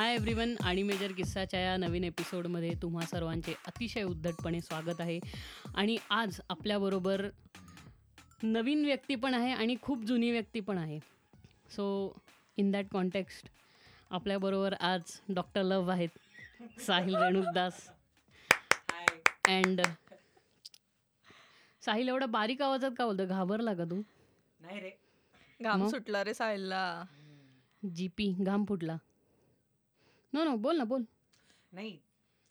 हाय everyone आणि major किस्साच्या या नवीन एपिसोडमध्ये तुम्हा सर्वांचे अतिशय उद्धटपणे स्वागत आहे. आणि आज आपल्याबरोबर नवीन व्यक्ती पण आहे आणि खूप जुनी व्यक्ती पण आहे. सो इन दॅट कॉन्टेक्स्ट आपल्याबरोबर आज डॉक्टर लव आहेत साहिल रेणुकदास. अँड साहिल एवढा बारीक आवाजात का बोलतो घाबरला का तू? नाही रे. घाम? सुटला रे साहिलला. जी पी घाम फुटला. नो नो बोल ना बोल. नाही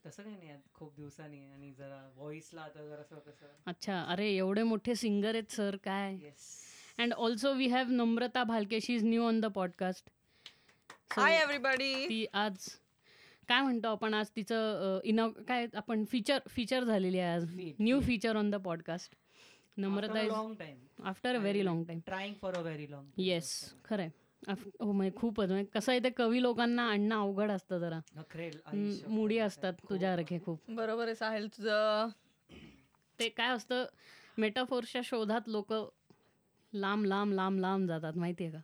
तसं काही नाही आता खूप दिवसांनी आणि जरा व्हॉइसला आता जरा कसं. अच्छा अरे एवढे मोठे सिंगर आहेत सर काय? Yes and also we have Namrata Bhalke she is new on the podcast hi everybody ती आज काय म्हणतो आपण आज तिचं इन काय आपण फीचर फीचर झालेली आहे आज. New feature on the podcast Namrata is long time after a very long time trying for a very long yes खरं आहे हो म्हणजे खूपच म्हणजे कसं आहे ते कवी लोकांना आणणं अवघड असतं जरा. नखरेल हम्म, मुडी असतात तुझ्यासारखे खूप. बरोबर आहे साहिल तुझं ते काय असतं मेटाफोर्सच्या शोधात लोक लांब लांब लांब लांब जातात माहिती आहे का?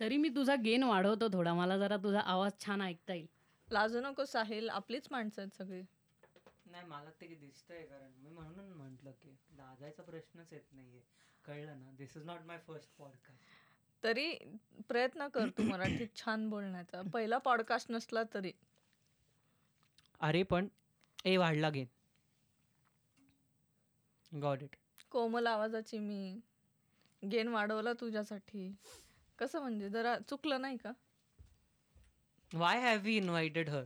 तरी मी तुझा गेन वाढवतो थोडा मला जरा तुझा आवाज छान ऐकता येईल. लाजू नको साहिल आपलीच माणसं आहेत सगळी. नाही मला ते दिसतंय कारण मी म्हणून म्हंटल की लाजायचा प्रश्नच येत नाहीये. कळलं ना? This is not my first podcast तरी प्रयत्न कर तू मराठीत छान बोलण्याचा. पहिला पॉडकास्ट नसला तरी. अरे पण ए वाढला गेन गॉट इट कोमल आवाजाची मी गेन वाढवला तुझ्यासाठी. कसं म्हणजे? जरा चुकलं नाही का? Why have we invited her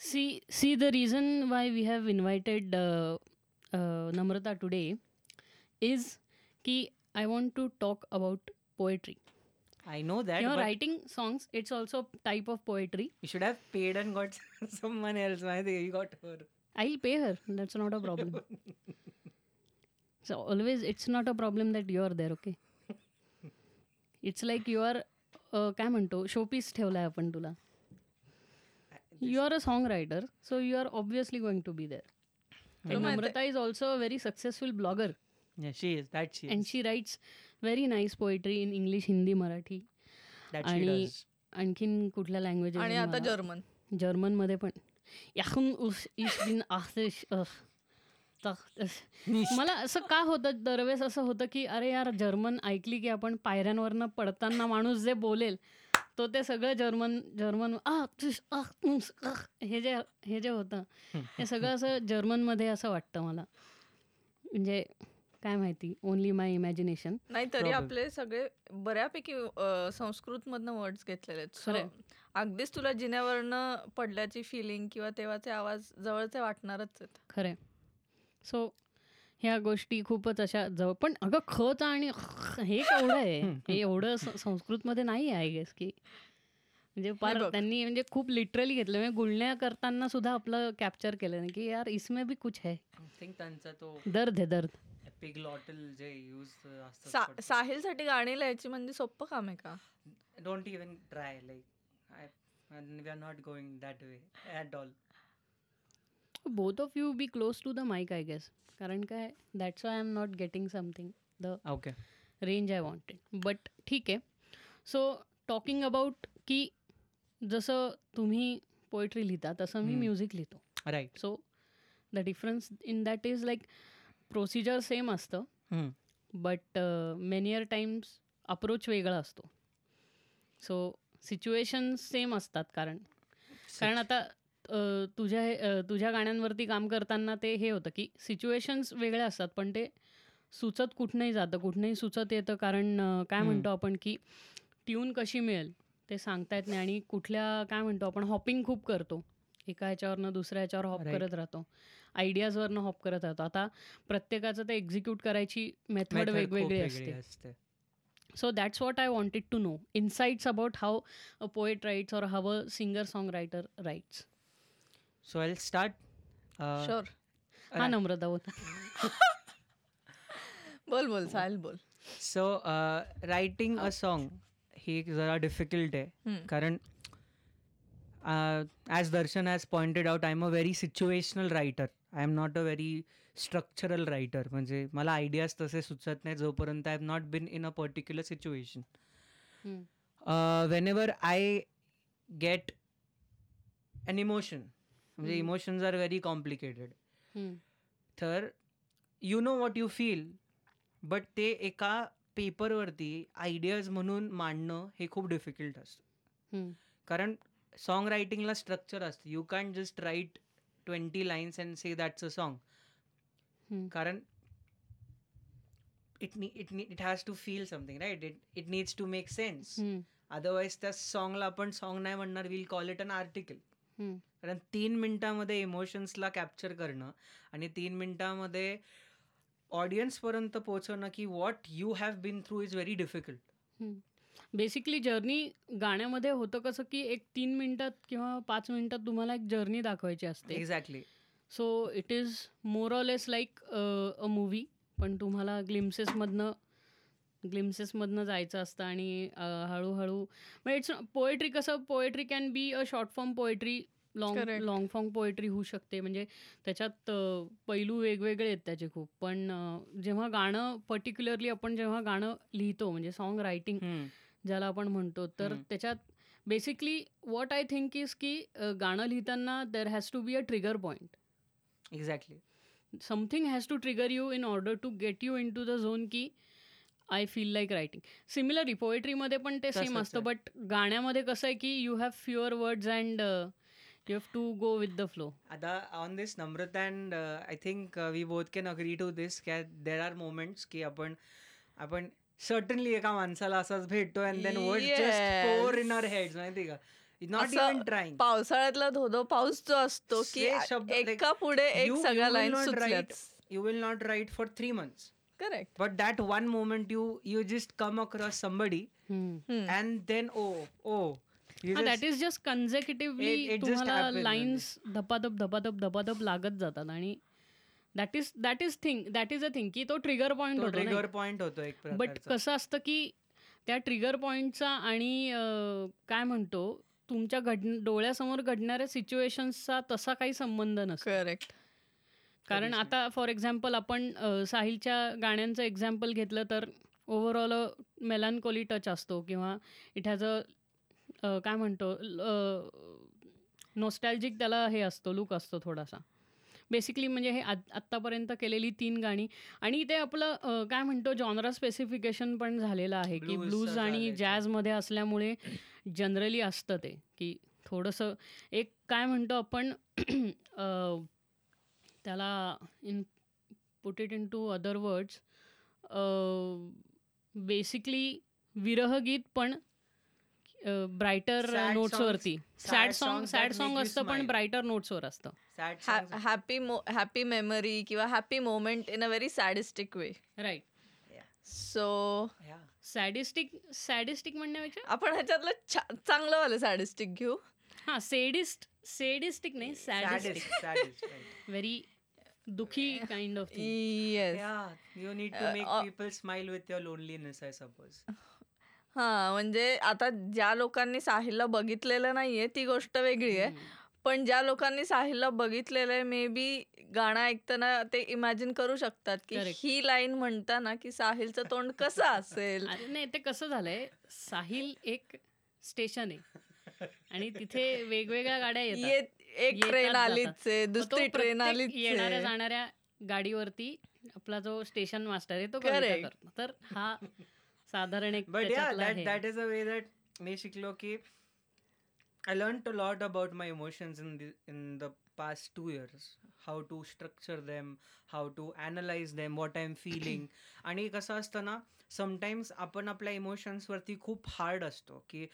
see see the reason why we have invited Namrata today is की I want to talk about poetry I know that किंवा writing songs it's also type of poetry you should have paid and got someone else माहिती you got her I will pay her. That's not a problem. so always, it's not a problem that you are there. Okay. It's like you are. Uh, काय म्हणतो showpiece ठेवलाय आपण तुला you are a song writer so you are obviously going to be there तुला माहिती- Namrata is also a very successful blogger Yeah, she is. That she and is. She writes very nice poetry in English Hindi Marathi That she आणि does. आणखीन कुठल्या languages आणि आता German जर्मनमध्ये पण याहून उस इस दिन आतिश अह, तख- अह. मला असं का होतं दरवेळेस असं होतं की अरे यार जर्मन ऐकली की आपण पायऱ्यांवरनं पडताना माणूस जे बोलेल तो ते सगळं जर्मन जर्मन आह, उस, आह, हे जे हे जे होतं हे सगळं असं जर्मनमध्ये असं वाटतं मला म्हणजे काय माहिती? ओनली माय इमॅजिनेशन नाही तरी. आपले सगळे बऱ्यापैकी संस्कृत मधनं वर्ड्स घेतलेले आहेत. अगदीच तुला जिन्यावरनं पडल्याची फिलिंग किंवा तेव्हाचे आवाज जवळचे वाटणारच आहेत. खरंय. सो ह्या गोष्टी खूपच अशा जवळ पण अगं खच आणि हे केवढं आहे? हे एवढं संस्कृतमध्ये नाही आहे आय गेस की. म्हणजे फार. त्यांनी म्हणजे खूप लिटरली घेतलं. म्हणजे गुळण्या करताना सुद्धा आपलं कॅप्चर केलं की यार इसमें भी कुछ है. त्यांचा तो दर्द है दर्द. एपिग्लॉटल जे यूज साहिलसाठी गाणी लिहायची म्हणजे सोपं काम आहे का? Don't even try like we are not going that way at all both of you be close to the mic I guess कारण काय that's I am not getting something the okay range I wanted but ठीक आहे. So talking about की जसं तुम्ही poetry लिहिता तसं मी. म्युझिक लिहितो. Right so the difference in that is like procedure same असतं. But many a times approach वेगळा असतो. सो सिच्युएशन्स सेम असतात कारण. कारण आता तुझ्या तुझ्या गाण्यांवरती काम करताना ते हे होतं की सिच्युएशन्स वेगळ्या असतात पण ते सुचत कुठनंही जातं कुठनंही सुचत येतं. कारण काय. म्हणतो आपण की ट्यून कशी मिळेल ते सांगता येत नाही. आणि कुठल्या काय म्हणतो आपण हॉपिंग खूप करतो. एका ह्याच्यावरनं दुसऱ्या ह्याच्यावर हॉप. करत राहतो. आयडियाजवरनं हॉप करत राहतो. आता प्रत्येकाचं ते एक्झिक्यूट करायची मेथड वेगवेगळी असते. असते. So that's what I wanted to know. Insights about how a poet writes or how a singer songwriter writes. So I start sure हा नम्रता होता बोल बोल साहिल बोल. सो रायटिंग अ सॉन्ग ही एक जरा डिफिकल्ट आहे. कारण as Darshan has pointed out I am a very situational writer I am not a very structural writer म्हणजे मला आयडियाज तसे सुचत नाही जोपर्यंत I have not been in a particular situation hmm. When I get an emotion म्हणजे. Emotions are very complicated. तर you know what you feel but ते एका पेपरवरती आयडियाज म्हणून मांडणं हे खूप डिफिकल्ट असतं. कारण सॉन्ग रायटिंगला स्ट्रक्चर असतं you can just write twenty lines and say that's a song. कारण it it it has to feel something right it it needs to make sense. Otherwise त्या सॉंगला आपण सॉन्ग नाही म्हणणार will call it an article. कारण तीन मिनिटामध्ये इमोशन्सला capture करणं आणि तीन मिनिटामध्ये ऑडियन्सपर्यंत पोहोचवणं की what you have been through is very difficult basically journey गाण्यामध्ये होतं कसं की एक तीन मिनिटात किंवा पाच मिनिटात तुम्हाला एक जर्नी दाखवायची असते. Exactly so it is more or less like a movie पण तुम्हाला ग्लिम्सेसमधनं ग्लिम्सेसमधनं जायचं असतं आणि हळूहळू मग इट्स पोएट्री कसं poetry can be a short form poetry long. Long form poetry होऊ शकते. म्हणजे त्याच्यात पैलू वेगवेगळे आहेत त्याचे खूप. पण जेव्हा गाणं पर्टिक्युलरली आपण जेव्हा गाणं लिहितो म्हणजे सॉन्ग रायटिंग ज्याला आपण म्हणतो. तर. त्याच्यात basically what I think is की गाणं लिहिताना there has to be a trigger point exactly something has to trigger you in order to get you into the zone की I feel like writing similarly पोएट्रीमध्ये पण ते same असतं. But गाण्यामध्ये कसं आहे की you have fewer words and you have to go with the flow आता on this Namrata and I think we both can agree to this कॅ there are moments की आपण आपण सर्टनली एका माणसाला असाच भेटतो and then word just pour in our heads माहिती का? नॉट इवन ट्राईंग पावसाळ्यातला धोधो पाऊस जो असतो की एका पुढे एक सगळ्या line right you will not write for three months correct but that one moment you you just come across somebody and then oh oh that is just consecutively तुम्हाला. लाईन्स धपाधप धपाधप धपाधप लागत जातात आणि that is that is thing that is a thing की तो trigger point होतो ट्रिगर पॉइंट होतो एक बट. कसं असतं की त्या ट्रिगर पॉईंटचा आणि काय म्हणतो तुमच्या घड डोळ्यासमोर घडणाऱ्या सिच्युएशन्सचा तसा काही संबंध नसतो करेक्ट कारण. आता फॉर एक्झाम्पल आपण साहिलच्या गाण्यांचं एक्झाम्पल घेतलं तर ओव्हरऑल मेलानकोली टच असतो किंवा इट हॅज अ काय म्हणतो नोस्टॅल्जिक त्याला हे असतो लुक असतो थोडासा बेसिकली म्हणजे हे आत- आत्तापर्यंत केलेली तीन गाणी आणि ते आपलं काय म्हणतो जॉनरा स्पेसिफिकेशन पण झालेलं आहे की ब्लूज आणि. जॅझमध्ये असल्यामुळे जनरली असतं ते की थोडंसं एक काय म्हणतो आपण त्याला in put it into other words basically विरहगीत पण brighter नोट्सवरती. Sad sad song sad song असतं पण. ब्रायटर नोट्सवर असतं. हॅपी हॅपी मेमरी किंवा happy moment in a very sadistic way right so Yeah. Sadistic sadistic म्हणण्यापेक्षा? आपण ह्याच्यातलं छा- चांगलं वालं सॅडिस्टिक घेऊ. हां सेडिस्ट सेडिस्टिक नाही सॅडिस्टिक. व्हेरी दुखी kind of yes Yeah, you need to Uh, make uh, people smile with your loneliness, I suppose. हा म्हणजे आता ज्या लोकांनी साहिलला बघितलेलं नाहीये ती गोष्ट वेगळी आहे. पण ज्या लोकांनी साहिलला बघितलेलं आहे मे बी गाणं ऐकताना ते इमॅजिन करू शकतात की. ही लाईन म्हणताना की साहिलचं तोंड कसं असेल? अरे नाही ते कसं झालंय साहिल एक स्टेशन आहे. आणि तिथे वेगवेगळ्या गाड्या येतात. येत एक येतात, ट्रेन जातात. आलीच आहे मग तो दुसरी ट्रेन प्रत्येक आलीच येणाऱ्या आहे जाणाऱ्या गाडीवरती आपला जो स्टेशन मास्टर आहे तो कविता Correct. करतो. तर हा साधारण एक But yeah, त्याच्यातला that हे. that is a way that मी शिकलो की I learned a lot about my emotions in the in the past two years. How to structure them, how to analyze them, what I'm feeling. आणि कसं असतं ना sometimes आपण आपल्या emotions वरती खूप हार्ड असतो की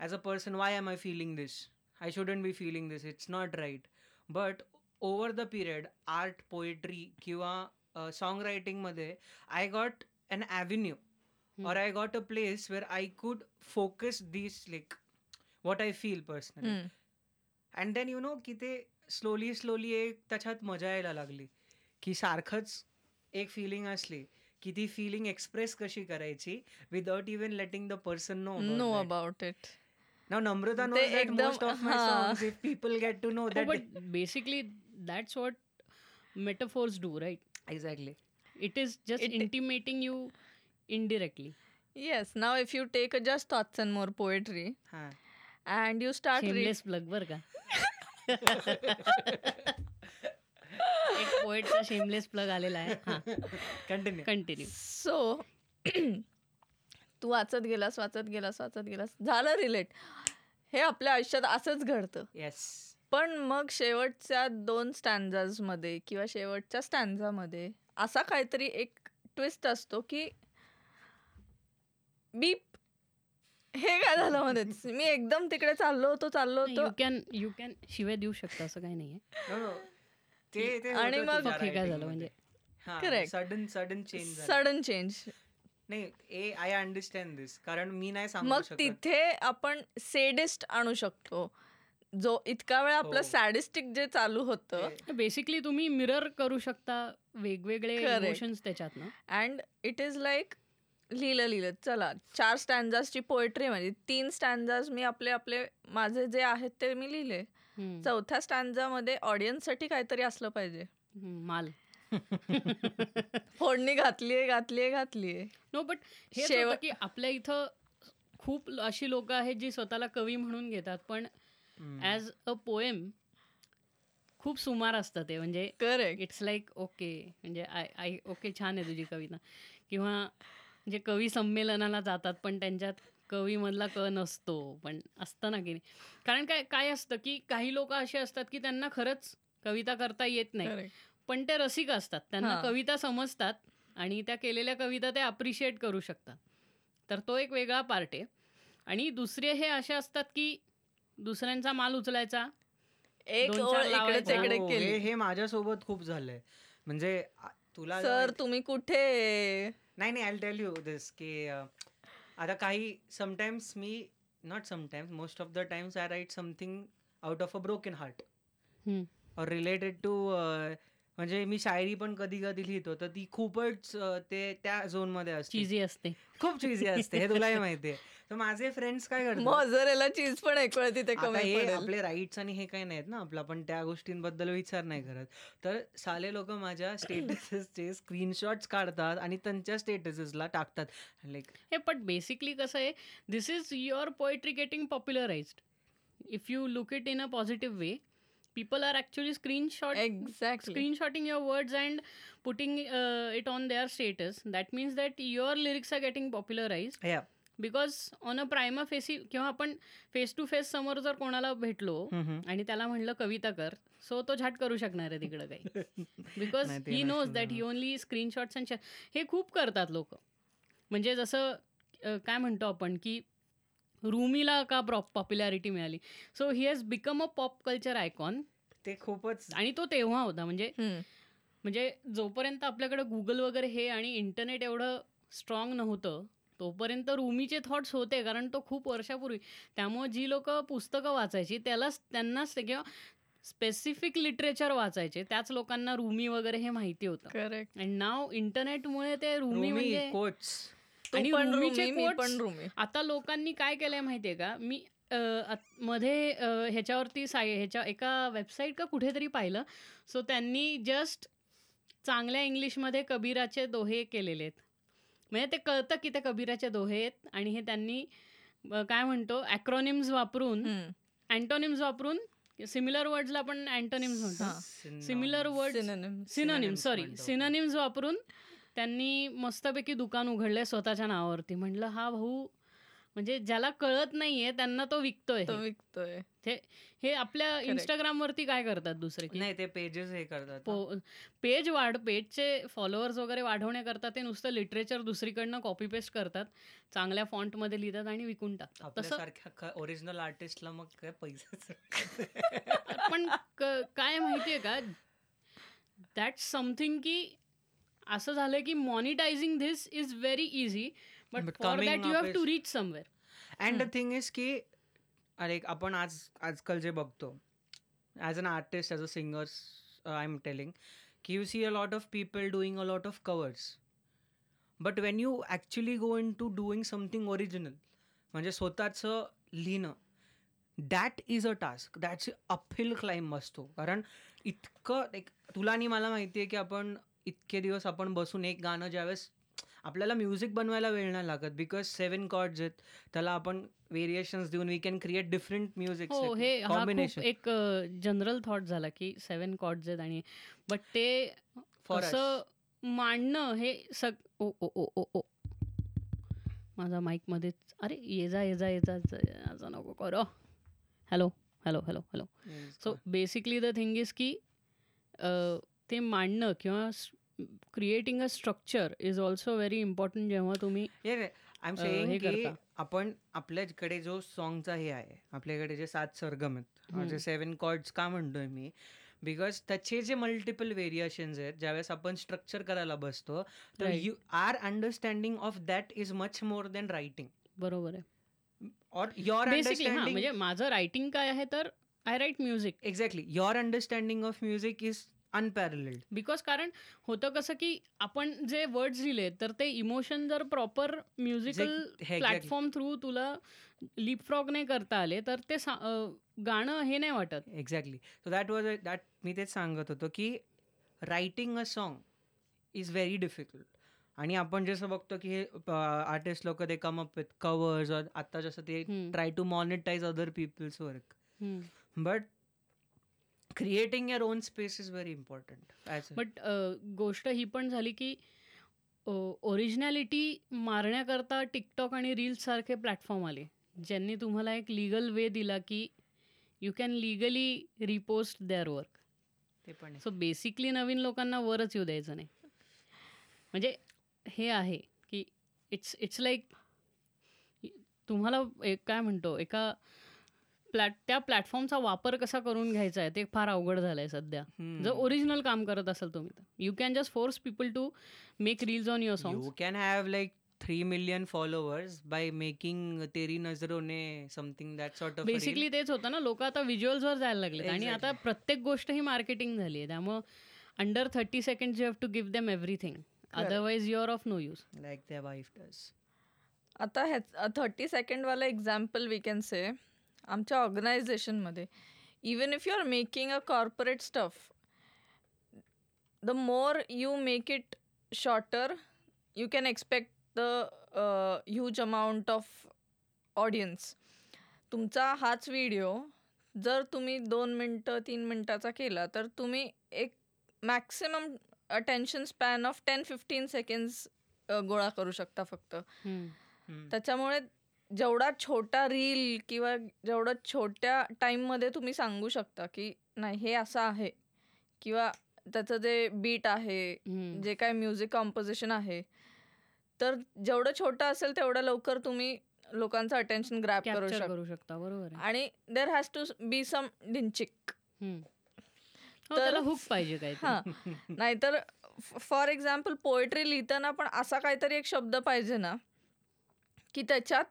as a person why am I feeling this I shouldn't be feeling this it's not right but over the period art poetry किंवा song रायटिंगमध्ये I got an avenue. Or I got a place where I could focus these like what I feel personally. And then you know की ते slowly slowly एक त्याच्यात मजा यायला लागली की सारखंच एक फिलिंग असली की ती फिलिंग एक्सप्रेस कशी करायची without even letting the person know know about it now Namrata हा. songs if people get to know हो that but basically that's what metaphors do right exactly it is just intimating you indirectly yes now if you take just thoughts and more poetry हा। And you start shameless plug बर का? एक पोएटचा shameless plug आलेला आहे. हा. Continue continue so तू वाचत गेलास वाचत गेलास वाचत गेलास. झालं रिलेट हे आपल्या आयुष्यात असंच घडतं. येस पण मग शेवटच्या दोन मध्ये किंवा शेवटच्या स्टँझामध्ये असा काहीतरी एक ट्विस्ट असतो की बीप हे काय झालं मध्येच मी एकदम तिकडे चाललो होतो चाललो होतो. यू कॅन यू कॅन शिवाय देऊ शकता असं काही नाहीये. ते ते आणि मग- हे काय झालं म्हणजे. Sudden sudden change sudden change नाही ए आय अंडरस्टँड दिस कारण मी नाही सांगू मग तिथे आपण सेडिस्ट आणू शकतो. जो इतका वेळ आपलं हो. सॅडिस्टिक जे चालू होतं. बेसिकली तुम्ही मिरर करू शकता वेगवेगळे. इमोशन्स त्याच्यात ना अँड इट इज लाईक लिहिलं लिहिलं. चला चार स्टँजासची पोएट्री म्हणजे तीन स्टँजाज मी आपले आपले माझे जे आहेत ते मी लिहिले. चौथ्या स्टँजामध्ये ऑडियन्ससाठी काहीतरी असलं पाहिजे. माल. फोडणी घातलीये घातलीये घातलीये. नो बट हे शेवट- की आपल्या इथं खूप अशी लोक आहेत जी स्वतःला कवी म्हणून घेतात पण. ॲज अ पोएम खूप सुमार असतं ते. म्हणजे करेक्ट इट्स लाईक ओके म्हणजे आय आय ओके छान आहे तुझी कविता. किंवा जे कवी संमेलनाला जातात पण त्यांच्यात कवीमधला क नसतो. पण असतं ना की नाही. कारण काय काय असतं की काही लोक असे असतात की त्यांना खरंच कविता करता येत नाही. पण ते रसिक असतात. त्यांना हां. कविता समजतात आणि त्या केलेल्या कविता ते अप्रिशिएट करू शकतात. तर तो एक वेगळा पार्ट आहे. आणि दुसरे हे असे असतात की दुसऱ्यांचा माल उचलायचा. एक हो, केली. हे माझ्यासोबत खूप झालंय. म्हणजे तुला सर तुम्ही कुठे? नाही नाही आय टेल यू दिस की अ, आता काही sometimes me not sometimes most of the times I write something out of a broken heart hmm. और रिलेटेड टू म्हणजे मी शायरी पण कधी कधी लिहितो तर ती खूपच अ, ते त्या झोनमध्ये असते. चिझी असते. खूप चिझी असते हे तुलाही माहिती आहे तर माझे फ्रेंड्स काय करतात? मॉझरेला चीज पण एक वेळ तिथे आता कमी हे पडेल. आपले राईट्स आणि हे काही नाहीत ना आपला पण त्या गोष्टींबद्दल विचार नाही करत. तर साले लोक माझ्या स्टेटसेसचे स्क्रीनशॉट्स काढतात आणि त्यांच्या स्टेटसेसला टाकतात. लाईक हे पण बेसिकली कसं आहे this is your poetry getting popularized if you look it in a positive way people are actually screenshot exactly screenshotting your words and putting uh, it on their status. That means that your lyrics are getting popularized. या because on a prima facie किंवा आपण face to face समोर जर कोणाला भेटलो आणि त्याला म्हणलं कविता कर सो तो झाट करू शकणार आहे तिकडं काही. Because he knows that he only screenshots and हे खूप करतात लोक. म्हणजे जसं काय म्हणतो आपण की रूमीला का पॉप्युलॅरिटी मिळाली? So he has become a pop culture icon ते खूपच आणि तो तेव्हा होता. म्हणजे म्हणजे जोपर्यंत आपल्याकडे गुगल वगैरे हे आणि इंटरनेट एवढं स्ट्रॉंग नव्हतं तोपर्यंत रूमीचे थॉट्स होते कारण तो खूप वर्षापूर्वी. त्यामुळे जी लोक पुस्तकं वाचायची त्यालाच त्यांनाच ते किंवा स्पेसिफिक लिटरेचर वाचायचे. त्याच लोकांना रूमी वगैरे हे माहिती होतं. करेक्ट आणि नाव इंटरनेटमुळे ते रूमी रूमी म्हणजे कोट्स आणि रूमीचे पण रूमी. आता लोकांनी काय केलंय माहितीये का? मी मध्ये ह्याच्यावरती साय ह्याच्या एका वेबसाईट का कुठेतरी पाहिलं. सो त्यांनी जस्ट चांगल्या इंग्लिशमध्ये कबीराचे दोहे केलेले आहेत म्हणजे ते कळतं की ते कबीराचे दोहे आहेत आणि हे त्यांनी काय म्हणतो ॲक्रोनिम्स वापरून अँटोनिम्स वापरून सिमिलर वर्ड्सला आपण अँटोनिम्स म्हणतो. Similar word synonym sorry. Synonyms वापरून त्यांनी मस्तपैकी दुकान उघडलंय स्वतःच्या नावावरती. म्हटलं हा भाऊ म्हणजे ज्याला कळत नाहीये त्यांना तो विकतोय तो हे. विकतोय. हे आपल्या इंस्टाग्राम वरती काय करतात दुसरे? की नाही ते पेजेस हे करतात. पेज वाढ पेजचे फॉलोअर्स वगैरे वाढवण्याकरता ते नुसतं लिटरेचर दुसरीकडनं कॉपी पेस्ट करतात चांगल्या फॉन्टमध्ये लिहितात आणि विकून टाकतात. तसं ओरिजिनल आर्टिस्टला मग काय पैसे पण काय माहितीये का? दॅट समथिंग की असं झालं की monetising this is very easy but for that you have to is- reach somewhere and the thing is की अरे आपण आज आजकाल जे बघतो as an artist as a singers I am telling की you see a lot of people doing a lot of covers but when you actually go into doing something original म्हणजे स्वतःचं लिहिणं that is a task that's uphill climb असतो. कारण इतकं एक तुला आणि मला माहिती आहे की आपण इतके दिवस आपण बसून एक गाणं ज्यावेळेस आपल्याला म्युझिक बनवायला वेळ नाही लागत बिकॉज सेव्हन कॉर्ड्स आहेत. त्याला आपण व्हेरिएशन्स देऊन we can create different music हो कॉम्बिनेशन एक जनरल थॉट झाला की सेवन कॉर्ड्स आहेत आणि बट ते फॉर असं मांडणं हे सग ओ ओ ओ ओ ओ. माझा माईक मध्येच अरे ये जा ये जा ये जा असं नको करो. Hello hello hello hello so basically the thing is की ते मांडणं किंवा creating a structure is also very important जेव्हा तुम्ही आय एम सेईंग की. आपण आपल्याकडे जो सॉंगचा हे आहे आपल्याकडे जे सात सरगम आहेत हम्म. जे सेव्हन कॉर्ड्स का म्हणतोय मी बिकॉज त्याचे जे मल्टिपल व्हेरिएशन्स आहेत ज्यावेळेस आपण स्ट्रक्चर करायला बसतो तर. You are understanding of that is much more than writing बरोबर आहे और युअर अंडरस्टँडिंग म्हणजे माझं रायटिंग काय आहे तर I write music exactly your understanding of music is unparalleled because कारण होतं कसं की आपण जे वर्ड्स लिहिले तर ते इमोशन जर प्रॉपर म्युझिकल. प्लॅटफॉर्म थ्रू तुला लिप फ्रॉग नाही करता आले तर ते गाणं हे नाही वाटत. Exactly so that was that मी तेच सांगत होतो की writing a song is very difficult आणि आपण जसं बघतो की हे आर्टिस्ट लोक ते कम अप विथ कवर्स आता जसं ते try to monetize other people's work. But creating your own space is very important but गोष्ट ही पण झाली की ओरिजिनॅलिटी मारण्याकरता टिकटॉक आणि रील्स सारखे प्लॅटफॉर्म आले. ज्यांनी तुम्हाला एक लिगल वे दिला की you can legally repost their work ते पण. सो बेसिकली नवीन लोकांना वरच येऊ द्यायचं नाही. म्हणजे हे आहे की इट्स इट्स लाईक तुम्हाला एक काय म्हणतो एका प्लॅट त्या प्लॅटफॉर्मचा वापर कसा करून घ्यायचा आहे ते फार अवघड झालं आहे सध्या. जर ओरिजिनल काम करत असाल तुम्ही तर. You can just force people to make reels on your song you can have like three million followers by making Teri नजरोने something that sort of basically तेच होतं ना लोक आता व्हिज्युअल्सवर जायला लागलेत. आणि आता. प्रत्येक गोष्ट ही मार्केटिंग झाली आहे. त्यामुळं under thirty second you have to give them everything otherwise your of no use like त्या वाईफ डज आता ह्या थर्टी सेकंडवाला एक्झाम्पल वी कॅन से आमच्या ऑर्गनायझेशनमध्ये. Even if you are making a corporate stuff the more you make it shorter you can expect the huge amount of audience तुमचा हाच video जर तुम्ही दोन मिनटं तीन मिनटाचा केला तर तुम्ही एक maximum attention span of ten fifteen seconds गोळा करू शकता फक्त. त्याच्यामुळे जेवढा छोटा रील किंवा जेवढं छोट्या टाईममध्ये तुम्ही सांगू शकता की नाही हे असं आहे. किंवा त्याचं जे बीट आहे जे काय म्युझिक कॉम्पोजिशन आहे तर जेवढं छोटं असेल तेवढं लवकर तुम्ही लोकांचं अटेन्शन ग्रॅप करू शकता करू शकता बरोबर आणि there has to be some डिंचिक तर- हुक पाहिजे काय हां. नाहीतर फॉर एक्झाम्पल पोएट्री लिहिताना पण असा काहीतरी एक शब्द पाहिजे ना की त्याच्यात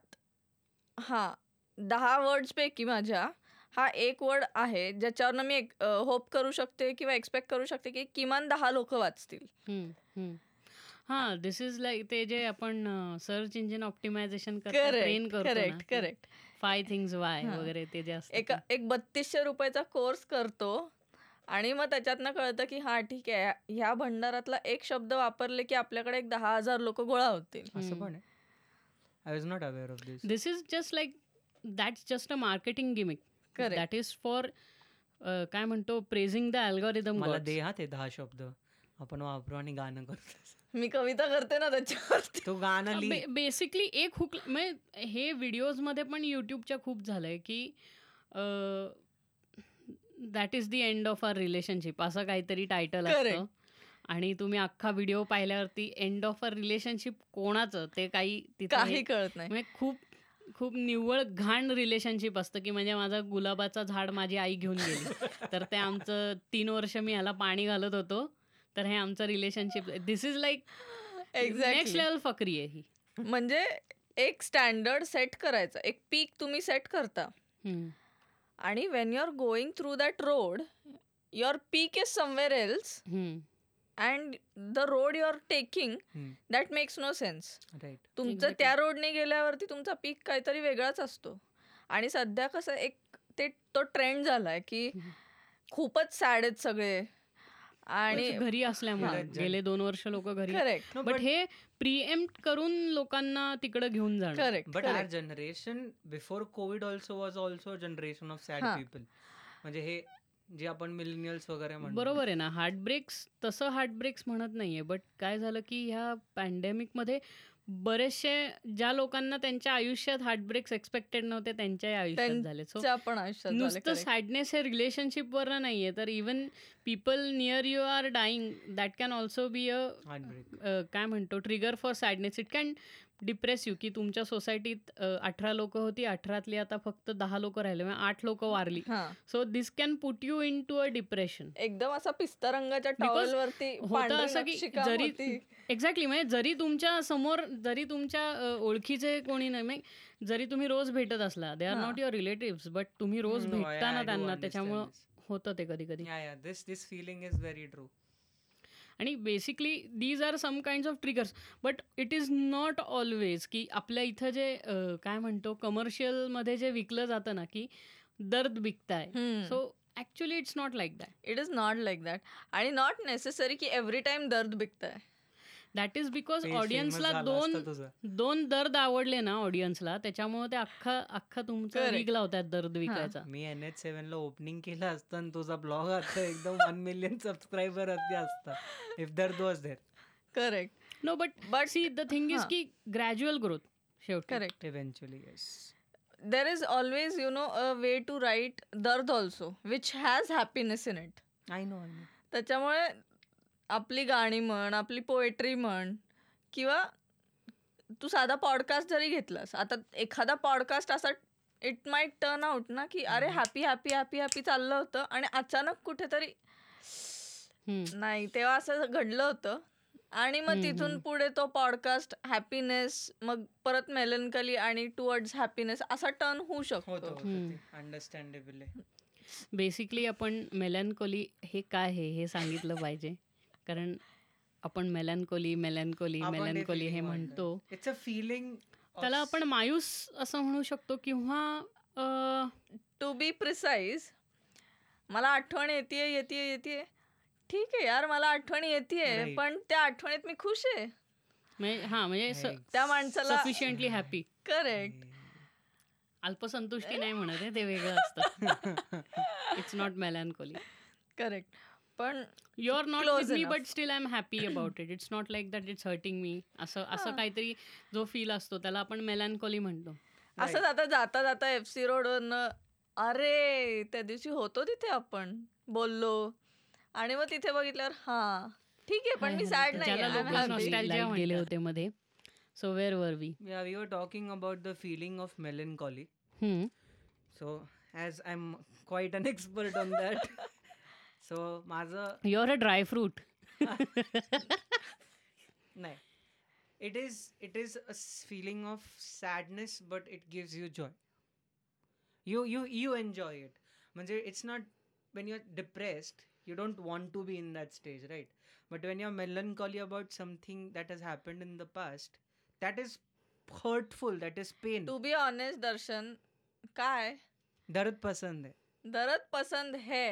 हां दहा वर्ड्सपैकी माझ्या हा एक वर्ड आहे ज्याच्यावरनं मी होप करू शकते किंवा एक्सपेक्ट करू शकते की किमान दहा लोक वाचतील. हा दिस इज लाईक ते जे आपण search engine optimization train correct करतो correct correct five things why हां. वगैरे ते जे असतं एक एक बत्तीसशे रुपयाचा कोर्स करतो आणि मग त्याच्यातनं कळतं की हा ठीक आहे ह्या भंडारातला एक शब्द वापरले की आपल्याकडे एक दहा हजार लोक गोळा होतील असं. पण आहे I was not aware of this this is just like that's just a marketing gimmick Correct. That is for काय म्हणतो प्रेझिंग द अल्गोरिदम मला दे हा ते दहा शब्द. आपण वापरू आणि गाणं करू मी कविता करते ना त्याच्यावरती. तो गाणं लिह. बेसिकली एक हुक म्हणजे हे व्हिडिओजमध्ये पण यूट्यूबच्या खूप झालंय की that is the end of our relationship असं काहीतरी टायटल असतं. आणि तुम्ही अख्खा व्हिडिओ पाहिल्यावरती एंड ऑफ अ रिलेशनशिप कोणाचं? ते काही तिथे काही कळत नाही. म्हणजे खूप खूप निव्वळ घाण रिलेशनशिप असतं की म्हणजे माझा गुलाबाचा झाड माझी आई घेऊन गेली. तर ते आमचं तीन वर्ष मी ह्याला पाणी घालत होतो. तर हे आमचं relationship this is like next level fuckery आहे ही. म्हणजे एक स्टँडर्ड सेट करायचं. एक पीक तुम्ही सेट करता. आणि when you are going through that road your peak is somewhere else. And the road you are taking. That makes no sense right तुमचं. त्या रोडने गेल्यावरती तुमचा पीक काहीतरी वेगळाच असतो आणि सध्या कसं एक ते तो ट्रेंड झालाय की. खूपच सॅड आहेत सगळे आणि घरी असल्यामुळे. गेले दोन वर्ष लोक घरी करेक्ट बट but- हे प्रिएम्प्ट करून लोकांना तिकडे घेऊन जाणं correct But our generation before COVID also was also a generation of sad हा. people. म्हणजे हे जे आपण मिलेनियल्स वगैरे म्हणतो. बरोबर आहे ना. हार्टब्रेक्स तसं हार्टब्रेक्स म्हणत नाहीये बट काय झालं की ह्या पॅन्डेमिकमध्ये बरेचसे ज्या लोकांना त्यांच्या आयुष्यात हार्टब्रेक्स एक्सपेक्टेड नव्हते त्यांच्याही आयुष्यात झाले. सो नुसतं. सॅडनेस हे रिलेशनशिप वर नाहीये. तर even people near you are dying that can also be a Heartbreak. काय म्हणतो trigger for sadness it can depress you की तुमच्या सोसायटीत अठरा लोक होती अठरातली आता फक्त दहा लोक राहिले म्हणजे आठ लोक वारली हा. So this can put you into a depression एकदम असा पिस्ता रंगाच्या Because टॉवेल वरती होतं पांढरी असं की जरी. एक्झॅक्टली म्हणजे जरी तुमच्यासमोर जरी तुमच्या ओळखीचे कोणी नाही म्हणजे जरी तुम्ही रोज भेटत असला they are. Not your relative but तुम्ही रोज No, I- भेटता I ना do त्यांना त्याच्यामुळं. होतं ते कधी कधी Yeah, yeah. This this feeling is very true. आणि basically these are some kind of triggers but it is not always की आपल्या इथं जे काय म्हणतो कमर्शियलमध्ये जे विकलं जातं ना की दर्द हम्म. So actually it's not like that it is not like that आणि नॉट नेसेसरी की एव्हरी टाइम दर्द बिकताय. दॅट इज बिकॉज ऑडियन्सला दोन. दोन दर्द आवडले ना ऑडियन्सला त्याच्यामुळे ते अख्खा अख्खा तुमचा Correct. वीक लावतात दर्द विकायचा. मी एन एच सेव्हन ला ओपनिंग केलं असतं आणि तुझा ब्लॉग आता एकदम वन मिलियन सबस्क्रायबर अगदी असता. इफ दर्द was there correct no but But- see the thing is. की ग्रॅज्युअल ग्रोथ शेवटी. Correct eventually yes there is always you know a way to write दर्द also which has happiness in it I know त्याच्यामुळे आपली गाणी म्हण आपली poetry म्हण किंवा तू साधा पॉडकास्ट जरी घेतलास आता एखादा पॉडकास्ट असा इट माइट टर्न आउट ना की अरे हॅपी हॅपी हॅपी हॅपी चाललं होतं आणि अचानक कुठेतरी. नाही तेव्हा असं घडलं होतं. आणि मग तिथून. पुढे तो पॉडकास्ट हॅपीनेस मग परत मेलनकली आणि टुवर्ड्स हॅपीनेस असा टर्न होऊ शकतो. अंडरस्टँडेबल बेसिकली आपण मेलॅनकोली हे काय आहे हे सांगितलं पाहिजे. कारण आपण मेलॅनकोली मेलॅनकोली मेलॅनकोली हे feeling म्हणतो. इट्स अ फिलिंग त्याला आपण मायूस असं म्हणू शकतो किंवा टू बी प्रिसाईज मला आठवण येते येते येते ठीक आहे यार मला आठवण येते. पण त्या आठवणीत मी खुश आहे. हा म्हणजे त्या माणसाला सफिशियंटली हॅपी करेक्ट अल्पसंतुष्टी नाही म्हणत आहे ते वेगळं असतं. इट्स नॉट मेलॅनकोली करेक्ट पण you are not with me. But still I am happy about it it's not like that it's hurting me असं असं. काहीतरी जो फील असतो त्याला आपण मेलॅनकोली म्हणतो. असंच आता जाता जाता एफ सी रोडवरनं अरे त्या दिवशी होतो तिथे आपण. बोललो. आणि मग तिथे बघितल्यावर हा ठीक आहे पण मी सॅड नाही गेले होते मध्ये. So where were we Yeah, we were talking about the feeling of melancholy. So, as I'm quite an expert on that, so माझं युअर अ ड्राय फ्रूट नाही it is it is a s- feeling of sadness but it gives you joy you you you enjoy it म्हणजे it's not when you're depressed you don't want to be in that stage right but when you're melancholy about something that has happened in the past that is hurtful that is pain to be honest Darshan काय दर्द पसंद है दर्द पसंद है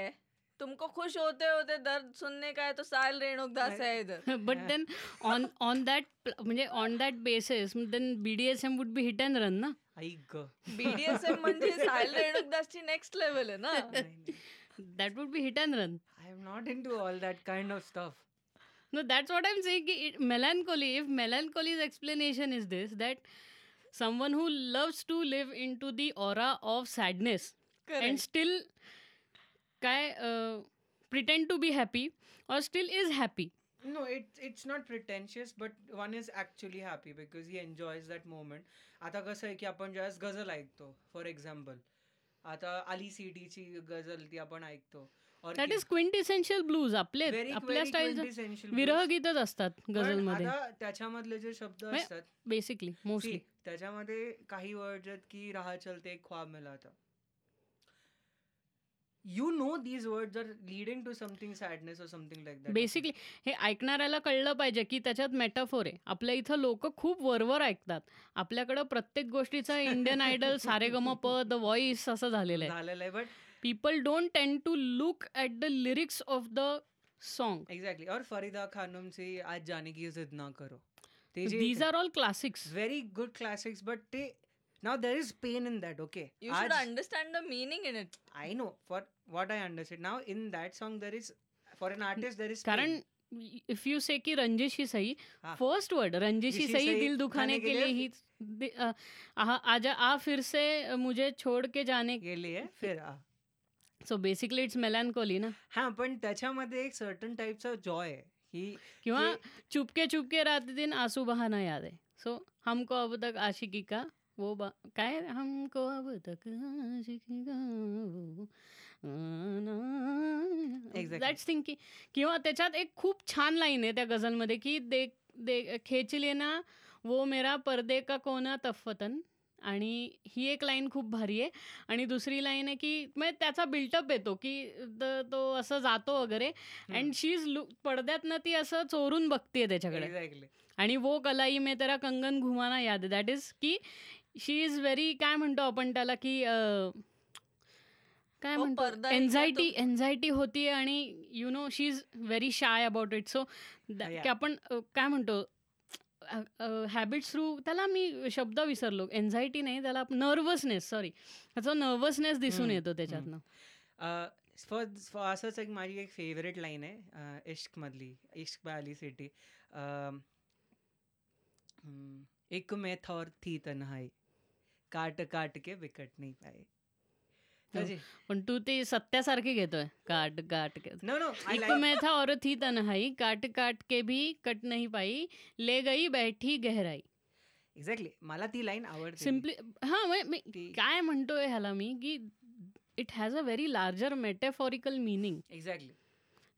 तुमको खुश होते होते दर्द सुनने का है तो साहिल रेणुकदास है इधर। But then on on that म्हणजे on that basis then B D S M would be hit and run ना? ऐक बीडीएसएम म्हणजे साहिल रेणुकदासची नेक्स्ट लेवल आहे ना? That would be hit and run I am not into all that kind of stuff No, that's what I'm saying. ki It, melancholy, if melancholy's explanation is this, that someone who loves to live into the aura of sadness and Correct. still काय pretend to be happy or still is happy. No, it's it's not pretentious, but one is actually happy because he enjoys that moment. आता कसं आहे की आपण ज्यावेळेस गझल ऐकतो for example आता आली सीटीची गझल ती आपण ऐकतो दॅट इज क्विंटिसेन्शियल ब्लूज आपले आपल्या स्टाईल विरह. गीतच असतात गझलमध्ये आता त्याच्यामधले जे शब्द म्हणजे असतात बेसिकली मोस्टली त्याच्यामध्ये काही वर्ड आहेत की राह चलते एक ख्वाब मिला you know these words are leading to something sadness और समथिंग लाईक दॅट बेसिकली हे ऐकणाऱ्याला कळलं पाहिजे की त्याच्यात मेटाफोर आहे. आपल्या इथं लोक खूप वरवर ऐकतात. आपल्याकडं प्रत्येक गोष्टीचं इंडियन आयडल सारे गम प द व्हॉइस असं झालेलं आहे. झालेलं आहे but people don't tend to look at the lyrics of the song exactly और फरीदा खानम से आज जाने की जिद ना करो. ते these are all classics very good classics but they now there is pain in that okay you should आज- understand the meaning in it i know for what i understood now in that song there is for an artist there is कारण pain. If you say की रंजिश ही सही. First word रंजिश ही सही दिल दुखाने के लिए ही आजा आ फिर से मुझे छोड़ के जाने के लिए फिर आ. सो बेसिकली इट्स मेलॅनकोली ना हा पण त्याच्यामध्ये एक सर्टन टाईपचा जॉय आहे ही किंवा चुपके चुपके रात दिन आँसू बहाना याद है सो हमको अब तक आशिकी का वो बा काय हमको अब तक आशिकी का वो Exactly. दॅट्स की किंवा त्याच्यात एक खूप छान लाईन आहे त्या गझलमध्ये की दे दे खेच लेना वो मेरा पर्दे का कोना तफतन आणि ही एक लाईन खूप भारी आहे. आणि दुसरी लाईन आहे की म्हणजे त्याचा बिल्टअप येतो की द- तो असं जातो वगैरे. अँड शी इज पडद्यातनं ती असं चोरून बघते त्याच्याकडे. एक्झॅक्टली आणि वो कलाई में तेरा कंगन घुमाना याद दॅट इज की शी इज व्हेरी काय म्हणतो आपण त्याला की अं, काय म्हणतो? पडदा एन्झायटी एन्झायटी होती आणि you know she is very shy about it so. की आपण अं, काय म्हणतो? हॅबिट्स थ्रू त्याला मी शब्द विसरलो. एन्झायटी नाही त्याला नर्वसनेस सॉरी त्याचा नर्वसनेस दिसून येतो त्याच्यातनं. फॉर फॉर असंच एक माझी एक फेवरेट लाईन आहे अं, इश्क मधली इश्क बाय अली सिटी एक में था और थी तन्हाई. काट काट के विकट नहीं पाए। हो. पण तू ते सत्यासारखी घेतोय काट काट के नो नो एक में था और थी तन्हाई काट काट के भी कट नहीं पाई ले गई बैठी गहराई। एक्झॅक्टली मला ती लाईन आवडते सिम्पली हा मी काय म्हणतोय ह्याला मी की it has a very larger metaphorical meaning exactly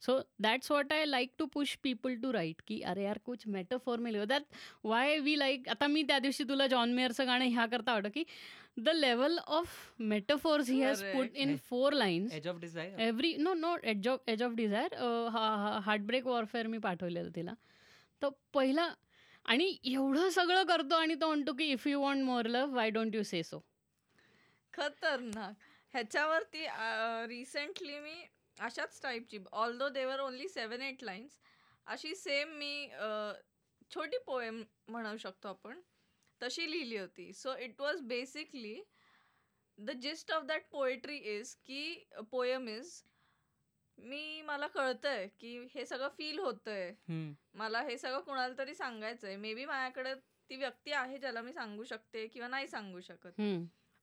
so that's what I like to push people to write की अरे यार कुछ मेटाफॉर मिल. दॅट वाय वी लाईक आता मी त्या दिवशी तुला जॉन मेयरचं गाणं ह्या करता आवडतं की the level of metaphors he has put. In four lines age of desire every no no age of age of desire heartbreak warfare मी पाठवलेलं तिला. तर पहिला आणि एवढं सगळं करतो आणि तो म्हणतो की if you want more love why don't you say so खतरनाक. ह्याच्यावरती रिसेंटली मी अशाच टाईपची although there only seven eight lines अशी सेम मी छोटी पोएम म्हणू शकतो आपण. तशी लिहिली होती. So it was basically the gist of that poetry is की पोएम इज मी मला कळतंय की हे सगळं फील होतंय. मला हे सगळं कुणाला तरी सांगायचंय. मे बी माझ्याकडे ती व्यक्ती आहे ज्याला मी सांगू शकते किंवा नाही सांगू शकत.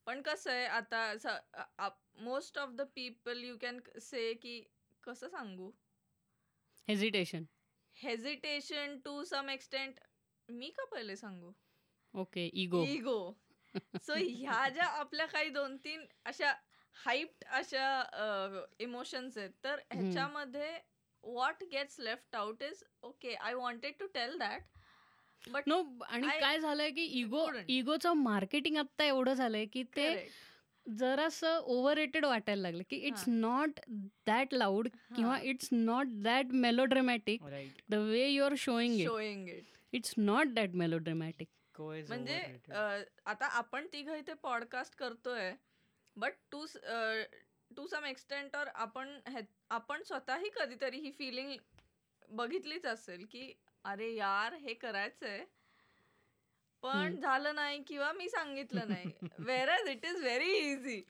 पण कसं आहे आता most of the people you can say की कसं सांगू? Hesitation hesitation to some extent मी का पहिले सांगू? ओके इगो इगो सो ह्या ज्या आपल्या काही दोन तीन अशा हाईप्ड अशा इमोशन्स आहेत तर. ह्याच्यामध्ये what gets left out is okay I wanted to tell that but no आणि काय झालंय की इगो. इगोचं मार्केटिंग आता एवढं झालंय की ते जरासं ओव्हर रेटेड वाटायला लागलं की इट्स नॉट दॅट लाऊड किंवा. It's not that melodramatic the way you are showing it showing it it's not that melodramatic म्हणजे आता आपण तिघं इथे पॉडकास्ट करतोय but to to some extent और आपण हे- आपण स्वतःही कधीतरी ही फिलिंग बघितलीच असेल की अरे यार हे करायचंय. पण. झालं नाही किंवा मी सांगितलं नाही. Whereas it is very easy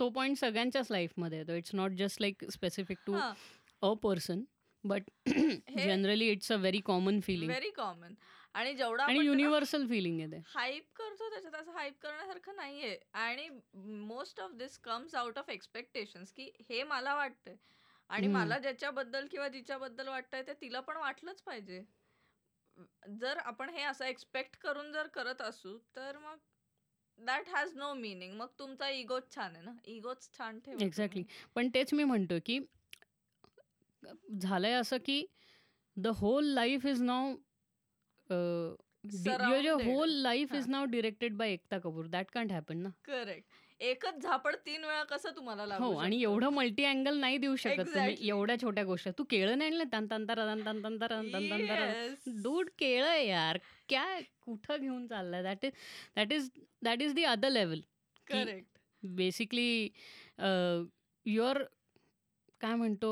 तो पॉईंट सगळ्यांच्याच लाईफमध्ये येतो. It's not just like specific to a person but generally it's a very common feeling very common आणि जेवढा आणि युनिव्हर्सल फिलिंग आहे ते. हाईप करतो त्याच्यात असं हाईप करण्यासारखं नाहीये. आणि most of this comes out of expectations की हे मला वाटतंय. आणि. मला ज्याच्याबद्दल किंवा जिच्याबद्दल वाटतंय ते तिला पण वाटलंच पाहिजे. जर आपण हे असं एक्सपेक्ट करून जर करत असू तर मग दॅट हॅज नो मिनिंग मग तुमचा इगोच छान आहे ना? इगोच छान ठेवा एक्झॅक्टली पण तेच मी म्हणतो की झालंय असं की the whole life is now Surrounded. Whole life is. Now directed by Ekta Kapoor. That can't happen ना? करेक्ट एकच झापड तीन वेळा कसं तुम्हाला हो आणि? एवढं मल्टी अँगल नाही देऊ शकत तुम्ही. एवढ्या छोट्या गोष्टी. तू केळं नाही आणलं? तन तन तर तन तन तन तर तन तन तर Yes. दूध केळं यार. काय कुठं घेऊन चाललंय? That is that is that is the other level correct basically you are काय म्हणतो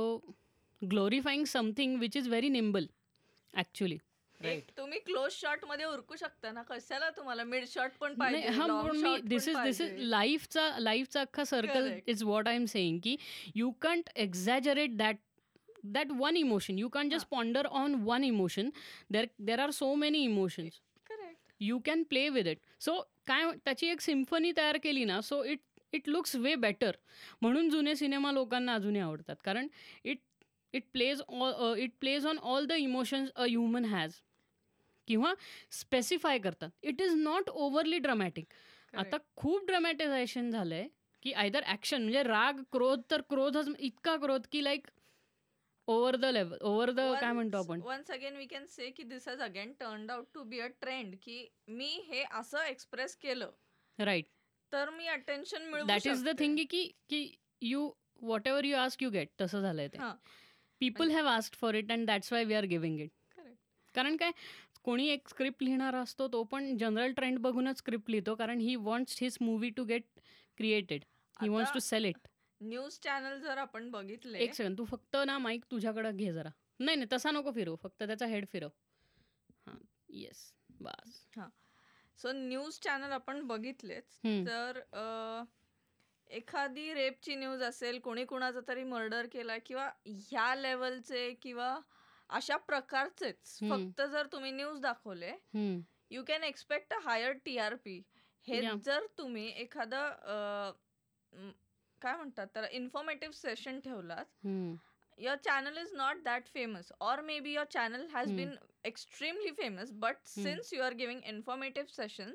glorifying something which is very nimble actually तुम्ही क्लोज शॉटमध्ये उरकू शकता ना कशाला तुम्हाला मिड शॉट पण पाहिजे हा मी दिस इज दिस इज. लाईफचा लाईफचा अख्खा circle. Is what I am saying की you can't exaggerate that that one emotion you can just ponder on one emotion there there are so many emotions Correct. You can play with it so काय त्याची एक symphony तयार केली ना so it it looks way better म्हणून जुने cinema लोकांना अजूनही आवडतात. कारण it it plays all it plays on all the emotions a human has किंवा स्पेसिफाय करतात. It is not overly dramatic आता खूप ड्रामॅटिझेशन झालंय की आयदर ॲक्शन म्हणजे राग क्रोध तर क्रोधच इतका क्रोध की like over the level over the काय म्हणतो आपण? Once again we can say की this has again turn out to be a trend की मी हे असं एक्सप्रेस केलं. राईट तर मी अटेन्शन मिळवू दॅट इज द. थिंग की की you whatever you ask you get तसं झालंय ते. People have ask for it and that's why we are giving it. कारण काय? कोणी एक स्क्रिप्ट लिहिणारा असतो तो पण जनरल ट्रेंड बघूनच स्क्रिप्ट लिहितो कारण he wants his movie to get created he wants to sell it news channel जर आपण बघितले एक सेकंड तू फक्त ना माईक तुझ्याकडे घे जरा. नाही नाही तसा नको फिरव फक्त त्याचा हेड फिरव. हां येस बस. सो न्यूज चॅनल आपण बघितलेच. तर एखादी रेपची न्यूज असेल कोणी कुणाचा तरी मर्डर केला किंवा ह्या लेवलचे किंवा अशा प्रकारचेच. फक्त जर तुम्ही न्यूज दाखवले you can expect a higher T R P हे जर तुम्ही एखाद काय म्हणतात तर इन्फॉर्मेटिव्ह सेशन ठेवलात your channel is not that famous or maybe your channel has been extremely famous but since you are giving informative session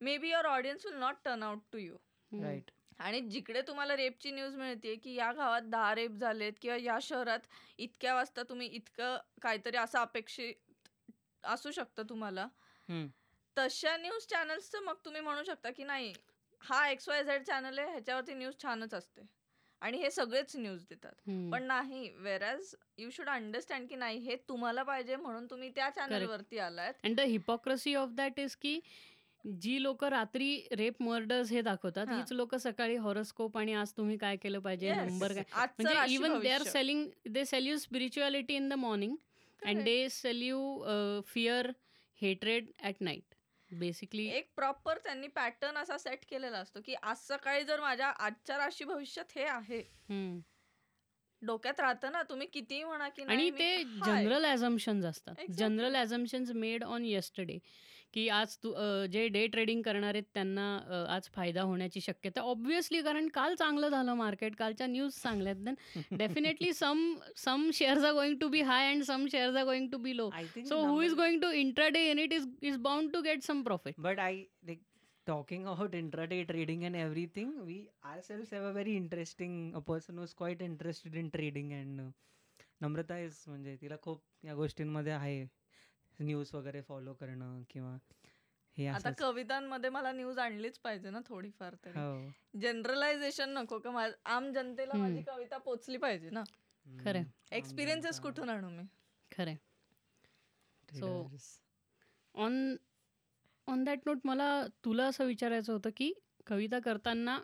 maybe your audience will not turn out to you right आणि जिकडे तुम्हाला रेपची news मिळते की या गावात दहा rape झालेत किंवा या शहरात इतक्या वाजता तुम्ही इतकं काहीतरी असं अपेक्षित असू शकतं तुम्हाला. तशा न्यूज चॅनल्सचं मग तुम्ही म्हणू शकता की नाही हा एक्स वाय झेड चॅनल आहे ह्याच्यावरती न्यूज छानच असते आणि हे सगळेच न्यूज देतात. पण नाही वेरॅज यू शुड अंडरस्टँड की नाही हे तुम्हाला पाहिजे म्हणून तुम्ही त्या चॅनल वरती आलात and the hypocrisy of that is की जी लोक रात्री रेप मर्डर्स हे दाखवतात हां. हीच लोक सकाळी हॉरोस्कोप आणि आज तुम्ही काय केलं पाहिजे Yes. नंबर काय आजचं म्हणजे राशी इवन दे आर भविष्य. Selling they sell you spirituality in the morning and. They sell you fear hatred at night basically एक प्रॉपर त्यांनी पॅटर्न असा सेट केलेला असतो की आज सकाळी जर माझ्या आजच्या राशी भविष्यात हे आहे डोक्यात राहतं ना तुम्ही कितीही म्हणा की आणि नाही, मी ते हाय. जनरल ॲझम्पन्स असतात Exactly. General assumptions made on yesterday की आज तू अ, जे डे ट्रेडिंग करणार आहेत त्यांना अ, आज फायदा होण्याची शक्यता ऑब्व्हियसली कारण काल चांगलं झालं मार्केट कालच्या न्यूज चांगल्या आहेत. Then definitely some some shares are going to be high and some shares are going to be low so who is going to intraday in it is is bound to get some profit I like talking about intraday trading and everything. We ourselves have a very interesting a person who's quite interested in trading and uh, Namrata is म्हणजे तिला खूप या गोष्टींमध्ये आहे. News वगैरे follow करणं किंवा हे आता. कवितांमध्ये मला न्यूज आणलीच पाहिजे ना थोडीफार तरी हो जनरलायझेशन नको का आम जनतेला. माझी कविता पोचली पाहिजे ना खरं. एक्सपिरियन्सेस कुठून आणू मी खरं traders. On on that note मला तुला असं विचारायचं होतं की कविता करताना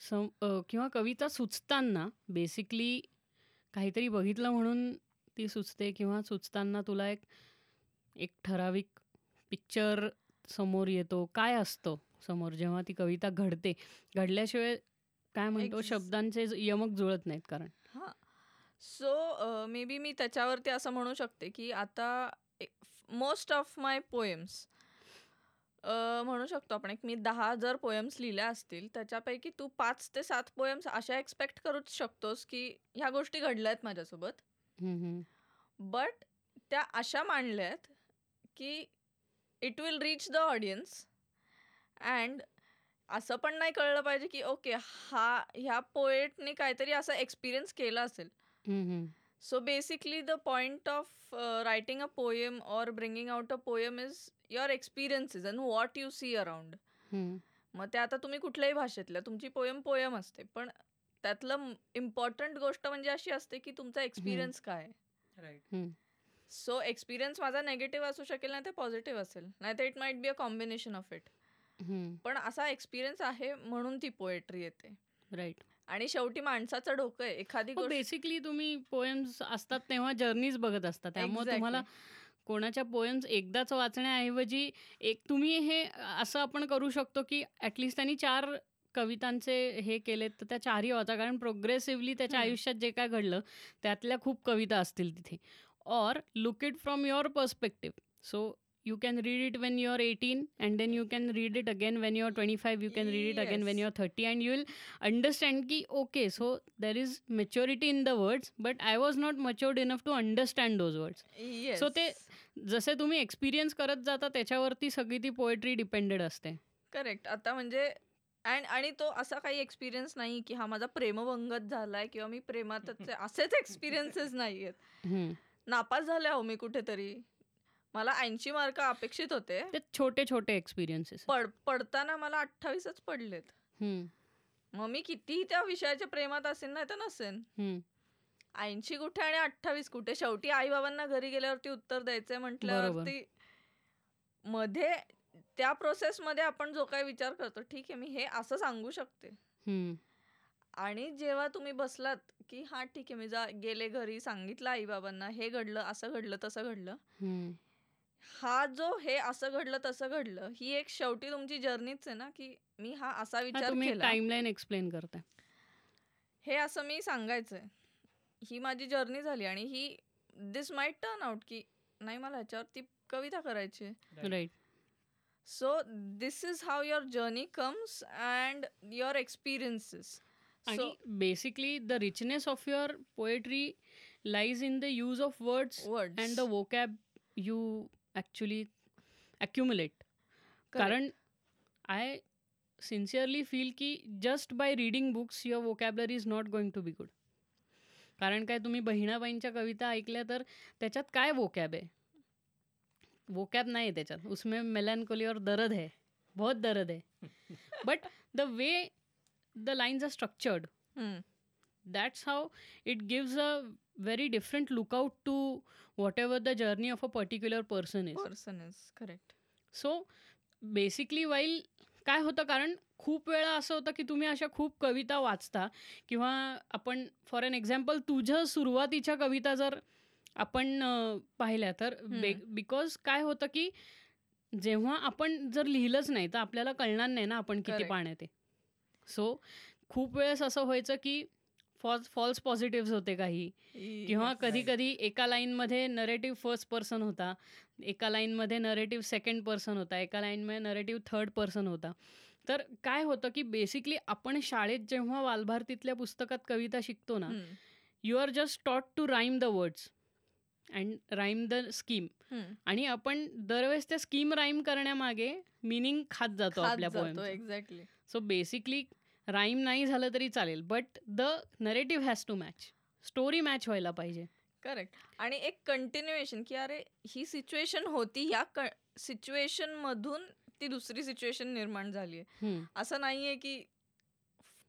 सम किंवा कविता सुचताना बेसिकली काहीतरी बघितलं म्हणून ती सुचते किंवा सुचताना तुला एक एक ठराविक पिक्चर समोर येतो. काय असतं समोर जेव्हा ती कविता घडते? घडल्याशिवाय काय म्हणतो? शब्दांचे यमक जुळत नाहीत कारण. हां. सो मे बी मी त्याच्यावरती असं म्हणू शकते की आता मोस्ट ऑफ माय पोएम्स म्हणू शकतो आपण. एक मी दहा जर पोएम्स लिहिल्या असतील. त्याच्यापैकी तू पाच ते सात पोएम्स अशा एक्सपेक्ट करूच शकतोस की ह्या गोष्टी घडल्या आहेत माझ्यासोबत. बट त्या अशा मांडल्या आहेत की it will reach the audience and असं पण नाही कळलं पाहिजे की ओके हा ह्या पोएटने काहीतरी असा एक्सपिरियन्स केला असेल the point of uh, writing a poem or bringing out a poem is your experiences and what you see around. हम्म. मग ते आता तुम्ही कुठल्याही भाषेतल्या तुमची पोयम पोयम असते पण त्यातलं इम्पॉर्टंट गोष्ट म्हणजे अशी असते की तुमचा एक्सपिरियन्स काय? Right. सो एक्सपिरियन्स माझा नेगेटिव्ह असू शकेल नाही ते पॉझिटिव्ह असेल. नाही तर it might be a combination of it पण असा एक्सपिरियन्स आहे म्हणून ती पोएट्री येते. राईट आणि शेवटी माणसाचं डोकं आहे. एखादी गोष्ट बेसिकली तुम्ही पोएम्स असतात तेव्हा जर्नीज बघत असता. त्यामुळे. तुम्हाला कोणाच्या पोएम्स एकदाच वाचण्याऐवजी एक तुम्ही हे असं आपण करू शकतो की ॲटलिस्ट त्यांनी चार कवितांचे हे केलेत तर त्या चारही वाचा कारण प्रोग्रेसिव्हली त्याच्या. आयुष्यात जे काय घडलं त्यातल्या खूप कविता असतील तिथे or look it from your perspective so you can read it when you are eighteen and then you can read it again when you are twenty five you can read it again when Yes. You are thirty and you will understand की okay so there is maturity in the words but I was not matured enough to understand those words. So ते- जसे तुम्ही experience करत जाता त्याच्यावरती सगळी ती poetry depended असते करेक्ट आता म्हणजे अँड आणि तो असा काही एक्सपिरियन्स नाही की हा माझा प्रेमभंगत झालाय किंवा मी प्रेमातच आहे. असेच एक्सपिरियन्सेस नाही आहेत हम्म. नापास झाले आहो मी कुठेतरी. मला ऐंशी मार्क अपेक्षित होते. ते छोटे छोटे एक्सपिरियन्सेस. पड पडताना मला अठ्ठावीसच पडलेत. मग मी कितीही त्या विषयाच्या प्रेमात असेल नाही तर नसेन. ऐंशी कुठे आणि अठ्ठावीस कुठे? शेवटी आई बाबांना घरी गेल्यावरती उत्तर द्यायचंय म्हटल्यावरती मध्ये त्या प्रोसेसमध्ये आपण जो काही विचार करतो ठीक आहे मी हे असं सांगू शकते. आणि जेव्हा तुम्ही बसलात की हा ठीक आहे मी जा गेले घरी सांगितलं आई बाबांना हे घडलं असं घडलं तसं घडलं. हा जो हे असं घडलं तसं घडलं ही एक शेवटी तुमची जर्नीच आहे ना की मी हा असा विचार केला. टाइमलाईन एक्सप्लेन करता हे असं मी सांगायचंय. ही माझी जर्नी झाली आणि ही दिस माइट टर्न आउट की नाही मला ह्याच्यावरती कविता करायची right so this is how your journey comes and your experiences आणि basically the richness of your poetry lies in the use of words word and the vocab you actually accumulate कारण I sincerely feel की just by reading books your vocabulary is not going to be good कारण काय तुम्ही बहिणाबाईंच्या कविता ऐकल्या तर त्याच्यात काय vocab आहे? वोकॅब नाही आहे त्याच्यात. उसमें मेलॅनकोली और दर्द है. बहुत दर्द है. But the way the lines are structured that's how it gives a very different lookout to whatever the journey of a particular person is. Person is correct so basically while काय होतं कारण खूप वेळा असं होतं की तुम्ही अशा खूप कविता वाचता किंवा आपण फॉर एन एक्झाम्पल तुझ्या सुरुवातीच्या कविता जर आपण पाहिल्या तर बिकॉज काय होतं की जेव्हा आपण जर लिहिलंच नाही तर आपल्याला कळणार नाही ना आपण किती. पाण्यात आहे सो खूप वेळेस असं व्हायचं की फॉल्स फॉल्स पॉझिटिव्ह होते काही. किंवा कधी कधी एका लाईनमध्ये नरेटिव्ह फर्स्ट पर्सन होता एका लाईनमध्ये नरेटिव्ह सेकंड पर्सन होता एका लाईनमध्ये नरेटिव्ह थर्ड पर्सन होता. तर काय होतं की बेसिकली आपण शाळेत जेव्हा वालभारतीतल्या पुस्तकात कविता शिकतो ना you are just taught to rhyme the words and rhyme the scheme. आणि आपण दरवेळेस त्या स्कीम राईम करण्यामागे मिनिंग खात जातो आपल्या एक्झॅक्टली सो बेसिकली राईम नाही झालं तरी चालेल but the narrative has to match story match व्हायला पाहिजे. करेक्ट आणि एक कंटिन्युएशन की अरे ही सिच्युएशन होती या सिच्युएशन मधून ती दुसरी सिच्युएशन निर्माण झाली आहे. असं नाहीये की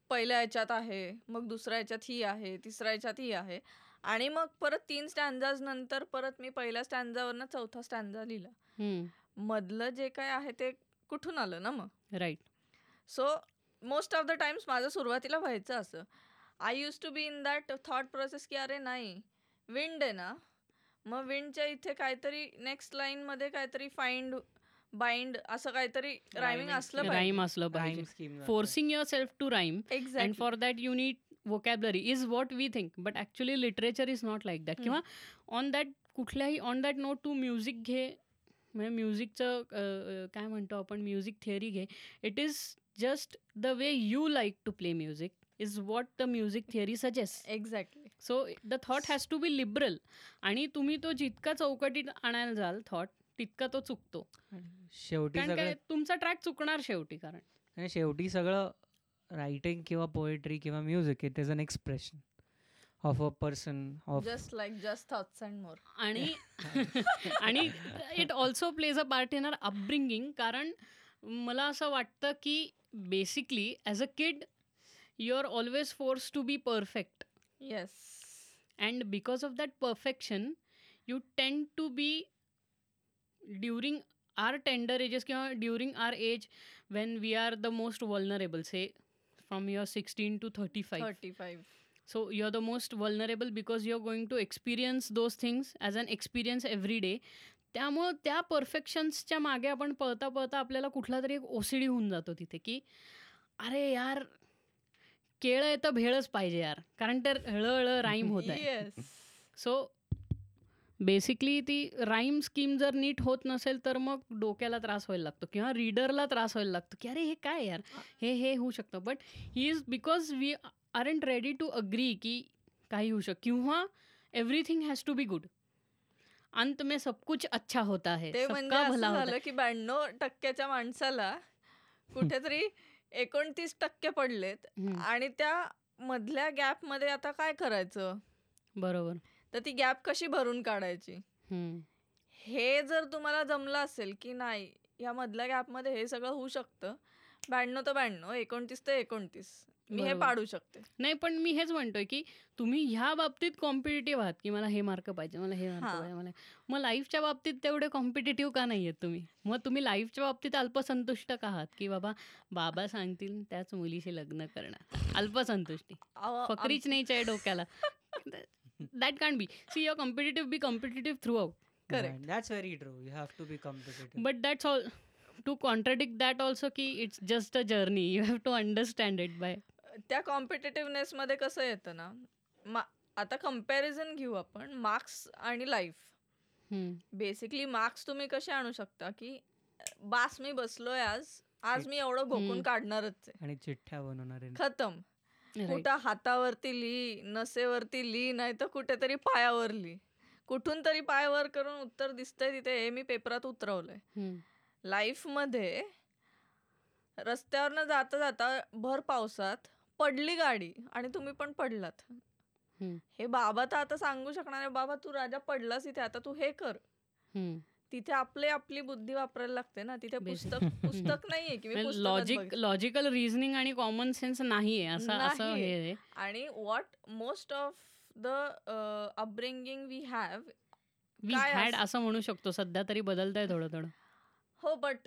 पहिल्या ह्याच्यात आहे मग दुसऱ्या ह्याच्यात ही आहे तिसऱ्या ह्याच्यात ही आहे. आणि मग परत तीन स्टँडाज नंतर परत मी पहिल्या स्टँडावरनं चौथा स्टँडा लिहिला. हम्म. मधलं जे काय आहे ते कुठून आलं ना मग? Right so most of the times माझं सुरुवातीला व्हायचं असं. I use to be in that thought process की अरे नाही विंड आहे ना. मग विंडच्या इथे काहीतरी नेक्स्ट लाईनमध्ये काहीतरी फाइंड बाइंड असं काहीतरी रायमिंग असलं राईम असलं. Forcing yourself to rhyme and exact for that you need vocabulary is what we think but actually literature is not like that किंवा ऑन दॅट कुठल्याही on that note to music घे म्हणजे म्युझिकचं काय म्हणतो आपण म्युझिक थिअरी घे. It is just the way you like to play music is what the music theory suggest exactly so the thought has to be liberal आणि तुम्ही तो जितका चौकटीत आणायला जाल थॉट तितका तो चुकतो. शेवटी तुमचा ट्रॅक चुकणार शेवटी कारण. शेवटी सगळं रायटिंग किंवा पोएट्री किंवा music it is an expression of a person of just like just thoughts and more. आणि आणि it also plays a part in our upbringing कारण मला असं वाटतं की basically as a kid you are always force to be perfect yes and because of that perfection you tend to be during our tender ages किंवा during our age when we are the most vulnerable say from your sixteen to thirty five thirty five So you're the most vulnerable because you're going to experience those things as an experience every day. त्यामुळं त्या परफेक्शन्सच्या मागे आपण पळता पळता आपल्याला कुठला तरी एक ओसीडी होऊन जातो तिथे की अरे यार केळं आहे तर भेळच पाहिजे यार. कारण ते हळहळ राईम होत आहे. येस सो बेसिकली ती राईम स्कीम जर नीट होत नसेल तर मग डोक्याला त्रास व्हायला लागतो किंवा रीडरला त्रास व्हायला लागतो की अरे हे काय यार? हे. हे होऊ शकतं. But he is because we are aren't ready to agree की काही होऊ शकतं. किंवा everything has to be good अंत में सब कुछ अच्छा होता है. ते म्हणजे झालं की ब्याण्णव टक्क्याच्या माणसाला कुठेतरी एकोणतीस टक्के पडलेत आणि त्या मधल्या गॅपमध्ये आता काय करायचं? बरोबर. तर ती गॅप कशी भरून काढायची? हे जर तुम्हाला जमलं असेल की नाही या मधल्या गॅपमध्ये हे सगळं होऊ शकतं. ब्याण्णव तर ब्याण्णव एकोणतीस ते एकोणतीस. मी हे. पाडू शकते. नाही पण मी हेच म्हणतोय की तुम्ही ह्या बाबतीत कॉम्पिटेटिव्ह आहात की मला हे मार्क पाहिजे मला हे मार्क. पाहिजे मला मग लाईफच्या बाबतीत तेवढे कॉम्पिटेटिव्ह का नाही आहेत तुम्ही? मग तुम्ही लाईफच्या बाबतीत अल्पसंतुष्ट का आहात की बाबा बाबा सांगतील त्याच मुलीशी लग्न करणार. अल्पसंतुष्टी. फकरीच नाही डोक्याला. That can't be see your competitive be competitive throughout Correct. Yeah, that's very true. You have to be competitive. But that's all to contradict that also की it's just a journey you have to understand it by त्या competitiveness मध्ये कसं येतं ना मा- आता comparison घेऊ आपण मार्क्स आणि लाईफ बेसिकली मार्क्स तुम्ही कसे आणू शकता की बास मी बसलोय आज आज मी एवढं घोकून. काढणारच आहे आणि चिठ्ठ्या बनवणार आहे खतम कुठं हातावरती लिही नसेवरती लिही नाही तर कुठेतरी पायावर लिही कुठून तरी पायावर करून उत्तर दिसतंय तिथे हे मी पेपरात उतरवलंय. लाईफमध्ये रस्त्यावरनं जाता जाता भर पावसात पडली गाडी आणि तुम्ही पण पडलात. हे बाबा तर आता सांगू शकणार बाबा तू राजा पडलास इथे आता तू हे कर. तिथे आपले आपली बुद्धी वापरायला लागते ना तिथे. पुस्तक पुस्तक नाहीये की मी लॉजिक. लॉजिकल रिझनिंग आणि कॉमन सेन्स नाही आहे असं असं नाहीये. हे आहे. आणि what most of the upbringing we have we had असं- म्हणू शकतो सध्या तरी बदलतंय थोडं थोडं हो बट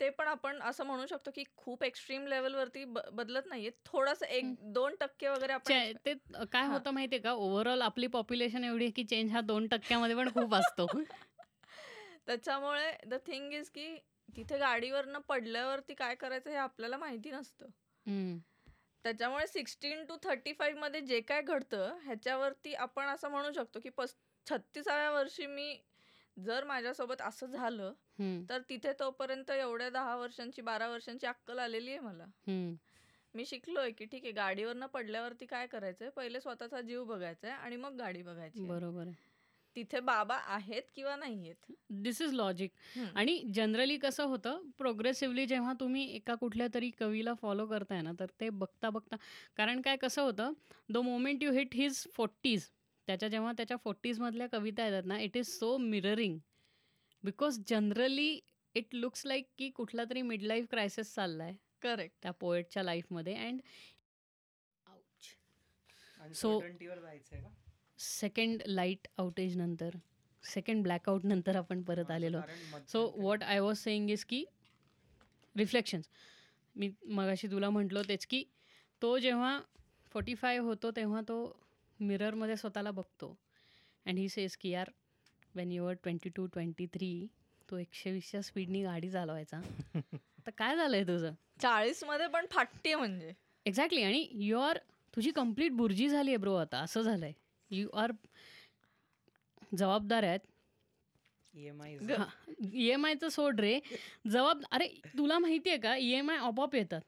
ते पण आपण असं म्हणू शकतो की खूप एक्स्ट्रीम लेवलवरती बदलत नाहीये थोडस एक. दोन टक्के वगैरे आपण ते काय. होतं माहितीये का ओव्हरऑल आपली पॉप्युलेशन एवढी आहे की चेंज हा दोन टक्क्यामध्ये पण खूप असतो त्याच्यामुळे द थिंग इज की तिथे गाडीवरनं पडल्यावरती काय करायचं हे आपल्याला माहिती नसतं. त्याच्यामुळे सिक्स्टीन टू थर्टी फाईव्हमध्ये जे काय घडतं ह्याच्यावरती आपण असं म्हणू शकतो की पस छत्तीसाव्या वर्षी मी जर माझ्यासोबत असं झालं. तर तिथे तोपर्यंत एवढ्या दहा वर्षांची बारा वर्षांची अक्कल आलेली आहे मला हम्म. मी शिकलोय की ठीक आहे गाडीवरनं पडल्यावरती काय करायचंय पहिले स्वतःचा जीव बघायचा आहे आणि मग गाडी बघायची. बरोबर आहे तिथे बाबा आहेत किंवा नाहीयेत? This is logic. आणि जनरली कसं होतं प्रोग्रेसिव्हली जेव्हा तुम्ही एका कुठल्या तरी कवीला फॉलो करताय ना तर ते बघता बघता कारण काय कसं होतं the moment you hit his forties त्याच्या जेव्हा त्याच्या फोर्टीजमधल्या कविता येतात ना it is so mirroring because generally it looks like की कुठला तरी मिड लाईफ क्रायसिस चालला आहे करेक्ट त्या पोएटच्या लाईफमध्ये अँड जायचंय का? सेकंड लाइट आउटेज नंतर सेकंड ब्लॅकआउट नंतर आपण परत आलेलो. So. What I was saying is की रिफ्लेक्शन्स मी मगाशी तुला म्हटलो तेच की तो जेव्हा फोर्टी फाय होतो तेव्हा तो मिररमध्ये स्वतःला बघतो. अँड ही सेज की यार when your twenty two twenty three तो एकशे वीसच्या स्पीडनी गाडी चालवायचा. आता काय झालं आहे तुझं? चाळीसमध्ये पण फाटते म्हणजे. एक्झॅक्टली आणि यू आर तुझी कंप्लीट बुर्जी झाली आहे ब्रो आता. असं झालं आहे यू आर जबाबदार आहेत. ई एम आयचं सोड रे. जबाब अरे तुला माहिती आहे का? ई एम आय आपोआप येतात.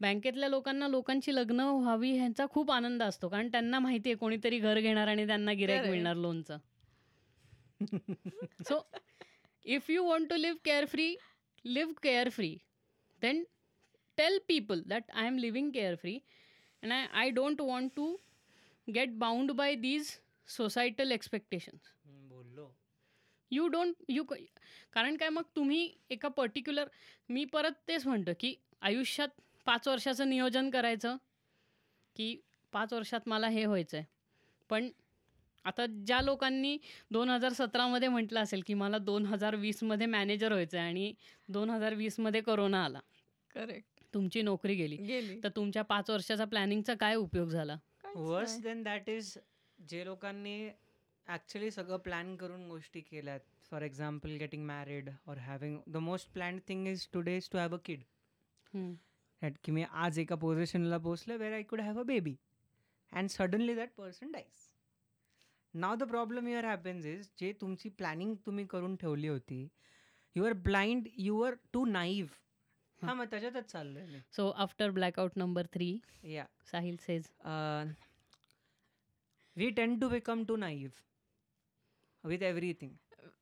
बँकेतल्या लोकांना लोकांची लग्न व्हावी ह्यांचा खूप आनंद असतो. कारण त्यांना माहिती आहे कोणीतरी घर घेणार आणि त्यांना Correct. मिळणार लोनचं. So if you want to live carefree live carefree then tell people that I am living carefree and I I don't want to get bound by these societal expectations. बोललो. यू डोंट यू कारण काय मग तुम्ही एका particular मी परत तेच म्हणतो की आयुष्यात पाच वर्षाचं नियोजन करायचं की पाच वर्षात मला हे व्हायचं आहे पण आता ज्या लोकांनी दोन हजार सतरामध्ये म्हटलं असेल की मला दोन हजार वीसमध्ये मॅनेजर व्हायचं आहे आणि दोन हजार वीसमध्ये करोना आला. करेक्ट. तुमची नोकरी गेली. गेली. तर तुमच्या पाच वर्षाचा प्लॅनिंगचा काय उपयोग झाला? वर्स. देन दॅट इज जे लोकांनी ॲक्च्युली सगळं प्लॅन करून गोष्टी केल्यात. For example getting married or having the most planned thing is today is to have a kid. That की मी आज एका पोझिशनला पोहोचलं where I could have a baby and suddenly that person dies now the problem your happens is जे तुमची planning तुम्ही करून ठेवली होती you are blind you are too naive हां मग त्याच्यातच चाललोय so after blackout number three या Sahil says we tend to become too naive with everything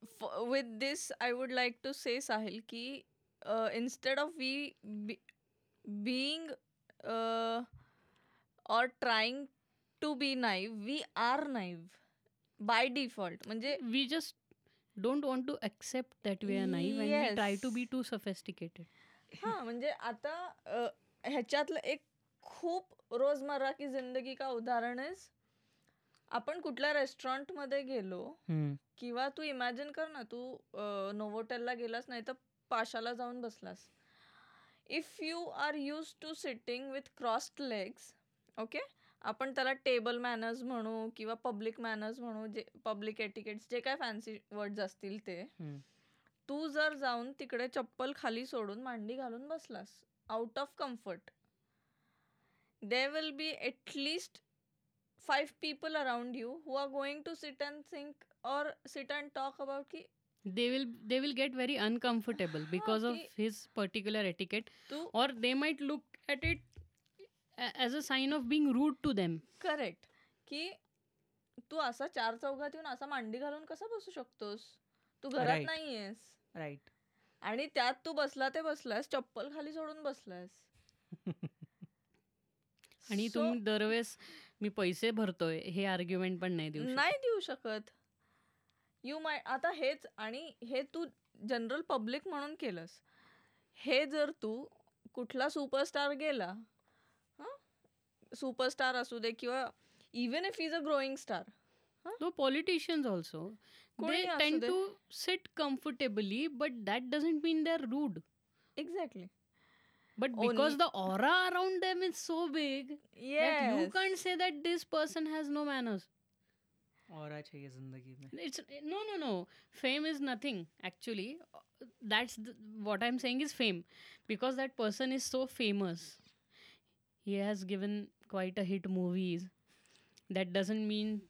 F- with this i would like to say sahil ki uh, instead of we be, being uh, or trying to be naive we are naive by default म्हणजे we just don't want to accept that we are naive and try to. Be too sophisticated हा म्हणजे आता ह्याच्यातलं एक खूप रोजमर्रा की जिंदगी का उदाहरण आहे आपण कुठल्या रेस्टॉरंटमध्ये गेलो किंवा तू इमॅजिन कर ना तू नोवोटेलला गेलास नाही तर पाशाला जाऊन बसलास. If you are use to sitting with crossed legs okay आपण त्याला टेबल मॅनर्स म्हणू किंवा पब्लिक मॅनर्स म्हणू जे पब्लिक एटिकेट्स जे काय फॅन्सी वर्ड्स असतील ते. तू जर जाऊन तिकडे चप्पल खाली सोडून मांडी घालून बसलास out of comfort there will be at least five people around you who are going to sit and think और सिट अँड टॉक अबाउट की they will they will get very uncomfortable because of ki- his particular etiquette तू or they might look at it a- as a sign of being rude to them correct की तू असा चार चौघात येऊन असा मांडी घालून कसा बसू शकतोस तू घरात Right. नाहीयेस राईट आणि त्यात तू बसला ते बसलास चप्पल खाली सोडून बसलास आणि तुम्ही दरवेळेस मी पैसे भरतोय हे आर्ग्युमेंट पण नाही देऊ नाही देऊ शकत. यू माय आता हेच आणि हे तू जनरल पब्लिक म्हणून केलंस. हे जर तू कुठला सुपरस्टार गेला सुपरस्टार असू दे किंवा even if is a growing star no politicians also. they कोणी असू tend दे. to sit comfortably but that doesn't mean they're rude. Exactly but Only- because the aura around them is so big that you can't say that this person has no manners और चाहिए जिंदगी में it's no no no fame is nothing actually that's the, what i'm saying is fame because that person is so famous he has given quite a hit movies that doesn't mean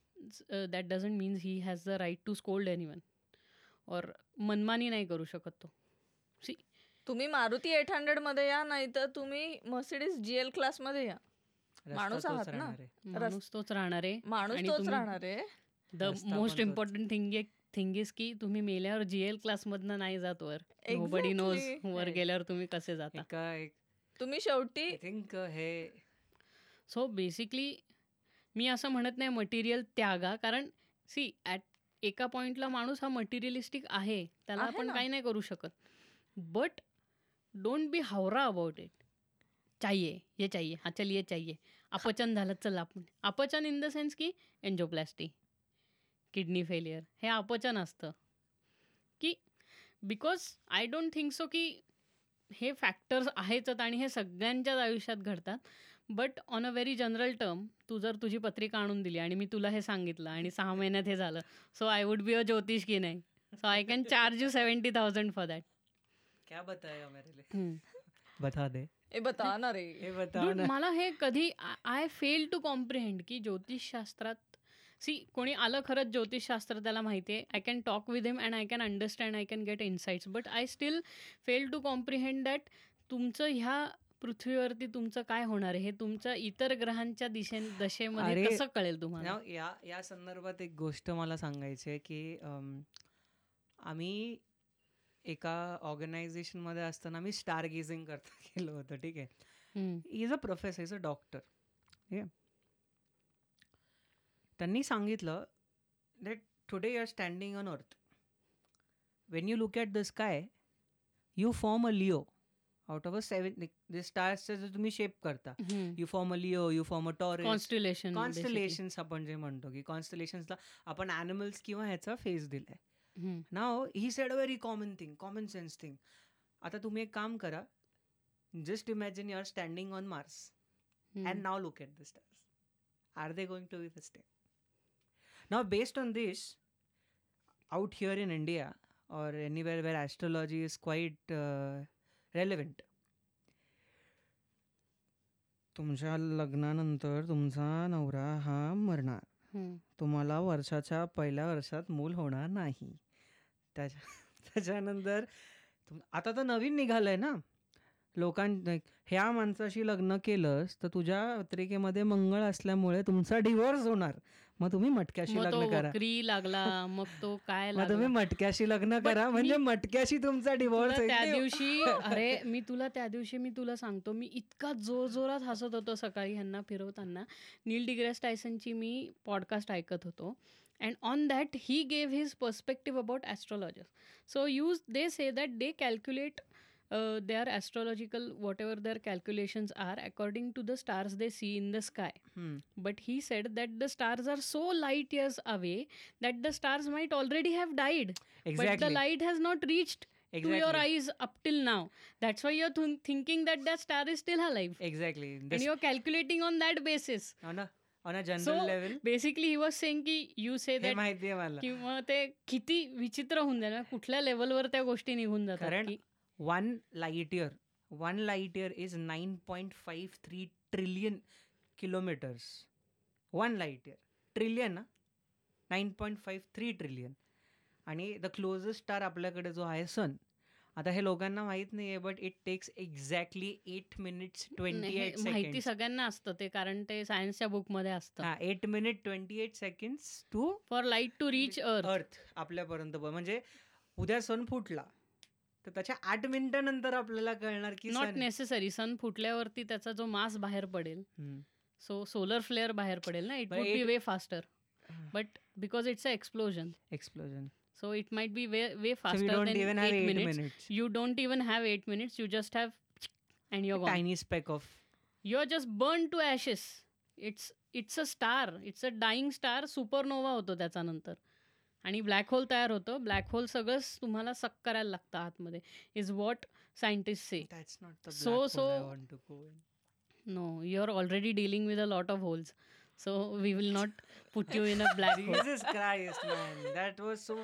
uh, that doesn't mean he has the right to scold anyone or मनमानी नाही करू शकत तो C तुम्ही Maruti eight हंड्रेडमध्ये या नाही तर तुम्ही मर्सिडीज जीएल क्लासमध्ये या माणूस तोच आहात ना. राहणार आहे. माणूस तोच राहणार आहे माणूस तोच राहणार आहे the most. Important thing thing is की तुम्ही मेल्यावर जीएल क्लासमधनं नाही जात वर बडी नोज. वर गेल्यावर तुम्ही कसे जाता तुम्ही शेवटी थिंक हे सो बेसिकली मी असं म्हणत नाही मटेरियल त्यागा कारण सी ॲट एका पॉइंटला माणूस हा मटेरियलिस्टिक आहे त्याला आपण. काही नाही करू शकत बट डोंट बी हावरा अबाउट इट चाहिए ये चाहिए. हा चल ये चाहिए. अपचन झालं चल आपण. अपचन इन द सेन्स की एन्जोप्लॅस्टी किडनी फेलियर हे अपचन असतं. की because I don't think so की हे फॅक्टर्स आहेतच आणि हे सगळ्यांच्याच आयुष्यात घडतात. But on a very general term तू जर तुझी पत्रिका आणून दिली आणि मी तुला हे सांगितलं आणि सहा महिन्यात हे झालं so I would be a ज्योतिष की नाही. So I can charge you seventy thousand for that क्या बताया मेरे लिए? बता दे। ए बता ना रे. हे बता ना मला हे कधी आय फेल टू कॉम्प्रिहेंड की ज्योतिषशास्त्रात सी कोणी आलं खरंच ज्योतिषशास्त्र त्याला माहिती आहे I can talk with him and I can understand I can get insights but I still fail to comprehend that तुमचं ह्या पृथ्वीवरती तुमचं काय होणार आहे? हे तुमच्या इतर ग्रहांच्या दिशे दशेमध्ये कसं कळेल तुम्हाला? या या संदर्भात एक गोष्ट मला सांगायची आहे की आम्ही एका ऑर्गनायझेशनमध्ये असताना मी स्टार गेझिंग करता गेलो होतो ठीक आहे. Is a professor is a doctor ठीक आहे. त्यांनी सांगितलं that today you are standing on earth when you look at the sky you form a Leo out of a seven जे स्टार्सचे जर तुम्ही शेप करता. You form a Leo you form a Taurus constellation constellations आपण जे म्हणतो की कॉन्स्टलेशन्सला आपण ॲनिमल्स किंवा ह्याचा फेस दिलाय. Now he said a very common thing common sense thing आता तुम्ही एक काम करा just imagine you're standing on Mars and now look at this are they going to be fisted now based on this out here in India or anywhere where astrology is quite relevant तुमच्या लग्नानंतर तुमचा नवरा हा मरणार. तुम्हाला वर्षाच्या पहिल्या वर्षात मूल होणार नाही. त्याच्या त्याच्यानंतर आता तर नवीन निघालंय ना. लोकां ह्या माणसाशी लग्न केलंस तर तुझ्या पत्रिकेमध्ये मंगळ असल्यामुळे तुमचा डिवोर्स होणार. मग तुम्ही मटक्याशी लग्न करा. लागला मग तो काय मग तुम्ही मटक्याशी लग्न करा. म्हणजे मटक्याशी तुमचा डिवोर्स तुला त्या दिवशी अरे मी तुला त्या दिवशी मी तुला सांगतो मी इतका जोर जोरात हसत होतो सकाळी ह्यांना फिरवताना. नील डिग्रेस टायसनची मी पॉडकास्ट ऐकत होतो. and on that he gave his perspective about astrologers so use they say that they calculate uh, their astrological whatever their calculations are according to the stars they see in the sky hmm. but he said that the stars are so light years away that the stars might already have died exactly. but the light has not reached exactly. to your eyes up till now. That's why you're th- thinking that the star is still alive. Exactly. And you're calculating on that basis. No. On a general level basically he was saying की you से माहिती आहे ते किती विचित्र होऊन जाईल कुठल्या लेवलवर त्या गोष्टी निघून जातात कारण one light year one light year is nine point five three trillion kilometers one light year trillion ना nine point five three trillion आणि द क्लोजेस्ट स्टार आपल्याकडे जो आहे सन आता हे लोकांना माहीत नाहीये but it takes exactly eight minutes twenty eight माहिती सेकंड सगळ्यांना असतं ते कारण ते सायन्सच्या बुकमध्ये असतं. हा eight minute twenty eight seconds to for light to reach earth earth आपल्यापर्यंत म्हणजे उद्या सन फुटला तर त्याच्या आठ मिनिटानंतर आपल्याला कळणार की नॉट नेसेसरी सन फुटल्यावरती त्याचा जो मास बाहेर पडेल. सो सोलर फ्लेअर बाहेर पडेल ना it be way faster but because it's a explosion explosion. So it might be way way So don't then even have eight eight minutes minutes. you don't even have eight minutes you just have and you're gone Tiny speck of. you're just burned to ashes it's it's a star it's a dying star supernova होतो त्याच्यानंतर आणि black hole तयार होतं black hole सगळंच तुम्हाला सक करायला लागतं आतमध्ये is what scientist say That's not the black So- hole I so- want to go in. no you're already dealing with a lot of holes so we will not put you in a black hole Jesus Christ, man, that was so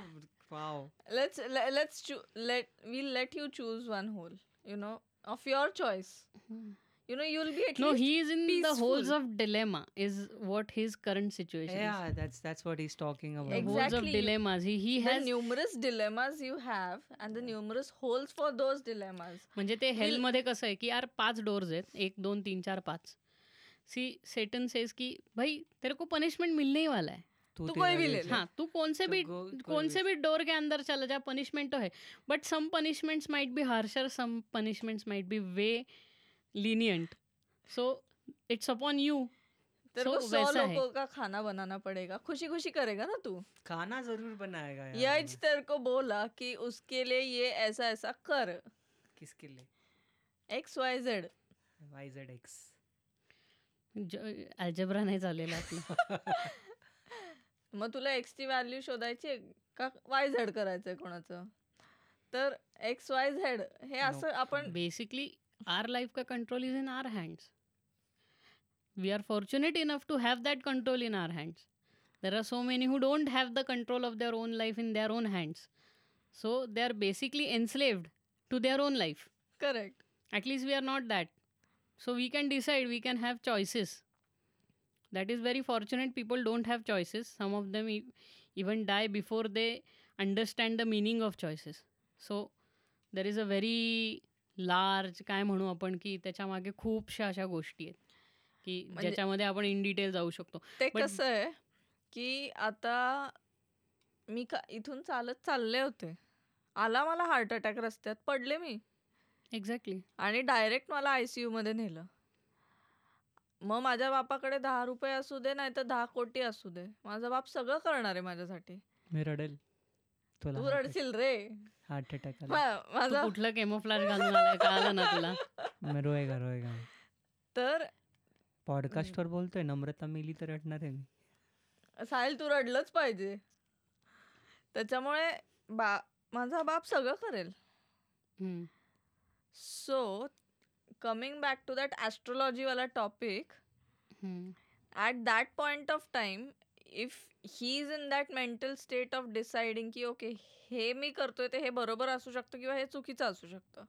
wow. let's le- let's choo- let we'll let you choose one hole you know of your choice you know you'll be at no least he is in the holes peaceful. of dilemma is what his current situation is Yeah, that's that's what he's talking about. the holes of Exactly. dilemmas he he the has numerous dilemmas you have and the numerous holes for those dilemmas म्हणजे ते हेल मध्ये कसं आहे की यार पाच doors आहेत एक दोन तीन चार पाच सी सेटन सेज की भाई तेरे को पनिशमेंट मिलने ही वाला है। तू तेरा कोई भी ले. हाँ तू कौन से तो भी कौन से भी डोर के अंदर चला जा पनिशमेंट तो है। But some punishments might be harsher some punishments might be way lenient so it's upon you तेरे So, को सौ लोगों का खाना बनाना पड़ेगा। खुशी खुशी करेगा ना तू? खाना ज़रूर बनाएगा यार यज तेरे को बोला कि उसके लिए ये ऐसा ऐसा कर। किसके लिए? X Y Z Y Z X algebra नाही चाललेला आपलं. मग तुला एक्सची व्हॅल्यू शोधायची का? वाय झेड करायचंय कोणाचं? तर एक्स वाय झेड हे असं आपण बेसिकली आर लाइफ का control is in our hands we are fortunate enough to have that control in our hands there are so many who don't have the control of their own life in their own hands so they are basically enslaved to their own life correct least we are not that. So we can decide we can have choices that is very fortunate people don't have choices some of them e- even die before they understand the meaning of choices so there is a very large काय म्हणू आपण की त्याच्यामागे खूपशा अशा गोष्टी आहेत की म्हणजे- ज्याच्यामध्ये आपण इन डिटेल जाऊ शकतो ते कसं आहे की आता मी का इथून चालत चालले होते आला मला हार्ट अटॅक रस्त्यात पडले मी एक्झॅक्टली आणि डायरेक्ट मला आय सी मध्ये नेलं. मग माझ्या बापाकडे दहा रुपये असू दे नाही तर दहा कोटी असू दे. माझा बाप सगळं करणार आहे माझ्यासाठी. मी रडेल. तुला तू रडशील रे. हार्ट अटॅक आला. माझा कुठलं केमोफ्लॅश घालून आलाय? कळालं ना तुला? मी रोएगा रोएगा. तर पॉडकास्टवर बोलतोय नम्रता मेली तर रडणार आहे मी. साहिल तू रडलंच पाहिजे. त्याच्यामुळे बा माझा बाप सगळं करेल. So coming back to that ॲस्ट्रोलॉजीवाला topic. At that point of time if he is in that mental state of deciding की ओके हे मी करतोय ते हे बरोबर असू शकतं किंवा हे चुकीचं असू शकतं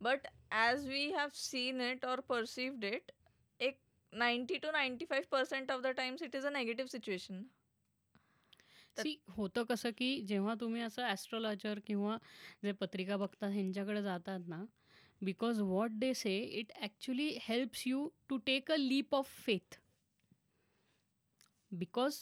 but as we have seen it or perceived it एक ninety two ninety five percent of the times it is a negative situation C होतं कसं की जेव्हा तुम्ही असं ॲस्ट्रोलॉजर किंवा जे पत्रिका बघतात ह्यांच्याकडे जातात ना because what they say it actually helps you to take a leap of faith because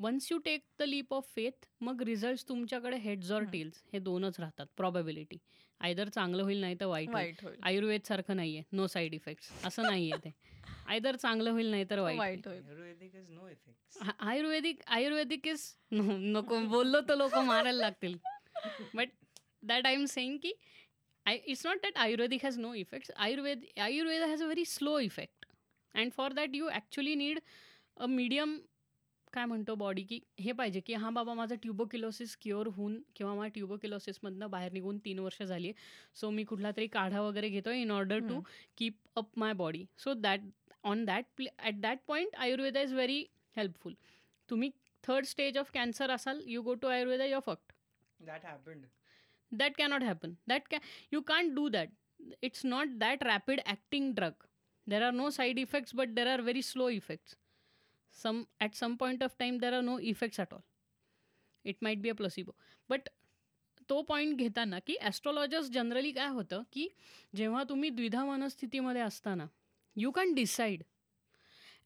once you take the leap of faith मग रिझल्ट तुमच्याकडे हेड्स ऑर. टेल्स हे दोनच राहतात प्रॉबॅबिलिटी आयदर चांगलं होईल नाही तर वाईट होईल. वाईट होईल. आयुर्वेद सारखं नाहीये नो साईड इफेक्ट्स असं नाहीये ते. आयदर चांगलं होईल नाही तर वाईट होईल. वाईट होईल. आयुर्वेदिक इज नो इफेक्ट्स आ- आयुर्वेदिक आयुर्वेदिक इज नको बोललो तर लोक मारायला लागतील. But that I am saying की I it's not that Ayurvedic has no effects Ayurveda Ayurveda has a very slow effect and for that you actually need a medium काय म्हणतो बॉडी की हे पाहिजे की हां बाबा माझं ट्युबोकिलोसिस क्युअर होऊन किंवा मला ट्युबोकिलोसिसमधनं बाहेर निघून तीन वर्ष झाली आहे. सो मी कुठला तरी काढा वगैरे घेतो in order to. Keep up my body so that on that play at that point Ayurveda is very helpful तुम्ही थर्ड स्टेज ऑफ कॅन्सर असाल you go to Ayurveda your fact that happen that cannot happen that can you can do that it's not that rapid acting drug there are no side effects but there are very slow effects some at some point of time there are no effects at all it might be a placebo but तो point घेताना की astrologers generally काय होतं की जेव्हा तुम्ही द्विधा मनस्थितीमध्ये असताना you can decide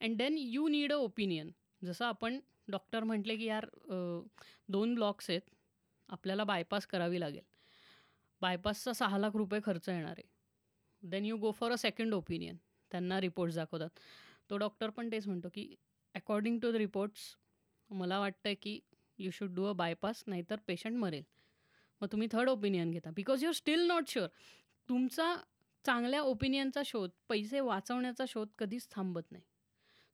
and then you need a opinion जसं आपण डॉक्टर म्हटले की यार दोन ब्लॉक्स आहेत. आपल्याला बायपास करावी लागेल. बायपासचा सहा लाख रुपये खर्च येणार आहे. Then you go for a second opinion त्यांना रिपोर्ट्स दाखवतात. तो डॉक्टर पण तेच म्हणतो की अकॉर्डिंग टू द रिपोर्ट्स मला वाटतं की you should do a bypass नाहीतर पेशंट मरेल. मग तुम्ही थर्ड ओपिनियन घेता. Because you are still not sure तुमचा चांगल्या ओपिनियनचा शोध पैसे वाचवण्याचा शोध कधीच थांबत नाही.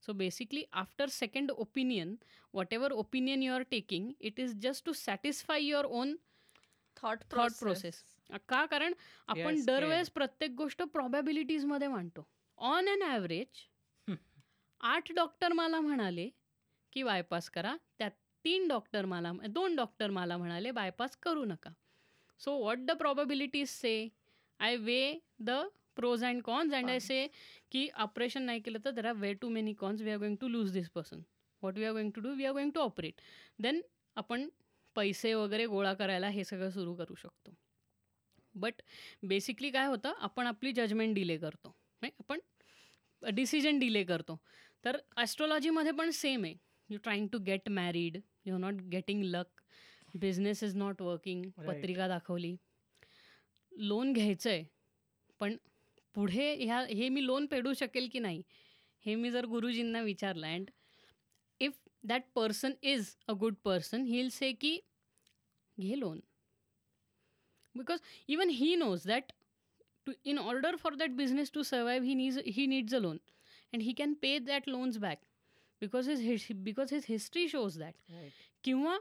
So basically after second opinion whatever opinion you are taking it is just to satisfy your own thought thought process का? कारण आपण दरवेळेस प्रत्येक गोष्ट प्रॉबॅबिलिटीजमध्ये मांडतो. ऑन अन ॲव्हरेज आठ डॉक्टर मला म्हणाले की बायपास करा. त्यात तीन डॉक्टर मला दोन डॉक्टर मला म्हणाले बायपास करू नका. So what the probabilities say I weigh the pros and cons and I say की ऑपरेशन नाही केलं तर there are way too many cons we are going to lose this person what we are going to do we are going to operate then आपण पैसे वगैरे गोळा करायला हे सगळं सुरू करू शकतो. बट बेसिकली काय होतं आपण आपली जजमेंट डिले करतो. नाही आपण डिसिजन डिले करतो. तर ॲस्ट्रॉलॉजीमध्ये पण सेम आहे. You trying to get married you not getting luck business is not working. पत्रिका दाखवली. लोन घ्यायचं आहे पण पुढे ह्या हे मी लोन फेडू शकेल की नाही हे मी जर गुरुजींना विचारलं. And if that person is a good person he will say की घे loan. Because even he knows that to in order for that business to survive he needs he needs a loan and he can pay that loans back because his because his history shows that किंवा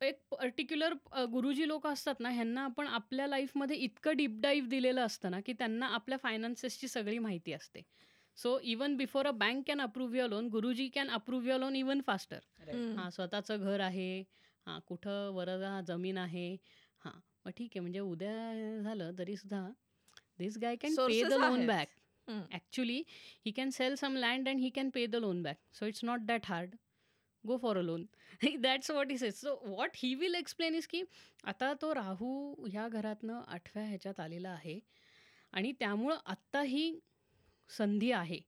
एक particular गुरुजी लोक असतात ना ह्यांना आपण आपल्या लाईफमध्ये इतकं डीप डाईव्ह दिलेलं असतं ना की त्यांना आपल्या फायनान्सेसची सगळी माहिती असते. So even before a bank can approve your loan Guruji can approve your loan even faster हां स्वतःचं घर आहे हां कुठं वरदा जमीन आहे हां. मग ठीक आहे म्हणजे उद्या झालं तरी सुद्धा this guy can pay the loan. Back. Actually he can sell some land and he can pay the loan back so it's not that hard go for a loan that's what is is so what he will explain is की आता तो राहू ह्या घरातनं आठव्या ह्याच्यात आलेला आहे. आणि त्यामुळं आत्ता ही संधी आहे.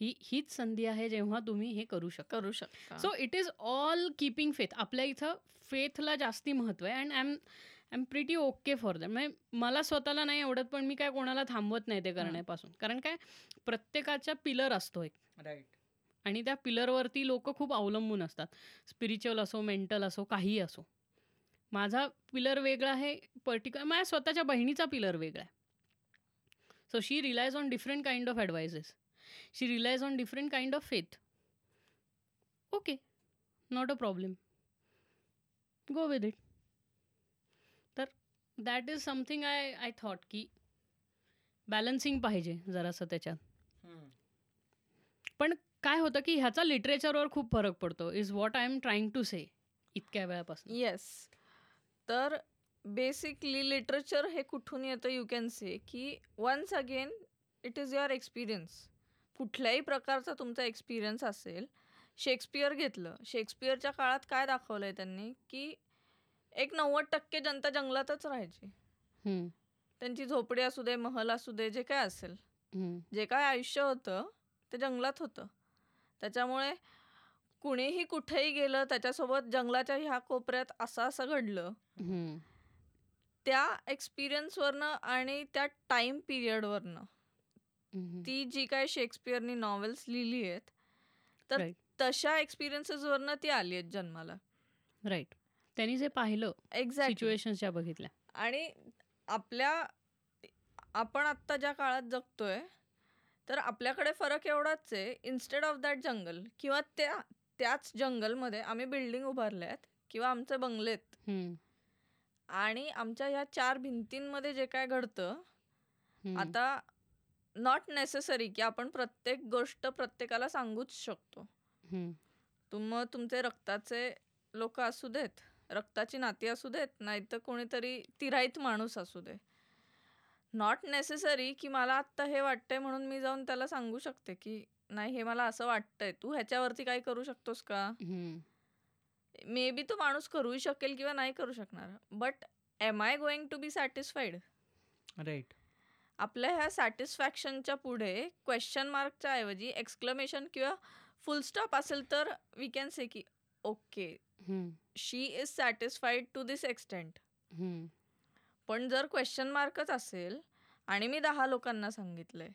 ही हीच संधी आहे जेव्हा तुम्ही हे करू शकता. करू शकता. So it is all keeping faith आपल्या इथं फेथला जास्ती महत्त्व आहे. And I am I am pretty okay for that म्हणजे मला स्वतःला नाही आवडत पण मी काय कोणाला थांबवत नाही ते करण्यापासून. कारण काय? प्रत्येकाच्या पिलर असतो एक. राईट आणि त्या पिलरवरती लोक खूप अवलंबून असतात. स्पिरिच्युअल असो मेंटल असो काहीही असो. माझा पिलर वेगळा आहे पर्टिक्युलर माझ्या स्वतःच्या बहिणीचा पिलर वेगळा आहे. So she relies on different kind of advices she relies on different kind of faith okay not a problem go with it तर that is something I I thought की balancing पाहिजे जरासं त्याच्यात. पण काय होतं की ह्याचा लिटरेचरवर खूप फरक पडतो is what I am trying to say इतक्या वेळापासून. येस तर बेसिकली लिटरेचर हे कुठून येतं यू कॅन से की once again it is your experience कुठल्याही प्रकारचा तुमचा एक्सपिरियन्स असेल शेक्सपियर घेतलं. शेक्सपियरच्या काळात काय दाखवलं आहे त्यांनी? की एक नव्वद टक्के जनता जंगलातच राहायची. त्यांची झोपडी असू दे महल असू दे जे काय असेल. जे काय आयुष्य होतं ते जंगलात होतं. त्याच्यामुळे कुणीही कुठेही गेलं त्याच्यासोबत जंगलाच्या ह्या कोपऱ्यात असं असं घडलं. त्या एक्सपिरियन्सवरनं आणि त्या टाइम पिरियडवरनं. ती जी काय शेक्सपियरनी नॉवेल्स लिहिली आहेत तर. तशा एक्सपिरियन्सेसवरनं ती आली आहेत जन्माला. राईट त्यांनी जे पाहिलं एक्झॅक्ट बघितल्या. आणि आपल्या आपण आत्ता ज्या काळात जगतोय तर आपल्याकडे फरक एवढाच आहे इन्स्टेड ऑफ दॅट जंगल किंवा त्या त्याच जंगलमध्ये आम्ही बिल्डिंग उभारल्या आहेत किंवा आमचे बंगले आहेत. हम्म, आणि आमच्या ह्या चार भिंतींमध्ये जे काय घडतं. आता नॉट नेसेसरी की आपण प्रत्येक गोष्ट प्रत्येकाला सांगूच शकतो. तुम तुमचे रक्ताचे लोक असू देत रक्ताची नाती असू देत नाहीतर कोणीतरी तिराईत माणूस असू दे. नॉट नेसेसरी की मला आत्ता हे वाटतंय म्हणून मी जाऊन त्याला सांगू शकते की नाही हे मला असं वाटतंय. तू ह्याच्यावरती काय करू शकतोस का? हम्म, मे बी तो माणूस करूही शकेल किंवा नाही करू शकणार. But am I going to be satisfied right आपल्या ह्या सॅटिस्फॅक्शनच्या पुढे क्वेश्चन मार्कच्या ऐवजी एक्सक्लमेशन किंवा फुल स्टॉप असेल तर वी कॅन से की okay she is satisfied to this extent hmm. पण जर क्वेश्चन मार्कच असेल आणि मी दहा लोकांना सांगितलंय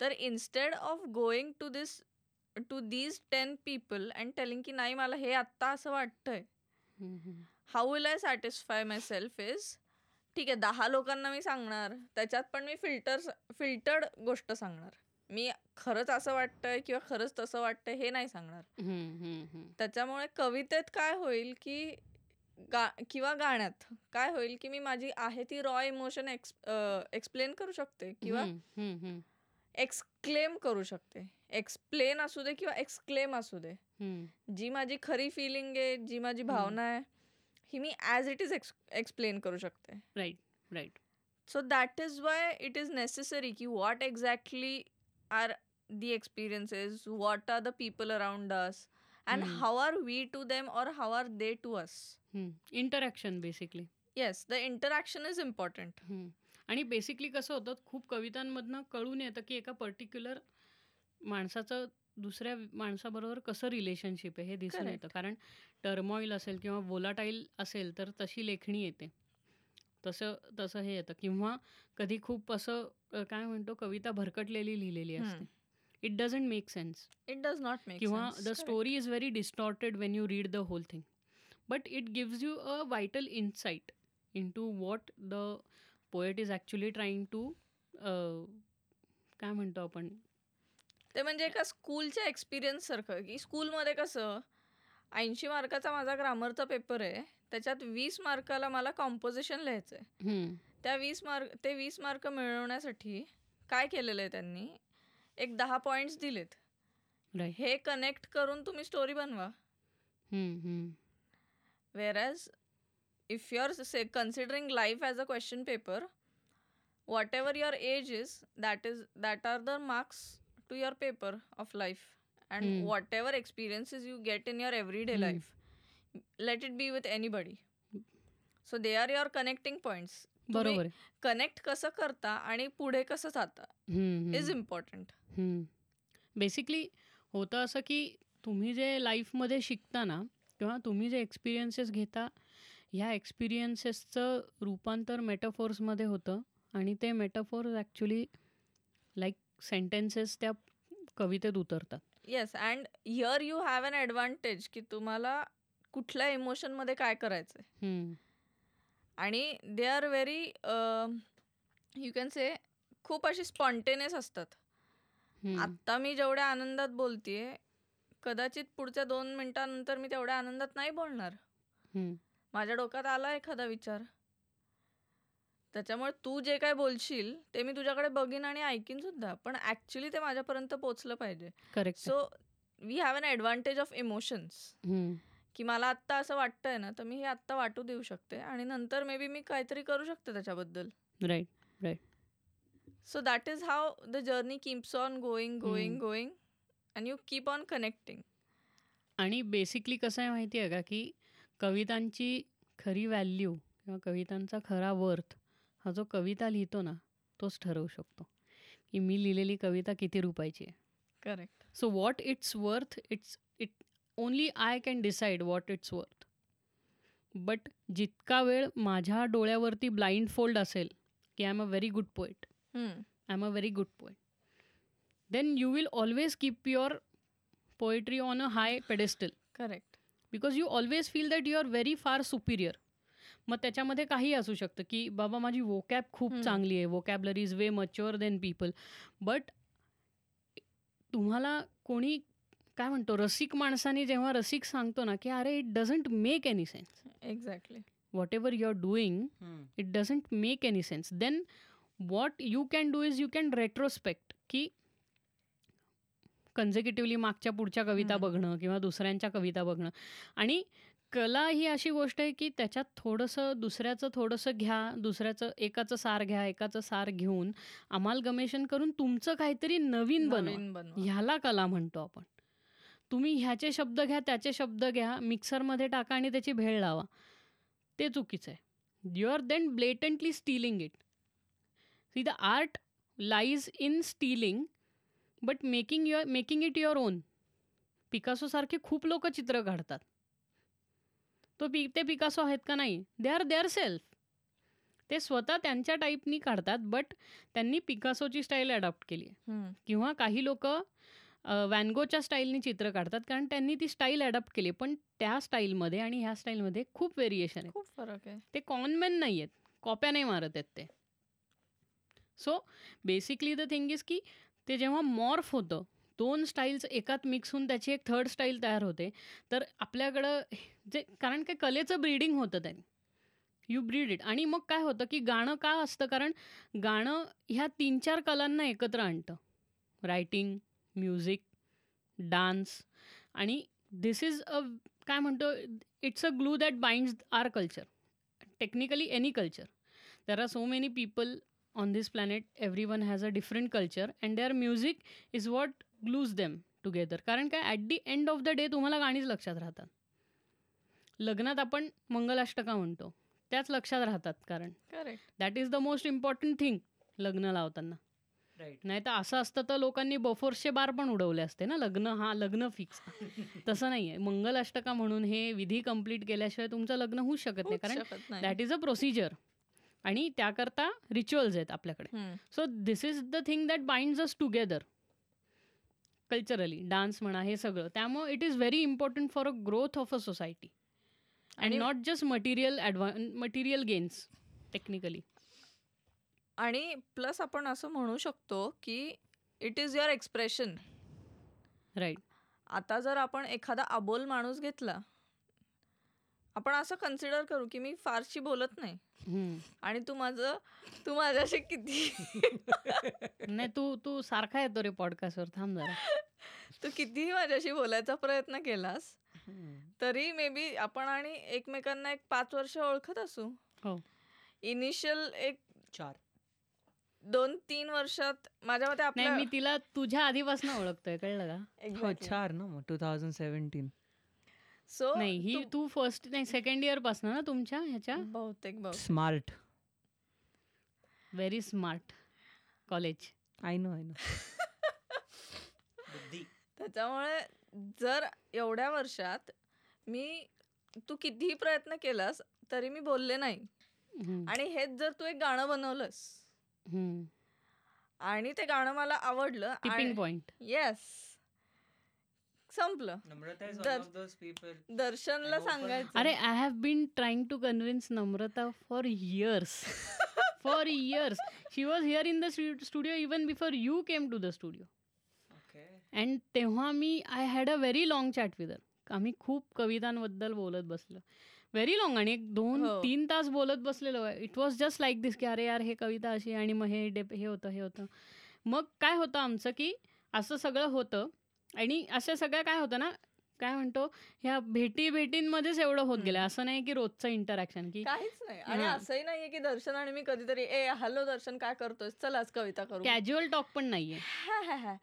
तर instead of going to this to these ten people and telling की नाही मला हे आत्ता असं वाटतंय. How will I satisfy my self is ठीक आहे दहा लोकांना मी सांगणार त्याच्यात पण मी फिल्टर फिल्टर्ड गोष्ट सांगणार मी खरंच असं वाटतंय किंवा खरंच तसं वाटतंय हे नाही सांगणार. त्याच्यामुळे कवितेत काय होईल की गा किंवा गाण्यात. काय होईल की मी माझी आहे ती रॉ इमोशन एक्स एक्सप्लेन करू शकते किंवा एक्सक्लेम करू शकते. एक्सप्लेन असू दे किंवा एक्सक्लेम असू दे. जी माझी खरी फिलिंग आहे जी माझी भावना आहे ही मी as it is ex explain करू शकते. Right right that is why it is necessary ki what exactly are the experiences, what are the people around us, and Hmm. how are we to them or how are they to us. Interaction basically Yes, the interaction is important. आणि basically कसं होतं खूप कवितांमधनं कळून येतं की एका particular माणसाचं दुसऱ्या माणसाबरोबर कसं रिलेशनशिप आहे हे दिसून. येतं कारण टर्मॉईल असेल किंवा वोलाटाईल असेल तर तशी लेखणी येते तसं तसं हे येतं किंवा कधी खूप असं काय म्हणतो कविता भरकटलेली लिहिलेली. असते it doesn't make sense It does not make किंवा. The. Story is very distorted when you read the whole thing but it gives you a vital insight in to what the poet is actually trying to काय म्हणतो आपण? ते म्हणजे एका स्कूलच्या experience सारखं की स्कूलमध्ये कसं ऐंशी मार्काचा माझा ग्रामरचा पेपर आहे त्याच्यात वीस मार्काला मला कॉम्पोजिशन लिहायचं आहे त्या वीस मार्क ते वीस मार्क मिळवण्यासाठी काय केलेलं आहे त्यांनी? एक दहा पॉईंट्स दिलेत. हे कनेक्ट करून तुम्ही स्टोरी बनवा. Where as if you are say considering life as a question paper whatever your age is that is that are the marks to your paper of life and. Whatever experiences you get in your every day. Life let it be with anybody so they are your connecting points बरोबर connect कसं करता आणि पुढे कसं जाता is. Important basically होतं असं की तुम्ही जे लाईफमध्ये शिकता ना किंवा तुम्ही जे एक्सपिरियन्सेस घेता ह्या एक्सपिरियन्सेसचं रूपांतर मेटाफोर्समध्ये होतं आणि ते मेटाफोर्स ॲक्च्युली लाईक सेंटेन्सेस त्या कवितेत उतरतात yes and here you have an advantage की तुम्हाला कुठल्या इमोशनमध्ये काय करायचंय हम्म. आणि they are very you can say खूप अशी स्पॉन्टेनियस असतात. आत्ता मी जेवढ्या आनंदात बोलतेय कदाचित पुढच्या दोन मिनिटांनंतर मी तेवढ्या आनंदात नाही बोलणार हम्म. माझ्या डोक्यात आला एखादा विचार त्याच्यामुळे तू जे काय बोलशील ते मी तुझ्याकडे बघीन आणि ऐकीन सुद्धा पण ऍक्च्युली ते माझ्यापर्यंत पोहोचलं पाहिजे correct. So we have an advantage of emotions hmm. की मला आत्ता असं वाटतंय ना तर मी हे आत्ता वाटू देऊ शकते आणि नंतर मे बी मी काहीतरी करू शकते त्याच्याबद्दल right so that is how the journey keeps on going going hmm. Going and you keep on connecting आणि बेसिकली कसं आहे माहिती आहे का की कवितांची खरी व्हॅल्यू किंवा कवितांचा खरा वर्थ हा जो कविता लिहितो ना तोच ठरवू शकतो. की मी लिहिलेली कविता किती रुपयाची आहे. Correct so what it's worth it's it only I can decide what it's worth but जितका वेळ माझ्या डोळ्यावरती ब्लाइंड फोल्ड असेल की I am a very good poet I am a very good poet then you will always keep your poetry on a high pedestal correct because you always feel that you are very far superior मग त्याच्यामध्ये काही असू शकतं की बाबा माझी vocab खूप. चांगली आहे. Vocabulary is way mature then people but तुम्हाला कोणी काय म्हणतो रसिक माणसाने जेव्हा रसिक सांगतो ना की अरे it doesn't make any sense exactly whatever you are doing. It doesn't make any sense then what you can do is you can retrospect की कन्झिक्युटिव्हली मागच्या पुढच्या कविता. बघणं किंवा दुसऱ्यांच्या कविता बघणं. आणि कला ही अशी गोष्ट आहे की त्याच्यात थोडंसं दुसऱ्याचं थोडंसं घ्या दुसऱ्याचं एकाचं सार घ्या एकाचं सार घेऊन अमालगमेशन करून तुमचं काहीतरी नवीन बनवा. ह्याला कला म्हणतो आपण. तुम्ही ह्याचे शब्द घ्या त्याचे शब्द घ्या मिक्सरमध्ये टाका आणि त्याची भेळ लावा. ते चुकीचं आहे. You are then blatantly stealing it see the art lies in stealing but making your making it your own पिकासोसारखे खूप लोक चित्र काढतात. तो पि ते पिकासो आहेत का नाही? दे आर देअर सेल्फ ते स्वतः त्यांच्या टाईपनी काढतात बट त्यांनी पिकासोची स्टाईल अडॉप्ट केली आहे. हम्म. किंवा काही लोक वॅनगोच्या स्टाईलनी चित्र काढतात कारण त्यांनी ती स्टाईल अडॉप्ट केली पण त्या स्टाईलमध्ये आणि ह्या स्टाईलमध्ये खूप व्हेरिएशन आहे खूप फरक आहे. ते कॉनमॅन नाही आहेत. कॉप्या नाही मारत आहेत ते. So basically the thing is की ते जेव्हा मॉर्फ होतं दोन स्टाईल्स एकात मिक्स होऊन त्याची एक थर्ड स्टाईल तयार होते तर आपल्याकडं जे कारण काय कलेचं ब्रीडिंग होतं त्यांनी. यू ब्रीड इट आणि मग काय होतं की गाणं का असतं? कारण गाणं ह्या तीन चार कलांना एकत्र आणतं. रायटिंग म्युझिक डान्स आणि दिस इज अ काय म्हणतो it's a glue that binds our culture technically any culture there are so many people on this planet every one has a different culture and their music is what glues them together कारण काय at the end of the day तुम्हाला गाणीच लक्षात राहतात. लग्नात आपण मंगलाष्टका म्हणतो. त्याच लक्षात राहतात कारण correct that is the most important thing लग्न लावताना. Right. नाही तर असं असतं तर लोकांनी बफोर्सचे बार पण उडवले असते ना लग्न हा लग्न फिक्स तसं नाही आहे मंगलाष्टका म्हणून हे विधी कंप्लीट केल्याशिवाय तुमचं लग्न होऊच शकत नाही. कारण दॅट इज अ प्रोसिजर आणि त्याकरता रिच्युअल्स आहेत आपल्याकडे. So this is the thing that binds us together culturally dance म्हणा हे सगळं. त्यामुळे it is very important for a growth of a society and not just material ॲडव्हा material gains technically आणि plus आपण असं म्हणू शकतो की it is your expression right आता जर आपण एखादा अबोल माणूस घेतला आपण असं कन्सिडर करू की मी फारशी बोलत नाही. आणि तू माझं तू माझ्याशी किती नाही तू तू सारखा येतो रे पॉडकास्टवर थांब जरा. तू कितीही माझ्याशी बोलायचा प्रयत्न केलास. तरी मे बी आपण आणि एकमेकांना एक पाच वर्ष ओळखत असू. हो. इनिशियल एक चार. दोन तीन वर्षात माझ्या मते मी तिला तुझ्या आधीपासून ओळखतोय कळलं का? हो चार ना मग टू थाउजंड सेव्हन्टीन सो नाही ही तू फर्स्ट नाही सेकंड इयरपासून ना तुमच्या ह्याच्या? बहुतेक smart very smart college I know I know त्याच्यामुळे जर एवढ्या वर्षात मी तू कितीही प्रयत्न केलास तरी मी बोलले नाही. आणि हेच जर तू एक गाणं बनवलंस. आणि ते गाणं मला आवडलं टिपिंग पॉइंट येस संपलं. Namrata is one Dar- of those people. दर्शनला सांगायचं. अरे I have been trying to convince Namrata for years for years she was here in the studio even before you came to the studio Okay. And तेव्हा मी I had a very long chat with आम्ही खूप कवितांबद्दल बोलत बसलो. Very long आणि एक दोन हो. तीन तास बोलत बसलेलो. It was just like this की अरे यार हे कविता अशी आणि मग हे डे हे होतं हे होतं. मग काय होतं आमचं की असं सगळं होतं. आणि अशा सगळ्या काय होतं ना काय म्हणतो ह्या भेटी भेटींमध्येच एवढं होत गेलं. असं नाही की रोजचं इंटरॅक्शन की काहीच नाही. आणि. असंही नाहीये की दर्शन आणि मी कधीतरी ए हॅलो दर्शन काय करतोय चल आज कविता करू. कॅज्युअल टॉक पण नाहीये. हा, हा, हा.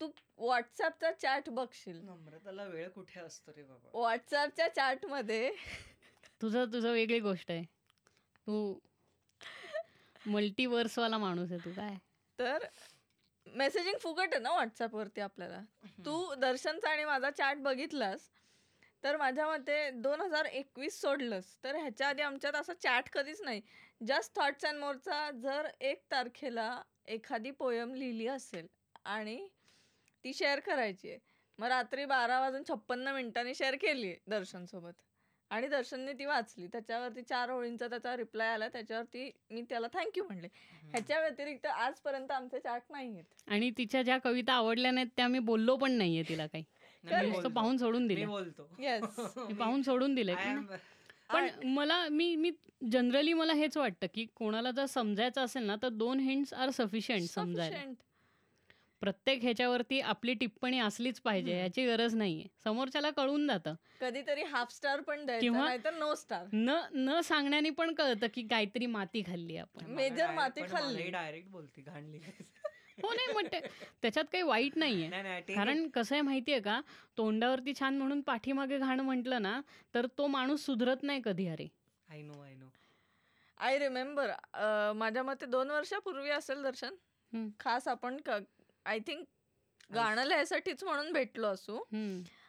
तू व्हॉट्सअपचा चॅट बघशील. नम्रताला वेळ कुठे असतो रे बाबा? व्हॉट्सअपच्या चॅटमध्ये तुझं तुझं वेगळी गोष्ट आहे. तू मल्टीवर्सवाला माणूस आहे तू काय? तर मेसेजिंग फुकट आहे ना व्हॉट्सअप वरती आपल्याला? तू दर्शनचा आणि माझा चॅट बघितलास तर माझ्या मते दोन हजार एकवीस सोडलंस तर ह्याच्या आधी आमच्यात असं चॅट कधीच नाही. जस्ट थॉट्स अँड मोरचा जर एक तारखेला एखादी पोयम लिहिली असेल आणि ती शेअर करायची आहे. मग रात्री बारा वाजून छप्पन्न मिनिटांनी शेअर केली आहे दर्शनसोबत. आणि दर्शनने ती वाचली. त्याच्यावरती चार ओळींचा त्याचा रिप्लाय आला. त्याच्यावरती मी त्याला थँक्यू म्हणले. ह्याच्या व्यतिरिक्त आजपर्यंत आमचे चॅट नाही आहेत आणि तिच्या ज्या कविता आवडल्या नाहीत त्या मी बोललो पण नाहीये तिला काही. पाहून सोडून मी दिले. बोलतो. येस मी पाहून सोडून दिले. पण मला मी मी जनरली मला हेच वाटतं की कोणाला जर समजायचं असेल ना तर दोन हिंट्स आर सफिशियंट समजायला. प्रत्येक ह्याच्यावरती आपली टिप्पणी असलीच पाहिजे. याची गरज नाहीये. समोरच्याला कळून जातं. कधीतरी हाफ स्टार पण किंवा- नाहीतर नो स्टार न न सांगण्याने पण कळतं की काहीतरी माती खाल्ली आपण. मेजर माती पण खाल्ली. डायरेक्ट बोलते घाणली. हो नाही म्हणते त्याच्यात काही वाईट नाहीये. नाही नाही कारण कसं आहे माहितीये का तोंडावरती छान म्हणून पाठीमागे घाण म्हटलं ना तर तो माणूस सुधरत नाही कधी अरे. I know I know I remember माझ्या मते दोन वर्षापूर्वी असेल दर्शन. खास आपण आय थिंक गाणं लिहायसाठीच म्हणून भेटलो असू.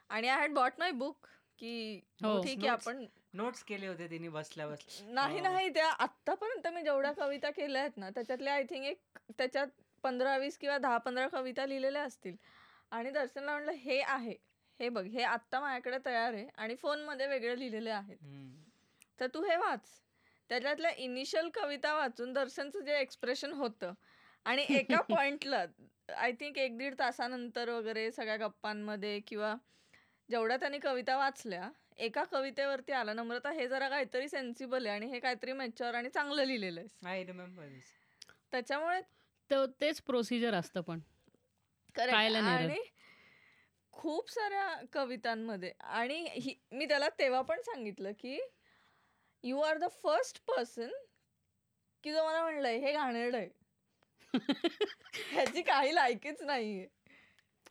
आणि I had bought my book की हो. ठीक आहे. आपण नोट्स केले होते तिने बसल्या बसल्या नाही हो. नाही त्या आतापर्यंत मी जेवढ्या कविता केल्या आहेत ना त्याच्यातल्या आय थिंक एक त्याच्यात पंधरा वीस किंवा दहा पंधरा कविता लिहिलेल्या असतील आणि दर्शनला म्हटलं हे आहे हे बघ हे आत्ता माझ्याकडे तयार आहे आणि फोनमध्ये वेगळे लिहिलेले आहेत. तर तू हे वाच त्याच्यातल्या इनिशियल कविता वाचून दर्शनचं जे एक्सप्रेशन होतं आणि एका पॉइंटला आय थिंक एक दीड तासानंतर वगैरे सगळ्या गप्पांमध्ये किंवा जेवढ्या त्यांनी कविता वाचल्या एका कवितेवरती आला. नम्रता हे जरा काहीतरी सेन्सिबल आहे आणि हे काहीतरी मॅच्युअर आणि चांगलं लिहिलेलं आहे. I remember this. त्याच्यामुळे तेच प्रोसिजर असतं पण. आणि खूप साऱ्या कवितांमध्ये आणि ही मी त्याला तेव्हा पण सांगितलं की you are the first person की जो मला म्हणलंय हे घाणेरडं आहे. ह्याची काही लायकीच नाहीये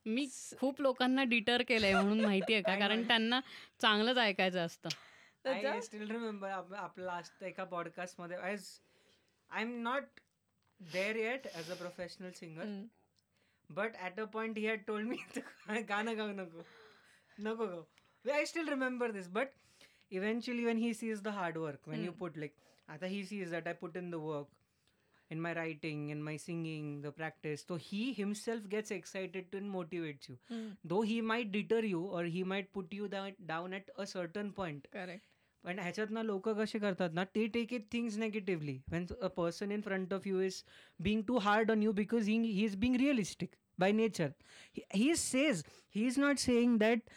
मी खूप लोकांना डिटर केलंय म्हणून माहितीये का I know. कारण त्यांना चांगलंच ऐकायचं असतं remember आप- आपलं लास्ट एका पॉडकास्टमध्ये I I am not there yet as a professional singer. But at a point he had told me गाणं गाऊ नको नको गाऊ I still remember this but eventually when he sees the hard work when you. Put like आता he sees that I put in the work in my writing in my singing the practice so he himself gets excited to and motivates you हम्म. though he might deter you or he might put you down, down at a certain point Correct. पण ह्याच्यात ना लोक कसे करतात ना ते take it things negatively when a person in front of you is being too hard on you because he he is being realistic by nature he is says he is not saying that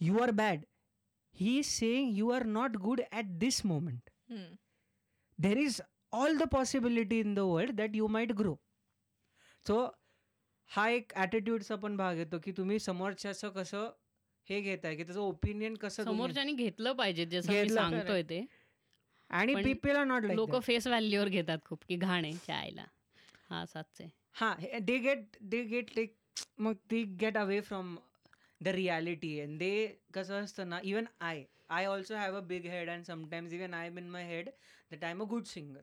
you are bad he is saying you are not good at this moment hmm. there all the possibility in the world that you might grow. So हा एक ॲटिट्यूडचा पण भाग येतो की तुम्ही समोरच्याचं कसं हे घेताय की त्याचं ओपिनियन कसं समोरच्यानी घेतलं पाहिजे जसं सांगतोय ते. आणि पीपल आर नॉट लोक फेस व्हॅल्यूवर घेतात खूप की घाण आहे चायला. हा साचे हा they get they get like मग ती get away from the reality and they कसं असतं ना even I I also have a big head and sometimes even I in my head that I am a good singer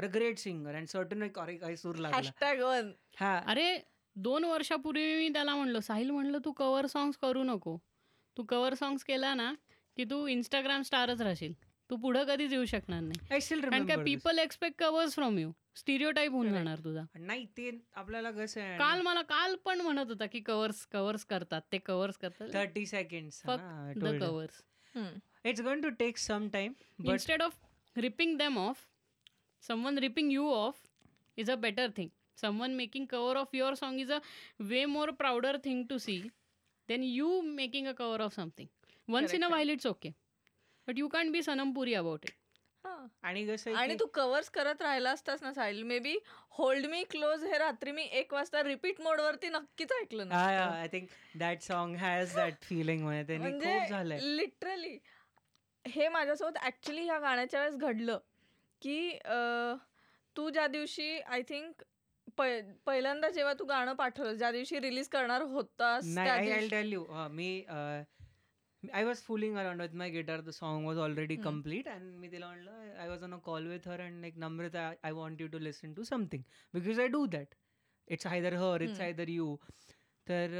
or great singer and certain अरे काही सूर लागला. हा. अरे दोन वर्षापूर्वी मी त्याला म्हणलो साहिल म्हणलं तू कव्हर सॉंग्स करू नको. तू कव्हर सॉंग्स केला ना की तू इंस्टाग्राम स्टारच राहशील. तू पुढं कधीच येऊ शकणार नाही. कारण people expect covers from you stereotype होऊन. जाणार तुझा. नाही ते आपल्याला कसं काल मला काल पण म्हणत होता की कवर्स कवर्स करतात. ते कवर्स करतात. Thirty the covers it's going to take some time but instead of ripping them someone ripping you off is a better thing someone making cover of your song is a way more prouder thing to see then you making a cover of something once in a while it's okay but you can be Sanam Puri about it आणि कसं आणि तू covers करत राहिला असतास ना Sahil maybe hold me close हे रात्री मी एक वाजता रिपीट मोड वरती नक्कीच ऐकलं ना think that song has that feeling म्हणजे लिटरली हे माझ्यासोबत ऍक्च्युली ह्या गाण्याच्या वेळेस घडलं. की तू ज्या दिवशी आय थिंक पहिल्यांदा जेव्हा तू गाणं पाठवलं ज्या दिवशी रिलीज करणार होतास त्या आय आय दिवशी- tell you me I was fooling around with my guitar the song was already. Complete and मी तिला म्हणलं I was on a call with her and like Namrata I want you to listen to something because I do that it's either her it's. Either you तर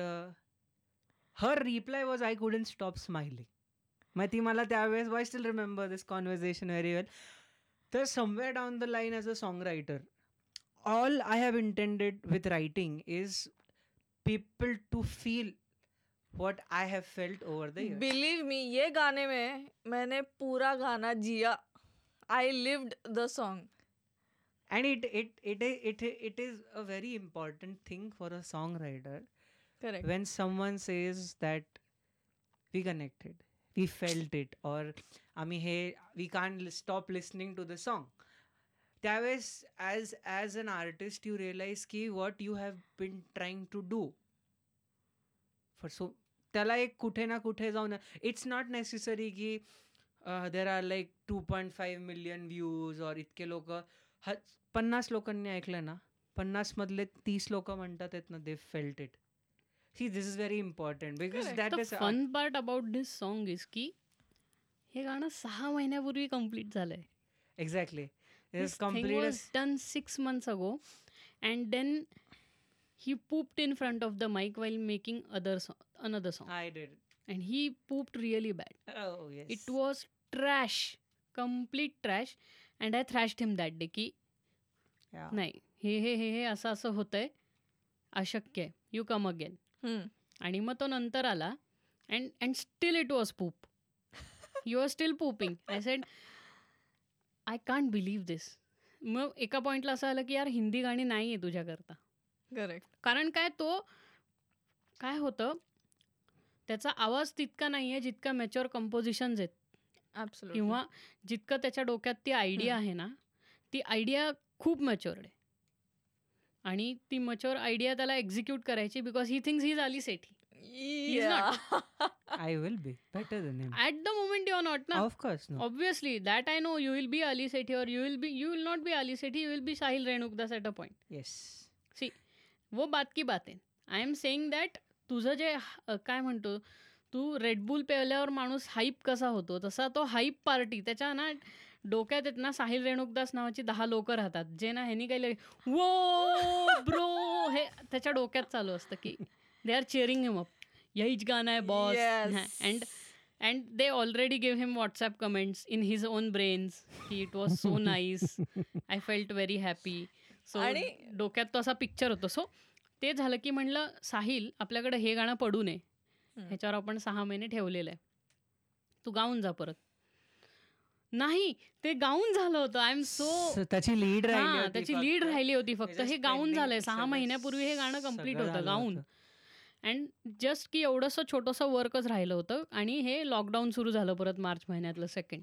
her reply was I couldn't stop smiling मग ती मला त्यावेळेस why still remember this conversation very well there's somewhere down the line as a songwriter all i have intended with writing is people to feel what i have felt over the years. Believe me ye gaane mein maine pura jiya. I lived the song. And it it it it, it is a very important thing for a songwriter correct. when someone says that we connected. We felt it और आम्ही हे we can stop stop to the song त्यावेळेस as as an artist you realize की what you have been trying to do for so त्याला एक कुठे ना कुठे जाऊन इट्स नॉट नेसेसरी की there are like two point five million views और इतके लोक ह पन्नास लोकांनी ऐकलं ना पन्नासमधले तीस लोक म्हणतात आहेत ना they felt it see this is very important because. That the is fun part about this song is की हे गाणं सहा महिन्यापूर्वी कंप्लीट झालंय exactly This thing complete was done six months ago, and then he pooped in front of the mic while making other song, another song, I did and he pooped really bad. Oh yes. It was trash, complete trash, and I thrashed him that day. की Yeah. नाही हे हे हे हे असं असं होतंय अशक्य आहे यू कम अगेन आणि मग तो नंतर आला. And and still it was poop you are still pooping I said I can't believe this मग एका पॉईंटला असं आलं की यार हिंदी गाणी नाही आहे तुझ्याकरता. करेक्ट कारण काय तो काय होतं त्याचा आवाज तितका नाही आहे जितका मॅच्युअर कंपोजिशन्स आहेत. किंवा जितकं त्याच्या डोक्यात ती आयडिया आहे ना ती आयडिया खूप मॅच्युअर्ड आहे. आणि ती मच्युअर आयडिया त्याला एक्झिक्यूट करायची बिकॉज ही थिंग्स ही झाली Sethi is not. I will be better than him. At the moment you are not ना Of course, no. Obviously that I know you will be Ali Sethi और you will be you will not be Ali Sethi you will be Sahil Renukadas at a point Yes. वो बात की बात आहे I am saying that तुझं जे काय म्हणतो तू रेडबुल पेल्यावर माणूस हाईप कसा होतो तसा तो हाईप पार्टी त्याच्या ना डोक्यात आहेत ना साहिल रेणुकदास नावाची दहा लोक राहतात. जे ना ह्यांनी काही वो ब्रो हे त्याच्या डोक्यात चालू असतं की they are cheering him up यहीच गाणं आहे boss. And and they already give him WhatsApp comments in his own brains की it was so nice I felt very happy so आणि- डोक्यात तो असा पिक्चर होतो. सो ते झालं की म्हणलं साहिल आपल्याकडे हे गाणं पडू नये. ह्याच्यावर आपण सहा महिने ठेवलेलं आहे. तू गाऊन जा परत. नाही ते गाऊन झालं होतं. आय एम सो So त्याची लीड राहिली हा होती त्याची. लीड राहिली होती फक्त. त्याचं हे गाऊन झालंय. सहा महिन्यापूर्वी हे गाणं कंप्लीट होतं गाऊन. अँड जस्ट की एवढंसं छोटंसं वर्कच राहिलं होतं. आणि हे लॉकडाऊन सुरू झालं परत मार्च महिन्यातलं सेकंड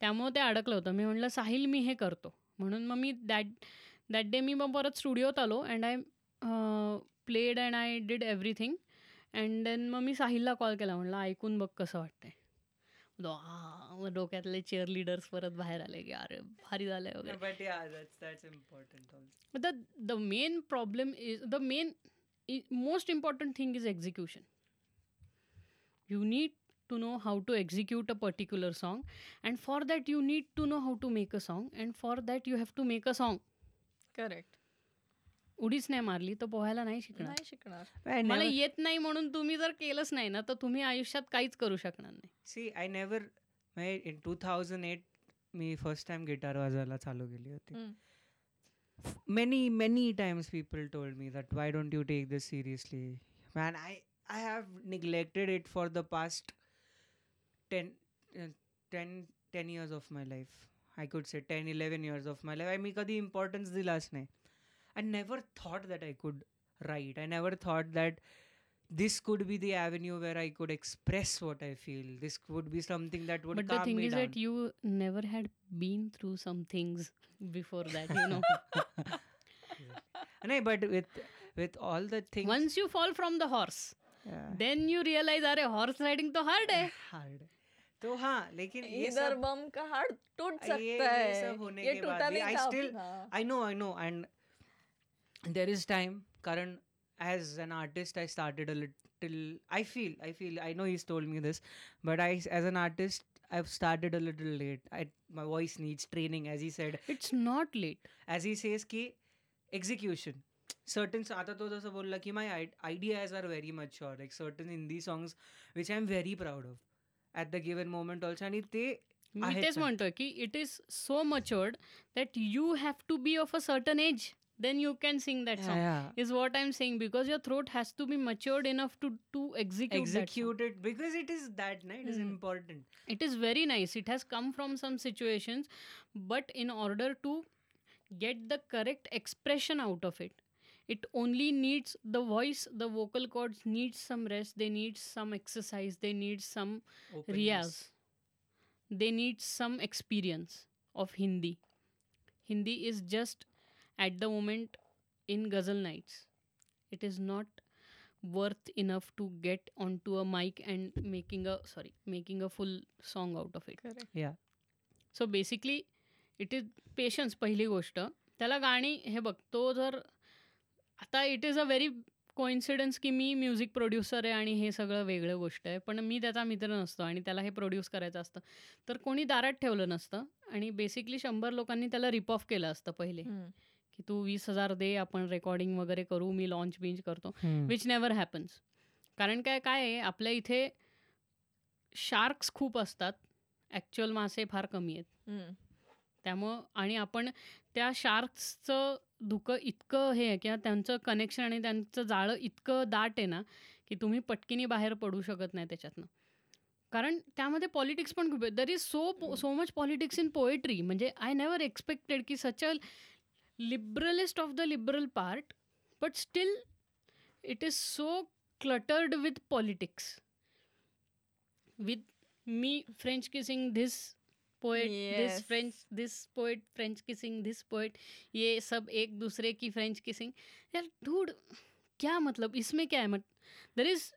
त्यामुळे ते अडकलं होतं. मी म्हटलं साहिल मी हे करतो. म्हणून मग मी दॅट दॅट डे मी मग परत स्टुडिओत आलो and I played and I did everything and then मग मी साहिलला कॉल केला. म्हणलं ऐकून बघ कसं वाटतंय. डोक्यातले चेअर लिडर्स परत बाहेर आले की अरे भारी झालंय the main problem is the main most important thing is execution you need to know how to execute a particular song and for that you need to know how to make a song and for that you have to make a song correct उडीच नाही मारली तर पोहायला नाही शिकणार. मला येत नाही म्हणून तुम्ही जर केलंच नाही ना तर तुम्ही आयुष्यात काहीच करू शकणार नाही. See I never in two thousand eight me first time guitar वाजवायला चालू केली होती. Many many times people told me that why don't you take this seriously man I I have neglected it for the past ten ten ten years of my life I could say ten eleven years of my life I मी कधी importance दिलाच नाही. i never thought that i could write i never thought that this could be the avenue where i could express what i feel this would be something that would But the calm thing me is down that you never had been through some things before that, you know. no but with with all the things Once you fall from the horse, yeah. then you realize, अरे horse riding तो hard है. Hard तो हाँ लेकिन ये इधर सब बम का heart टूट ये- सकता ये है सब होने ये के टूटा बाद भी नहीं I था still- Apna. I there is time Karan as an artist I started a little I feel I feel I know he's told me this but I as an artist I've started a little late I my voice needs training as he said It's not late. as he says की execution certain आता तो जसं बोलला की my i- ideas are very mature like certain Hindi songs which I'm very proud of at the given moment also आणि ते मी आहेत तेच पण. म्हणतोय की it is so matured that you have to be of a certain age then you can sing that yeah, song. Yeah. is what i'm saying because your throat has to be matured enough to to execute execute it because it is that night is hmm. important. It is very nice. It has come from some situations but in order to get the correct expression out of it it only needs the voice the vocal cords need some rest they need some exercise they need some rias they need some experience of hindi. Hindi is just at the moment in Ghazal nights. It is not worth enough to get onto a mic and making a sorry making a full song out of it. yeah so basically it is patience पहिली गोष्ट त्याला गाणी हे बघ तो जर आता it is a very coincidence की मी म्युझिक प्रोड्युसर आहे आणि हे सगळं वेगळं गोष्ट आहे पण मी त्याचा मित्र नसतो आणि त्याला हे प्रोड्यूस करायचं असतं तर कोणी दारात ठेवलं नसतं आणि बेसिकली शंभर लोकांनी त्याला रिप ऑफ केलं असतं पहिले. की तू वीस हजार दे आपण रेकॉर्डिंग वगैरे करू मी लॉन्च बिंच करतो. विच नेवर हॅपन्स कारण काय काय आहे आपल्या इथे शार्क्स खूप असतात. ॲक्च्युअल मासे फार कमी आहेत. त्यामुळं आणि आपण त्या शार्क्सचं धुकं इतकं हे आहे किंवा त्यांचं कनेक्शन आणि त्यांचं जाळं इतकं दाट आहे ना की तुम्ही पटकिनी बाहेर पडू शकत नाही त्याच्यातनं. कारण त्यामध्ये पॉलिटिक्स पण खूप आहे there is so so much politics in poetry म्हणजे आय नेवर एक्सपेक्टेड की such a liberalist of the liberal part but still it is so cluttered with politics with me French kissing this poet this. French this poet French kissing this poet ये सब एक दूसरे की French kissing यार धूड क्या मतलब? इसमें क्या आहे मग दर इज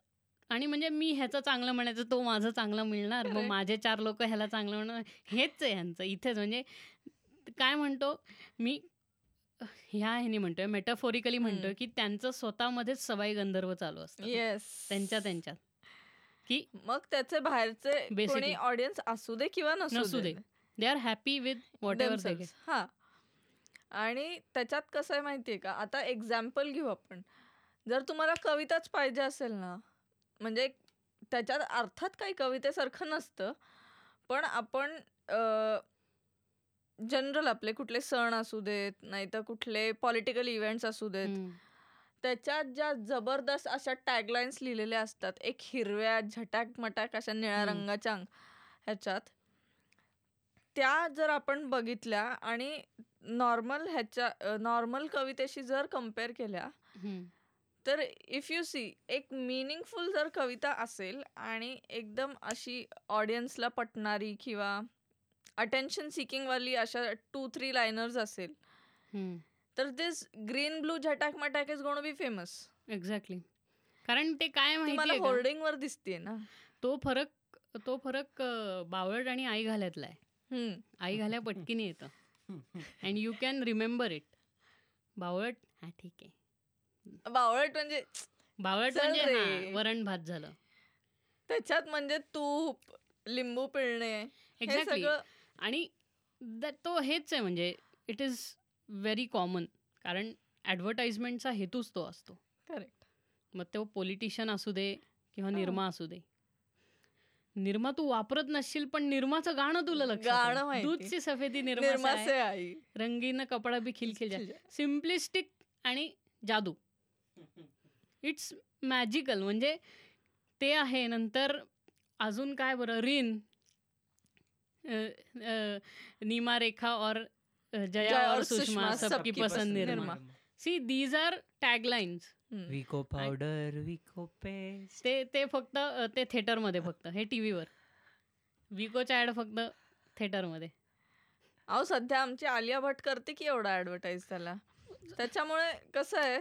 आणि म्हणजे मी ह्याचं चांगलं म्हणायचं तो माझं चांगलं मिळणार. मग. माझे चार लोक ह्याला चांगलं म्हणणार. हेच आहे ह्यांचं. इथेच म्हणजे काय म्हणतो? मी ह्या ह्यानी म्हणतोय मेटाफोरिकली म्हणतोय. की त्यांचं स्वतःमध्येच सवाई गंधर्व चालू असतं येस त्यांच्या त्यांच्यात की मग त्याचे बाहेरचे. कोणी ऑडियन्स असू दे किंवा नसू दे. They are happy with whatever. हा आणि त्याच्यात कसं आहे माहितीये का आता एक्झाम्पल घेऊ आपण जर तुम्हाला कविताच पाहिजे असेल ना म्हणजे त्याच्यात अर्थात काही कवितेसारखं नसतं पण आपण जनरल आपले कुठले सण असू देत नाही तर कुठले पॉलिटिकल इव्हेंट्स असू देत त्याच्यात ज्या जबरदस्त अशा टॅगलाईन्स लिहिलेल्या असतात एक हिरव्या झटाक मटाक अशा निळ्या. रंगाच्या ह्याच्यात त्या जर आपण बघितल्या आणि नॉर्मल ह्याच्या नॉर्मल कवितेशी जर कंपेअर केल्या तर इफ यू सी एक मिनिंगफुल जर कविता असेल आणि एकदम अशी ऑडियन्सला पटणारी किंवा अटेन्शन सिकिंगवाली अशा टू थ्री लायनर्स असेल. तर दिस ग्रीन ब्लू झटाक मटाक is gonna be famous exactly कारण ते काय माहिती मला? होर्डिंग वर दिसते ना. तो फरक तो फरक बावळट आणि आई घाल्यातला आहे. हम्म. आई घाल्या पटकीने येतं. And you can remember it बावळट? हा ठीक आहे. बावळट म्हणजे बावळट म्हणजे वरण भात झालं. त्याच्यात म्हणजे तूप लिंबू पिळणे हे एक्झॅक्टली सगळं आणि that तो हेच आहे म्हणजे इट इज व्हेरी कॉमन कारण ॲडव्हर्टाइजमेंटचा हेतूच तो असतो. करेक्ट मग तो पॉलिटिशियन असू दे किंवा हा. निर्मा असू दे. निरमा तू वापरत नसशील पण निरमाचं गाणं तुला लक्षात. दूधची सफेदी निरमा रंगीन कपडा भी खिलखिल सिम्प्लिस्टिक आणि जादू. इट्स मॅजिकल म्हणजे ते आहे नंतर अजून काय बरं? रिन नीमा रेखा और जया और सुषमा सबकी पसंद Nirma. See these are taglines hmm. Vicco powder विको पेस्ट ते ते फक्त ते थिएटरमध्ये फक्त हे टी व्हीवर विकोच्या ॲड फक्त थिएटरमध्ये अहो सध्या आमची आलिया भट करते की एवढा ऍडव्हर्टाईज त्याला? त्याच्यामुळे कसं आहे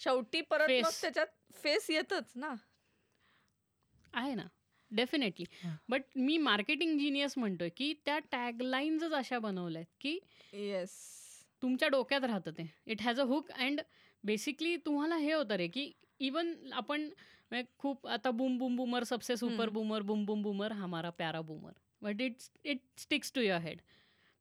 शेवटी परत. त्याच्यात फेस येतच ना. आहे ना. डेफिनेटली. बट मी मार्केटिंग जिनियस म्हणतोय की त्या टॅगलाईन्सच अशा बनवल्या आहेत की येस तुमच्या डोक्यात राहतं ते. It has a hook and basically तुम्हाला हे होतं रे की इवन आपण म्हणजे खूप आता बूम बूम बूमर सबसे super. Boomer boom boom Boomer हमारा प्यारा Boomer but it's it sticks to your head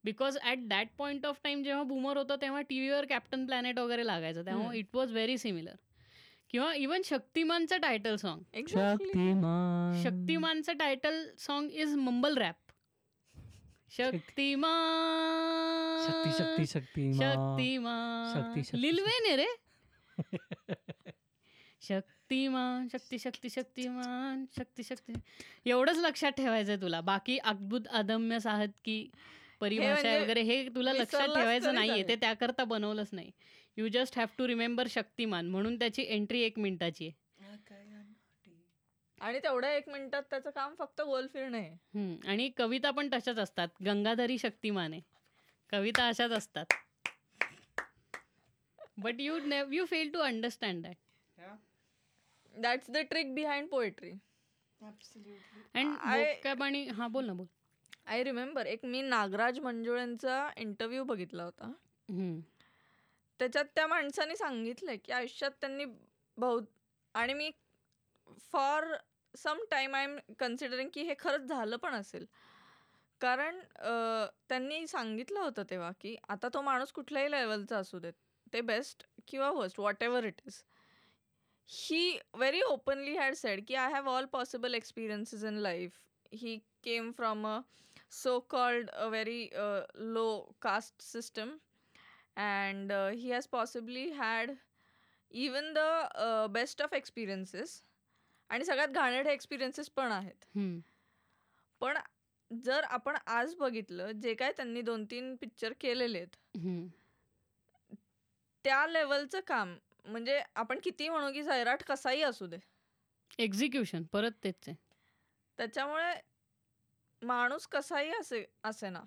because at that point of time जेव्हा बूमर होतं तेव्हा टी व्हीवर कॅप्टन प्लॅनेट वगैरे लागायचं. तेव्हा. इट वॉज व्हेरी सिमिलर किंवा इवन शक्तिमानचं title song exactly Shaktimaan. शक्तिमानचं title song is mumble rap Shaktimaan. शक्ती शक्ती शक्तिमान. शक्तिमान. शक्ती, शक्ती, लिलवेन आहे रे. शक्तिमान शक्ती शक्ती शक्तिमान शक्ती शक्ती. एवढंच लक्षात ठेवायचंय तुला. बाकी अद्भुत अदम्य साहत की परिभाषा म्हणजे वगैरे हे तुला लक्षात ठेवायचं नाहीये. ते त्याकरता बनवलंच नाही. You just have to remember Shaktimaan म्हणून त्याची एंट्री एक मिनिटाची आहे. आणि तेवढ्या एक मिनिटात त्याचं काम फक्त गोल फिरणे आहे. आणि कविता पण तशाच असतात. गंगाधरी शक्तिमान आहे. कविता अशाच असतात. But you you fail to understand that that's the trick behind poetry and I- आणि हा बोल ना बोल. आय रिमेंबर एक मी नागराज मंजुळेंचा इंटरव्ह्यू बघितला होता. हम्म, त्याच्यात त्या माणसाने सांगितलंय की आयुष्यात त्यांनी बहुत आणि मी for some time I am considering की हे खरंच झालं पण असेल. कारण त्यांनी सांगितलं होतं तेव्हा की आता तो माणूस कुठल्याही लेवलचा असू देत ते बेस्ट किंवा worst whatever it is he very openly had said की I have all possible experiences in life he came from a so called a very low caste system and uh, he has possibly had even the uh, best of experiences. आणि सगळ्यात घाणेरडे experiences पण आहेत. पण जर आपण आज बघितलं जे काय त्यांनी दोन तीन पिक्चर केलेले आहेत. त्या लेवलचं काम म्हणजे आपण किती म्हणू की सैराट कसाही असू दे. एक्झिक्युशन परत तेच त्याच्यामुळे माणूस कसाही असे असे ना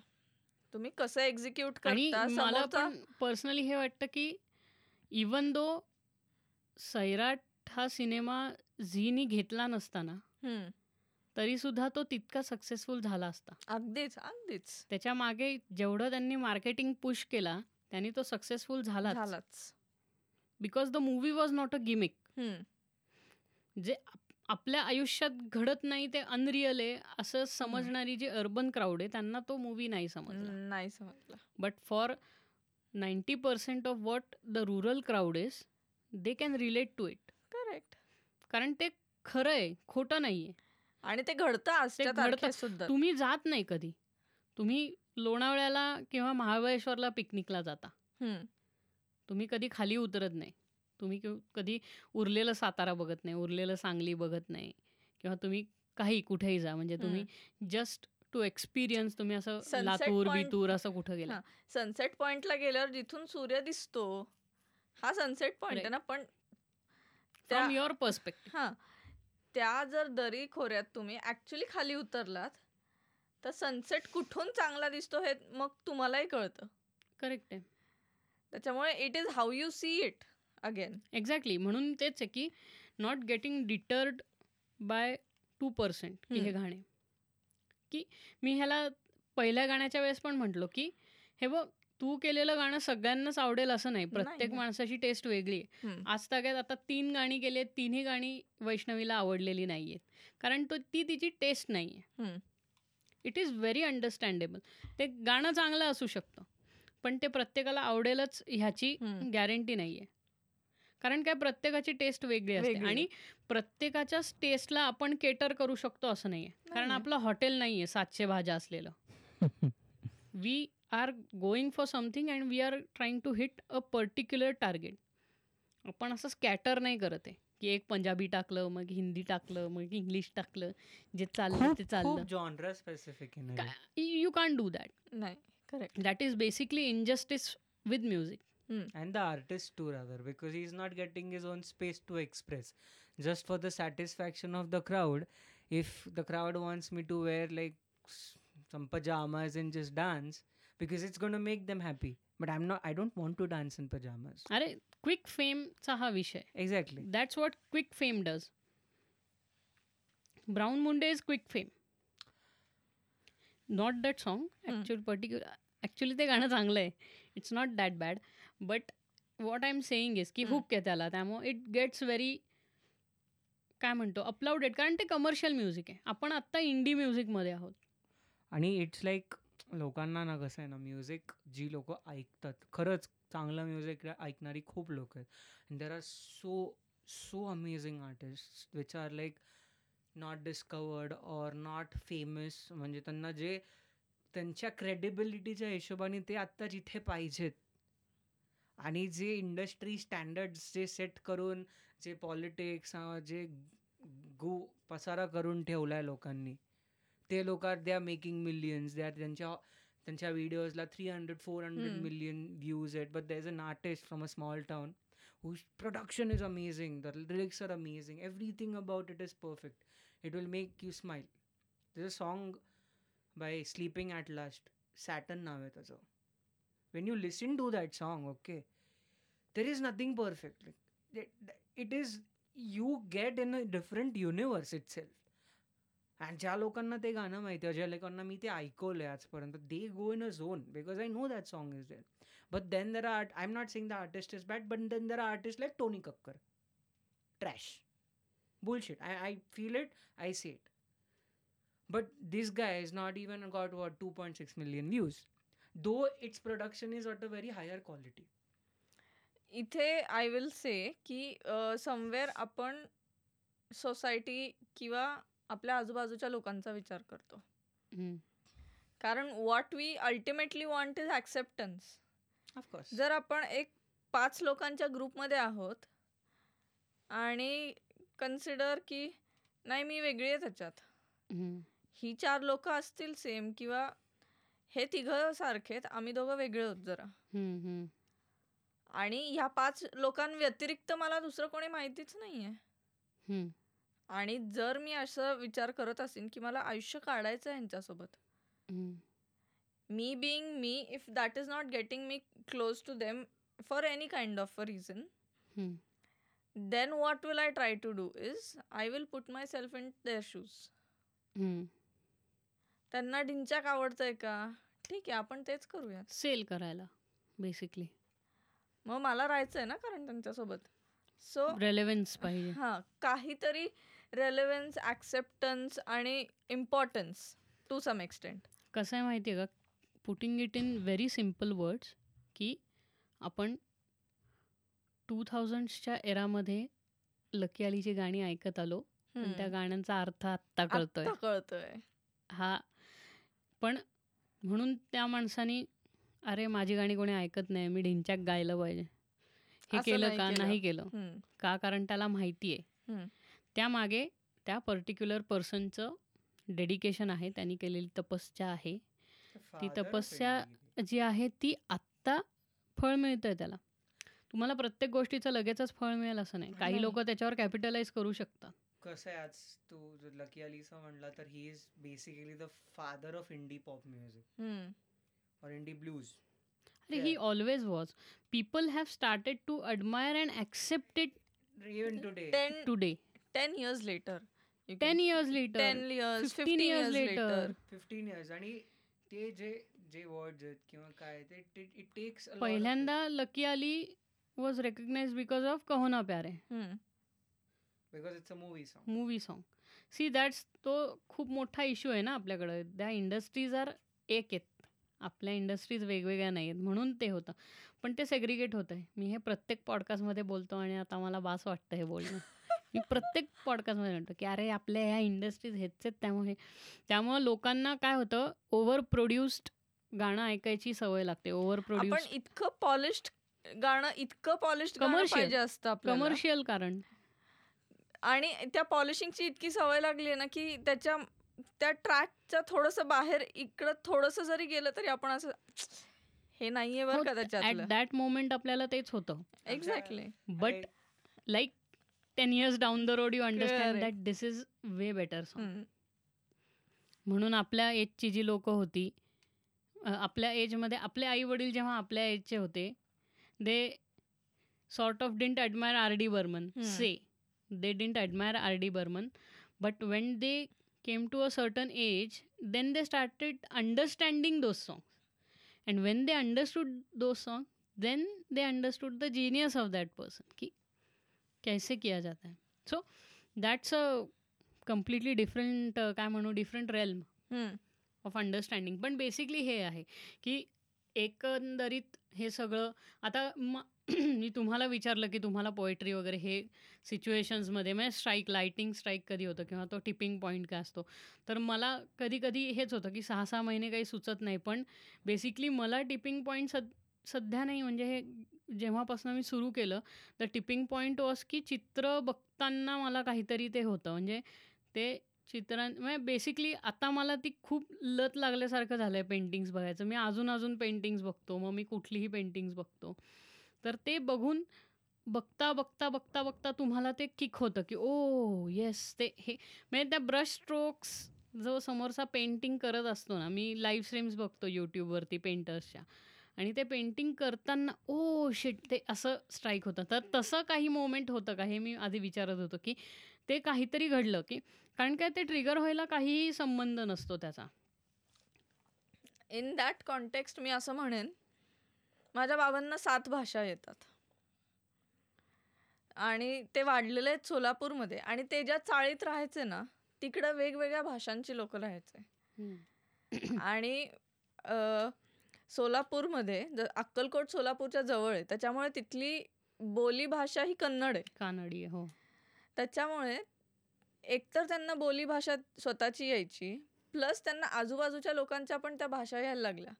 तुम्ही कसं एक्झिक्यूट आणि करता? मला समोरचा पण पर्सनली हे वाटतं की इवन दो सैराट हा सिनेमा झीनी घेतला नसताना हम्म, तरी सुद्धा तो तितका सक्सेसफुल झाला असता. अगदीच अगदीच. त्याच्यामागे जेवढं त्यांनी मार्केटिंग पुश केला त्यांनी तो सक्सेसफुल झाला झालाच. Because the movie was not a gimmick hmm, जे आपल्या आयुष्यात घडत नाही ते अनरिअल आहे असं समजणारी जी अर्बन क्राऊड आहे त्यांना तो मूवी नाही समजला. नाही समजलं. But for ninety percent of what the rural crowd is they can relate to it correct कारण ते खरं आहे खोटं नाही आहे आणि ते घडतं सुद्धा. तुम्ही जात नाही कधी. तुम्ही लोणावळ्याला किंवा महाबळेश्वरला पिकनिकला जाता. तुम्ही कधी खाली उतरत नाही. तुम्ही कधी उरलेलं सातारा बघत नाही उरलेलं सांगली बघत नाही किंवा तुम्ही काही कुठेही जा म्हणजे तुम्ही जस्ट टू एक्सपिरियन्स तुम्ही असं लातूर बितूर असं कुठं गेला. सनसेट पॉइंटला गेल्यावर जिथून सूर्य दिसतो हा सनसेट पॉइंट आहे. ना पण फ्रॉम युअर पर्स्पेक्टिव्ह हा त्या जर दरी खोऱ्यात तुम्ही ऍक्च्युली खाली उतरलात तर सनसेट कुठून चांगला दिसतो हे मग तुम्हालाही कळतं. करेक्ट आहे. त्याच्यामुळे it is how you see it again. Exactly म्हणून तेच आहे की not getting deterred by two percent की हे. गाणे. की मी ह्याला पहिल्या गाण्याच्या वेळेस पण म्हटलो की हे बघ तू केलेलं गाणं सगळ्यांनाच आवडेल असं नाही. प्रत्येक. माणसाची टेस्ट वेगळी आहे. आज ताग्यात आता तीन गाणी गेली आहेत तिन्ही गाणी वैष्णवीला आवडलेली नाही आहेत. कारण तो ती तिची टेस्ट नाही आहे. इट इज व्हेरी अंडरस्टँडेबल ते गाणं चांगलं असू शकतं पण ते प्रत्येकाला आवडेलच ह्याची. गॅरंटी नाही आहे. कारण काय प्रत्येकाची टेस्ट वेगळी असते. आणि प्रत्येकाच्याच टेस्टला आपण केटर करू शकतो असं नाहीये. कारण. आपलं हॉटेल नाहीये सातशे भाज्या असलेलं. We are going for something and we are trying to hit a particular target आपण असं स्कॅटर नाही करत आहे. की एक पंजाबी टाकलं मग हिंदी टाकलं मग इंग्लिश टाकलं जे चाललं ते चाललं. Genre specific you can do that नाही correct that is basically injustice with music and the artist too rather because he's not getting his own space to express just for the satisfaction of the crowd if the crowd wants me to wear like s- some pajamas and just dance because it's going to make them happy but i'm not i don't want to dance in pajamas अरे quick फेमचा हा विषय exactly that's what quick fame does Brown Munde is quick fame not that song actual particular actually ते गाणं चांगलं आहे it's not that bad But what I am saying is की. Hook आहे त्याला. त्यामुळे इट गेट्स व्हेरी काय म्हणतो अपलाउडेड कारण ते कमर्शियल म्युझिक आहे. आपण आत्ता इंडी म्युझिकमध्ये आहोत. आणि इट्स लाईक लोकांना ना कसं आहे ना म्युझिक जी लोक ऐकतात खरंच चांगलं म्युझिक ऐकणारी खूप लोक आहेत. There are so so amazing artist which are like not discovered or not famous म्हणजे त्यांना जे त्यांच्या क्रेडिबिलिटीच्या हिशोबाने ते आत्ता जिथे पाहिजेत आणि जे इंडस्ट्री स्टँडर्ड्स जे सेट करून जे पॉलिटिक्स जे गो पसारा करून ठेवला आहे लोकांनी ते लोक are they are making millions they are त्यांच्या त्यांच्या व्हिडिओजला three hundred four hundred million views आहेत. But they is an artist from a small town whose production is amazing the lyrics are amazing everything about it is perfect it will make you smile this a song by Sleeping at Last Saturn नाव आहे त्याचं. When you listen to that song okay there is nothing perfect like it, it is you get in a different universe itself आणि ज्या लोकांना ते गाणं माहिती आहे ज्या लोकांना मी ते ऐकवलंय आजपर्यंत they go in a zone because I know that song is there but then there are I am not sing the artist is bad but then there are artist like Tony Kakkar trash bullshit. I, I feel it, I see it. But this guy has not even got what 2.6 million views. Though its production is at a very higher quality. इथे I will say की somewhere आपण society किंवा आपल्या आजूबाजूच्या लोकांचा विचार करतो. कारण what we ultimately want is acceptance Of course. जर आपण एक पाच लोकांच्या ग्रुपमध्ये आहोत आणि कन्सिडर की नाही मी वेगळी आहे त्याच्यात. ही चार लोक असतील सेम किंवा हे तिघं सारखेत आम्ही दोघं वेगळे होत जरा. आणि ह्या पाच लोकांव्यतिरिक्त मला दुसरं कोणी माहितीच नाहीये हम्म. आणि जर मी असं विचार करत असेन की मला आयुष्य काढायचं आहे ह्यांच्यासोबत हम्म. Me being me if that is not getting me close to them for any kind of a reason then what will i try to do is i will put myself in their shoes हम्म. त्यांना ढिंचाक आवडतंय का ठीक आहे आपण तेच करूयात sale करायला बेसिकली मग मला राहायचंय ना कारण त्यांच्यासोबत. सो रेलेव्हन्स पाहिजे. हां काहीतरी रेलेव्हन्स ॲक्सेप्टन्स आणि इम्पॉर्टन्स टू सम एक्सटेंट कसं आहे माहिती आहे का? Putting it in very simple words की आपण टू थाउजंड्सच्या एरामध्ये लकी अलीची गाणी ऐकत आलो पण त्या गाण्यांचा अर्थ आत्ता कळतोय. कळतोय. हा. पण म्हणून त्या माणसानी अरे माझी गाणी कोणी ऐकत नाही. मी ढिंच्याक गायलं पाहिजे. हे केलं का. नाही केलं. का? कारण त्याला माहिती आहे. त्यामागे त्या पर्टिक्युलर पर्सनचं डेडिकेशन आहे. त्यांनी केलेली तपस्या आहे. ती तपस्या जी आहे ती आत्ता फळ मिळतंय त्याला. तुम्हाला प्रत्येक गोष्टीचं लगेचच फळ मिळेल असं नाही. काही. लोक त्याच्यावर कॅपिटलाइज करू शकतात. कसं आहे आज तू लकी अलीचं म्हणला तर he is basically the father of indie pop music hmm. और इंडी ब्लूज अरे he always was people have started to admire and accept it even today ten today ten years later ten years later ten years 15 fifteen years years later. Later fifteen years आणि ते जे जे words आहेत किंवा काय ते it takes पहिल्यांदा Lucky Ali was recognise because of Kaho Naa Pyaar. Because it's a movie song movie song see that's तो खूप मोठा इश्यू आहे ना आपल्याकडं. त्या इंडस्ट्रीज आर एक आहेत. आपल्या इंडस्ट्रीज वेगवेगळ्या नाही आहेत म्हणून ते होतं. पण ते सेग्रिगेट होतं आहे मी हे प्रत्येक पॉडकास्टमध्ये बोलतो आणि आता मला बास वाटतं हे बोलणं. मी प्रत्येक पॉडकास्टमध्ये म्हणतो की अरे आपल्या ह्या इंडस्ट्रीज हेच आहेत त्यामुळे त्यामुळं लोकांना काय होतं ओव्हर प्रोड्युस्ड गाणं ऐकायची सवय लागते. ओव्हर प्रोड्युस इतकं पॉलिश्ड गाणं इतकं पॉलिश्ड Commercial. पाहिजे असतं कमर्शियल कारण. आणि त्या पॉलिशिंगची इतकी सवय लागली ना की त्याच्या त्या ट्रॅकच्या थोडंसं बाहेर इकडं थोडंसं जरी गेलं तरी आपण असं हे नाहीये बरं का दॅट मोमेंट आपल्याला तेच होतं. Exactly but like ten years down the road you understand. That this is way better song म्हणून आपल्या एजची जी लोक होती आपल्या एजमध्ये आपले आई वडील जेव्हा आपल्या एजचे होते they sort of didn't admire R D Burman. Say they didn't admire R D Burman but when they came to a certain age then they started understanding those songs and when they understood those song then they understood the genius of that person की कैसे किया जाता है? So that's a completely different काय म्हणू different realm of understanding पण basically हे आहे की एकंदरीत हे सगळं आता मी तुम्हाला विचारलं की तुम्हाला पोएट्री वगैरे हे सिच्युएशन्समध्ये म्हणजे स्ट्राईक लाईटिंग स्ट्राईक कधी होतं किंवा तो टिपिंग पॉईंट काय असतो? तर मला कधी कधी हेच होतं की सहा सहा महिने काही सुचत नाही पण बेसिकली मला टिपिंग पॉईंट सद सध्या नाही. म्हणजे हे जेव्हापासून मी सुरू केलं तर टिपिंग पॉईंट वॉज की चित्र बघताना मला काहीतरी ते होतं. म्हणजे ते चित्रां म्हणजे बेसिकली आता मला ती खूप लत लागल्यासारखं झालं आहे पेंटिंग्स बघायचं. मी अजून अजून पेंटिंग्स बघतो. मग मी कुठलीही पेंटिंग्स बघतो. तर ते बघून बघता बघता बघता बघता तुम्हाला ते किक होतं की ओ येस ते हे. म्हणजे त्या ब्रश स्ट्रोक्स जो समोरचा पेंटिंग करत असतो ना मी लाईव्ह स्ट्रीम्स बघतो यूट्यूबवरती पेंटर्सच्या आणि ते पेंटिंग करताना ओ शिट ते असं स्ट्राईक होतं. तर तसं काही मोमेंट होतं का हे मी आधी विचारत होतो की ते काहीतरी घडलं की कारण काय ते ट्रिगर व्हायला काहीही संबंध नसतो त्याचा. इन दॅट कॉन्टेक्स्ट मी असं म्हणेन माझ्या बाबांना सात भाषा येतात. आणि ते वाढलेले आहेत सोलापूरमध्ये. आणि ते ज्या चाळीत राहायचे ना तिकडं वेगवेगळ्या भाषांची लोक राहायचे. आणि सोलापूरमध्ये ज- अक्कलकोट सोलापूरच्या जवळ आहे. त्याच्यामुळे तिथली बोली भाषा ही कन्नड आहे. कानडी हो. त्याच्यामुळे एकतर त्यांना बोली भाषा स्वतःची यायची प्लस त्यांना आजूबाजूच्या लोकांच्या पण त्या भाषा यायला लागल्या.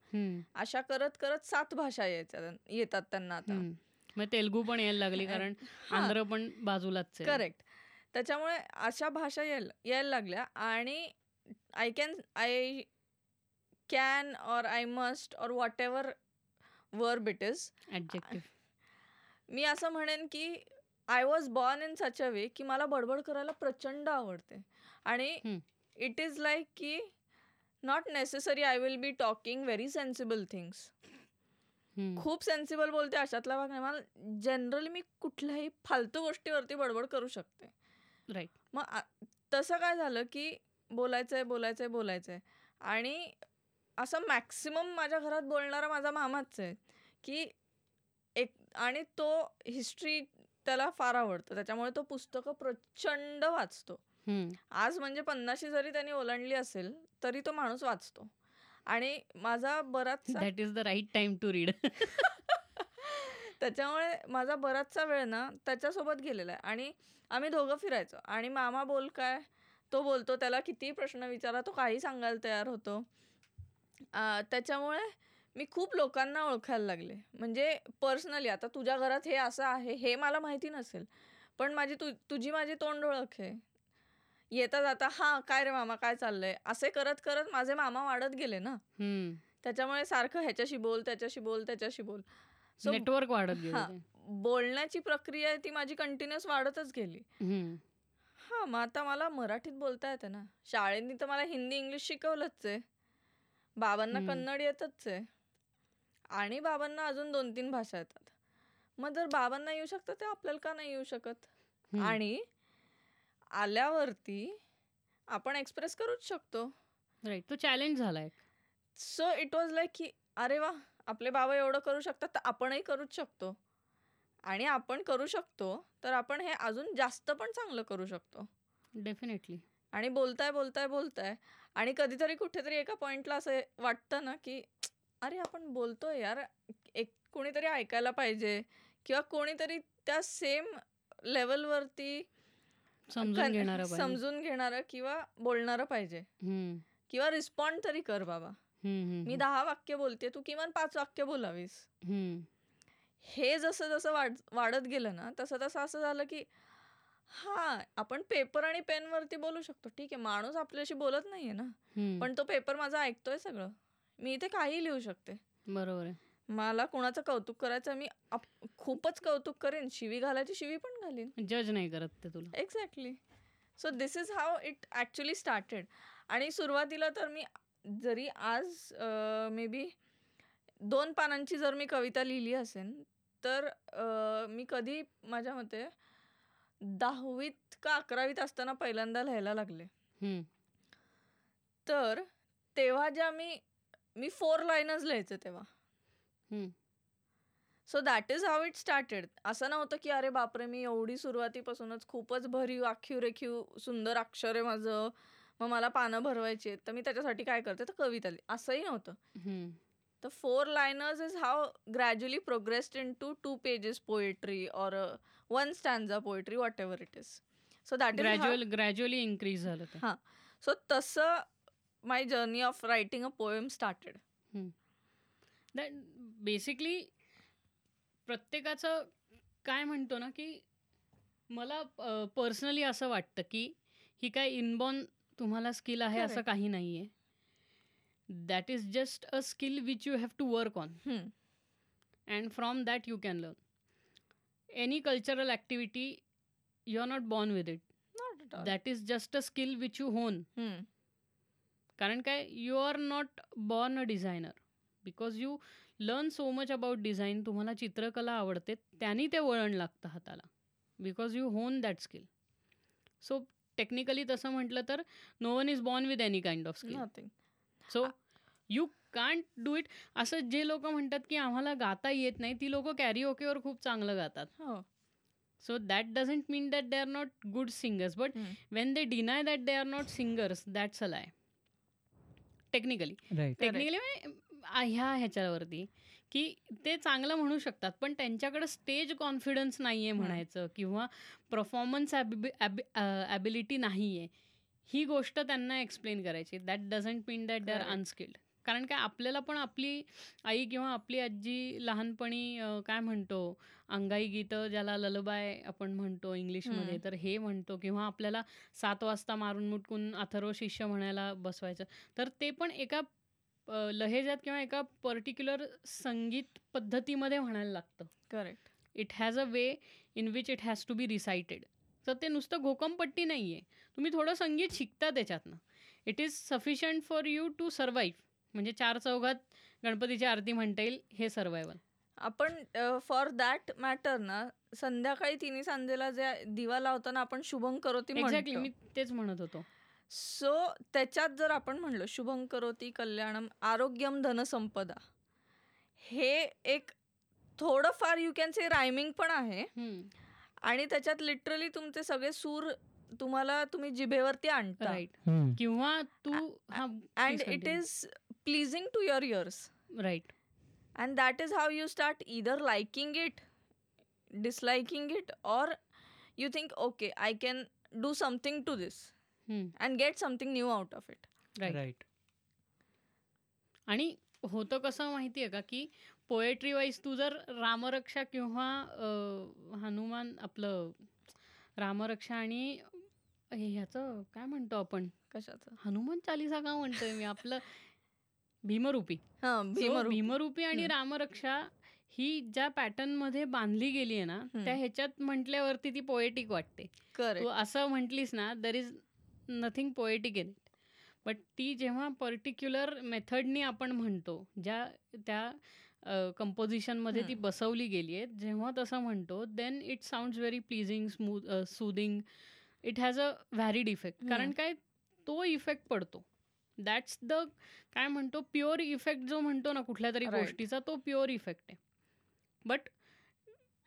अशा करत करत सात भाषा यायच्या येतात त्यांना आता. मग तेलगू पण यायला लागली कारण. आंध्र पण बाजूलाच करेक्ट त्याच्यामुळे अशा भाषा यायला यायला लागल्या आणि आय कॅन आय कॅन और आय मस्ट और whatever verb it is मी असं म्हणेन की I was born in such a way की मला बडबड करायला प्रचंड आवडते. आणि. इट इज लाईक की not necessary I will be talking very sensible things खूप सेन्सिबल बोलते अशातला भाग नाही. मला जनरली मी कुठल्याही फालतू गोष्टीवरती बडबड करू शकते. राईट मग तसं काय झालं की बोलायचंय बोलायचंय बोलायचंय. आणि असं मॅक्सिमम माझ्या घरात बोलणारा माझा मामाच आहे की एक आणि तो हिस्ट्री त्याला फार आवडतं. त्याच्यामुळे तो पुस्तकं प्रचंड वाचतो. आज म्हणजे पन्नाशी जरी त्यांनी ओलांडली असेल तरी तो माणूस वाचतो. आणि माझा बराचसा that is the right time to read त्याच्यामुळे माझा बराचसा वेळ ना त्याच्यासोबत गेलेला आहे. आणि आम्ही दोघं फिरायचो. आणि मामा बोल काय? तो बोलतो त्याला किती प्रश्न विचारा तो काही सांगायला तयार होतो. आ, त्याच्यामुळे मी खूप लोकांना ओळखायला लागले. म्हणजे पर्सनली आता तुझ्या घरात हे असं आहे हे मला माहिती नसेल. पण माझी तु तुझी माझी तोंड ओळख आहे. येता जाता हां काय रे मामा काय चाललंय? असे करत करत माझे मामा वाढत गेले ना. त्याच्यामुळे सारखं ह्याच्याशी बोल त्याच्याशी बोल त्याच्याशी बोल. So, नेटवर्क वाढत हा. बोलण्याची प्रक्रिया आहे ती माझी कंटिन्युअस वाढतच गेली. हा मग आता मला मराठीत बोलता येते ना. शाळेनी तर मला हिंदी इंग्लिश शिकवलंच आहे. बाबांना. कन्नड येतच आहे. आणि बाबांना अजून दोन तीन भाषा येतात. मग जर बाबांना येऊ शकतं ते आपल्याला का नाही येऊ शकत. आणि आल्यावरती आपण एक्सप्रेस करूच शकतो. राईट तो चॅलेंज झालाय सो इट वॉज लाईक की अरे वा आपले बाबा एवढं करू शकतात तर आपणही करूच शकतो. आणि आपण करू शकतो तर आपण हे अजून जास्त पण चांगलं करू शकतो. डेफिनेटली आणि बोलताय बोलताय बोलताय आणि कधीतरी कुठेतरी एका पॉइंटला असं वाटतं ना की अरे आपण बोलतोय यार एक कोणीतरी ऐकायला पाहिजे किंवा कोणीतरी त्या सेम लेवलवरती समजून घेणार समजून घेणारं किंवा बोलणारं पाहिजे. किंवा रिस्पॉन्ड तरी कर बाबा. मी दहा वाक्य बोलते तू किमान पाच वाक्य बोलावीस. हे जसं जसं वाढ वाढत गेलं ना तसं तसं असं झालं की हा आपण पेपर आणि पेन वरती बोलू शकतो. ठीक आहे माणूस आपल्याशी बोलत नाहीये ना. पण तो पेपर माझा ऐकतोय सगळं. मी इथे काही लिहू शकते. बरोबर आहे. मला कोणाचं कौतुक करायचं मी खूपच कौतुक करेन. शिवी घालायची शिवी पण घालीन. जज नाही करत ते तुला. Exactly so this is how it actually started आणि सुरुवातीला तर मी जरी आज मे बी दोन पानांची जर मी कविता लिहिली असेल तर मी कधी माझ्या मते दहावीत का अकरावीत असताना पहिल्यांदा लिहायला लागले. तर तेव्हा ज्या मी मी फोर लाईनच लिहायचे तेव्हा. So that is how it started असं नव्हतं की अरे बापरे मी एवढी सुरुवातीपासूनच खूपच भरीव आखीव रेखीव सुंदर अक्षर आहे माझं. मग मला पानं भरवायची आहेत. तर मी त्याच्यासाठी काय करते? तर कविता असंही नव्हतं. तर four liners is how gradually progressed into two pages poetry और one stanza poetry whatever it is so that gradual gradually increase झालं हां. सो तसं my journey of writing a poem started basically प्रत्येकाचं काय म्हणतो ना की मला पर्सनली असं वाटतं की ही काय इनबॉर्न तुम्हाला स्किल आहे असं काही नाही आहे that is just a skill which you have to work on and from that you can learn any cultural activity you are not born with it that is just a skill which you hone कारण काय you are not born a designer because you learn so much about design तुम्हाला चित्रकला आवडते त्यांनी ते वळण लागतं हाताला. Because you hone that skill so technically तसं म्हटलं तर no one is born with any kind of skill so you can't do it असं जे लोक म्हणतात की आम्हाला गाता येत नाही ती लोक कॅरी ओकेवर खूप चांगलं गातात. So that doesn't mean that they are not good singers but when they deny that they are not singers that's a lie technically technically ह्या ह्याच्यावरती की ते चांगलं म्हणू शकतात पण त्यांच्याकडे स्टेज कॉन्फिडन्स नाही आहे म्हणायचं किंवा परफॉर्मन्स ॲबिलिटी नाही आहे ही गोष्ट त्यांना एक्सप्लेन करायची. That doesn't mean that they are unskilled कारण काय आपल्याला पण आपली आई किंवा आपली आजी लहानपणी काय म्हणतो अंगाई गीतं ज्याला ललबाय आपण म्हणतो इंग्लिशमध्ये तर हे म्हणतो किंवा आपल्याला सात वाजता मारून मुटकून अथर्व शिष्य म्हणायला बसवायचं तर ते पण एका लहेजात किंवा एका पर्टिक्युलर संगीत पद्धतीमध्ये म्हणायला लागतं. Correct it has a way in which it has to be recited तर ते नुसतं घोकमपट्टी नाही आहे तुम्ही थोडं संगीत शिकता त्याच्यातनं. It is sufficient for you to survive म्हणजे चार चौघात गणपतीची आरती म्हणता येईल हे सर्वायवल आपण फॉर दॅट मॅटर ना संध्याकाळी तिन्ही सांजेला जे दिवा लावताना आपण शुभम करोती एक्झॅक्टली मी तेच म्हणत होतो. सो त्याच्यात जर आपण म्हणलं शुभम करोती कल्याणम आरोग्यम धनसंपदा हे एक थोडंफार यू कॅन से रायमिंग पण आहे. आणि त्याच्यात लिटरली तुमचे सगळे सूर तुम्हाला तुम्ही जिभेवरती आणता. किंवा तू and it is pleasing to your ears right and that is how you start either liking it disliking it or you think okay I can do something to this and get something new out of it right आणि होतं कसं माहिती आहे का की poetry wise तू जर रामरक्षा किंवा हनुमान आपलं रामरक्षा आणि ह्याचं काय म्हणतो आपण? कशाचं? हनुमान चालिसा का म्हणतोय मी? आपलं भीमरूपी. भीमरूपी. आणि रामरक्षा ही ज्या पॅटर्नमध्ये बांधली गेली आहे ना त्या ह्याच्यात म्हटल्यावरती ती पोएटिक वाटते. तू असं म्हटलीस ना there is nothing poetic in it but ती जेव्हा पर्टिक्युलर मेथडनी आपण म्हणतो ज्या त्या कंपोजिशनमध्ये ती बसवली गेली आहे जेव्हा तसं म्हणतो then it sounds very pleasing smooth soothing it has a varied effect कारण काय? तो इफेक्ट पडतो. दॅट्स द काय म्हणतो? प्युअर इफेक्ट जो म्हणतो ना कुठल्या तरी गोष्टीचा तो प्युअर इफेक्ट आहे. बट